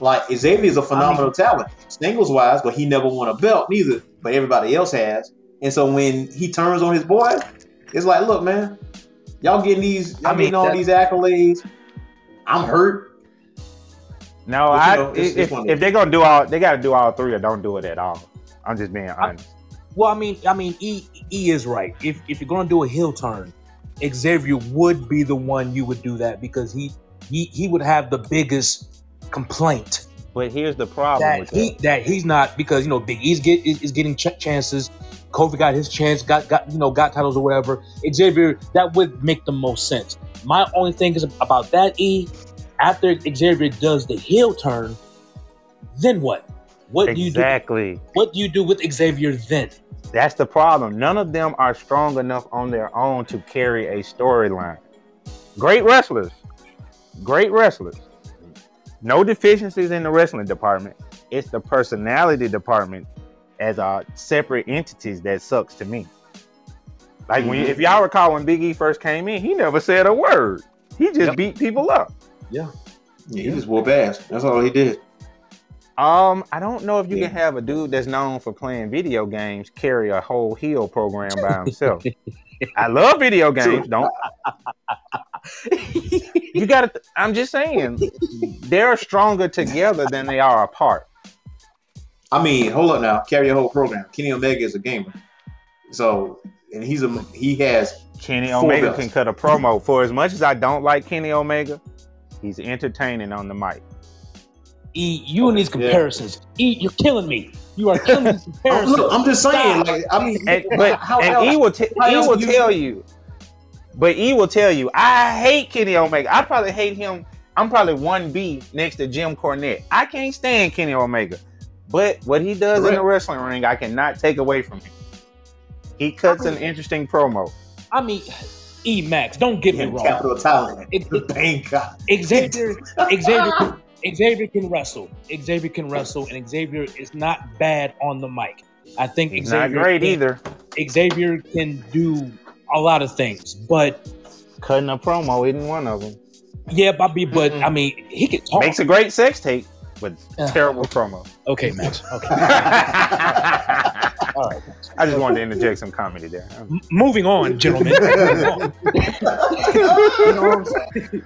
like, Xavier is a phenomenal talent, singles wise, but he never won a belt neither. But everybody else has. And so when he turns on his boy, it's like, look, man, y'all getting these, y'all I mean, getting all that- these accolades. I'm hurt. No, But, I know, it's- if, it's if they're gonna do all, they got to do all three or don't do it at all. I'm just being honest. Well, I mean, I mean, E E is right. If if you're gonna do a heel turn, Xavier would be the one you would do that because he he he would have the biggest complaint But here's the problem that with he that. that he's not because you know Big E's get is, is getting ch- chances. Kofi got his chance, got got you know got titles or whatever. Xavier that would make the most sense. My only thing is about that E. After Xavier does the heel turn, then what? What do you do? Exactly. What do you do with Xavier then? That's the problem. None of them are strong enough on their own to carry a storyline. Great wrestlers, great wrestlers. No deficiencies in the wrestling department. It's the personality department as a separate entities that sucks to me. Like when, if y'all recall when Big E first came in, he never said a word. He just Yep. beat people up. Yeah, he just whoop ass. That's all he did. Um, I don't know if you Yeah. can have a dude that's known for playing video games carry a whole heel program by himself. I love video games. Don't you got to? I'm just saying, they're stronger together than they are apart. I mean, hold up now. Carry a whole program. Kenny Omega is a gamer, so and he's a he has Kenny Four Omega belts. can cut a promo. For as much as I don't like Kenny Omega, he's entertaining on the mic. E, you and these comparisons. E, you're killing me. You are killing these I'm, comparisons. look, I'm just saying. Like, I mean, And, but how and else? E will, t- how e will you- tell you. But E will tell you, I hate Kenny Omega. I probably hate him. I'm probably one B next to Jim Cornette. I can't stand Kenny Omega. But what he does in the wrestling ring, I cannot take away from him. He cuts an interesting promo. I mean, E Max, don't get me wrong. capital talent. It- it- Thank God. Xavier, Xavier, can- Xavier can wrestle. Xavier can wrestle, and Xavier is not bad on the mic. I think He's Xavier not great can- either. Xavier can do a lot of things, but Cutting a promo isn't one of them. yeah, Bobby. But Mm-mm. I mean, he can talk. Makes a great sex tape, but Uh. terrible promo. okay, Max. Okay. All right. I just wanted to interject some comedy there. M- moving on, gentlemen. Moving on. you know what I'm saying?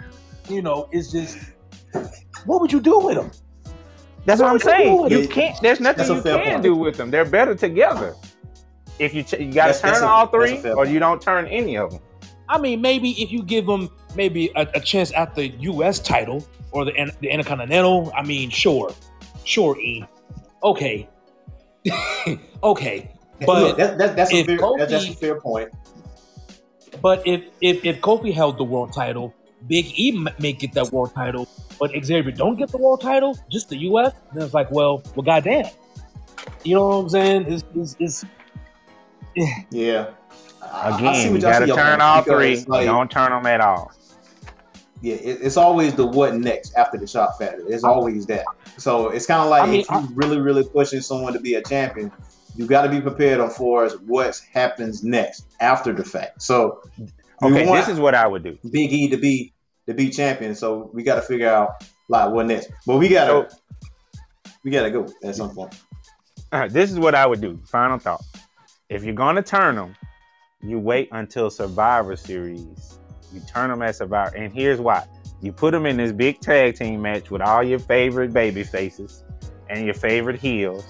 You know, it's just what would you do with them? That's what I'm What you saying. You it? can't. There's nothing you can point. do with them. They're better together. If you ch- you got to That's- that's turn all three, or point. you don't turn any of them. I mean, maybe if you give them maybe a, a chance at the U.S. title or the the Intercontinental. I mean, sure, sure, E. Okay, okay, Look, but that, that, that's, a fair, that, that's a fair point. but if if if Kofi held the world title, Big E may get that world title, but Xavier don't get the world title, just the U.S. Then it's like, well, well, goddamn, you know what I'm saying? It's, it's, it's eh. Yeah. I- I Again, you gotta turn all three. like, Don't turn them at all. yeah, it, it's always the what next after the shock factor. It's always that. So it's kind of like I mean, if you're really, really pushing someone to be a champion, you got to be prepared on for as what happens next after the fact. So Okay, this is what I would do. Big E to be to be champion. So we got to figure out like what next. But we gotta we gotta go at some point. Uh, this is what I would do. Final thought. If you're gonna turn them, you wait until Survivor Series. You turn them at Survivor, and here's why: you put them in this big tag team match with all your favorite baby faces and your favorite heels,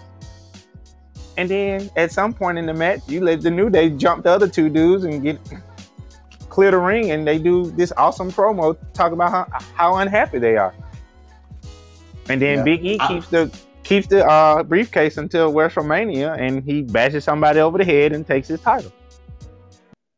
and then at some point in the match, you let the New Day jump the other two dudes and get clear the ring, and they do this awesome promo talk about how, how unhappy they are. And then Yeah. Big E I- keeps the keeps the uh, briefcase until WrestleMania, and he bashes somebody over the head and takes his title.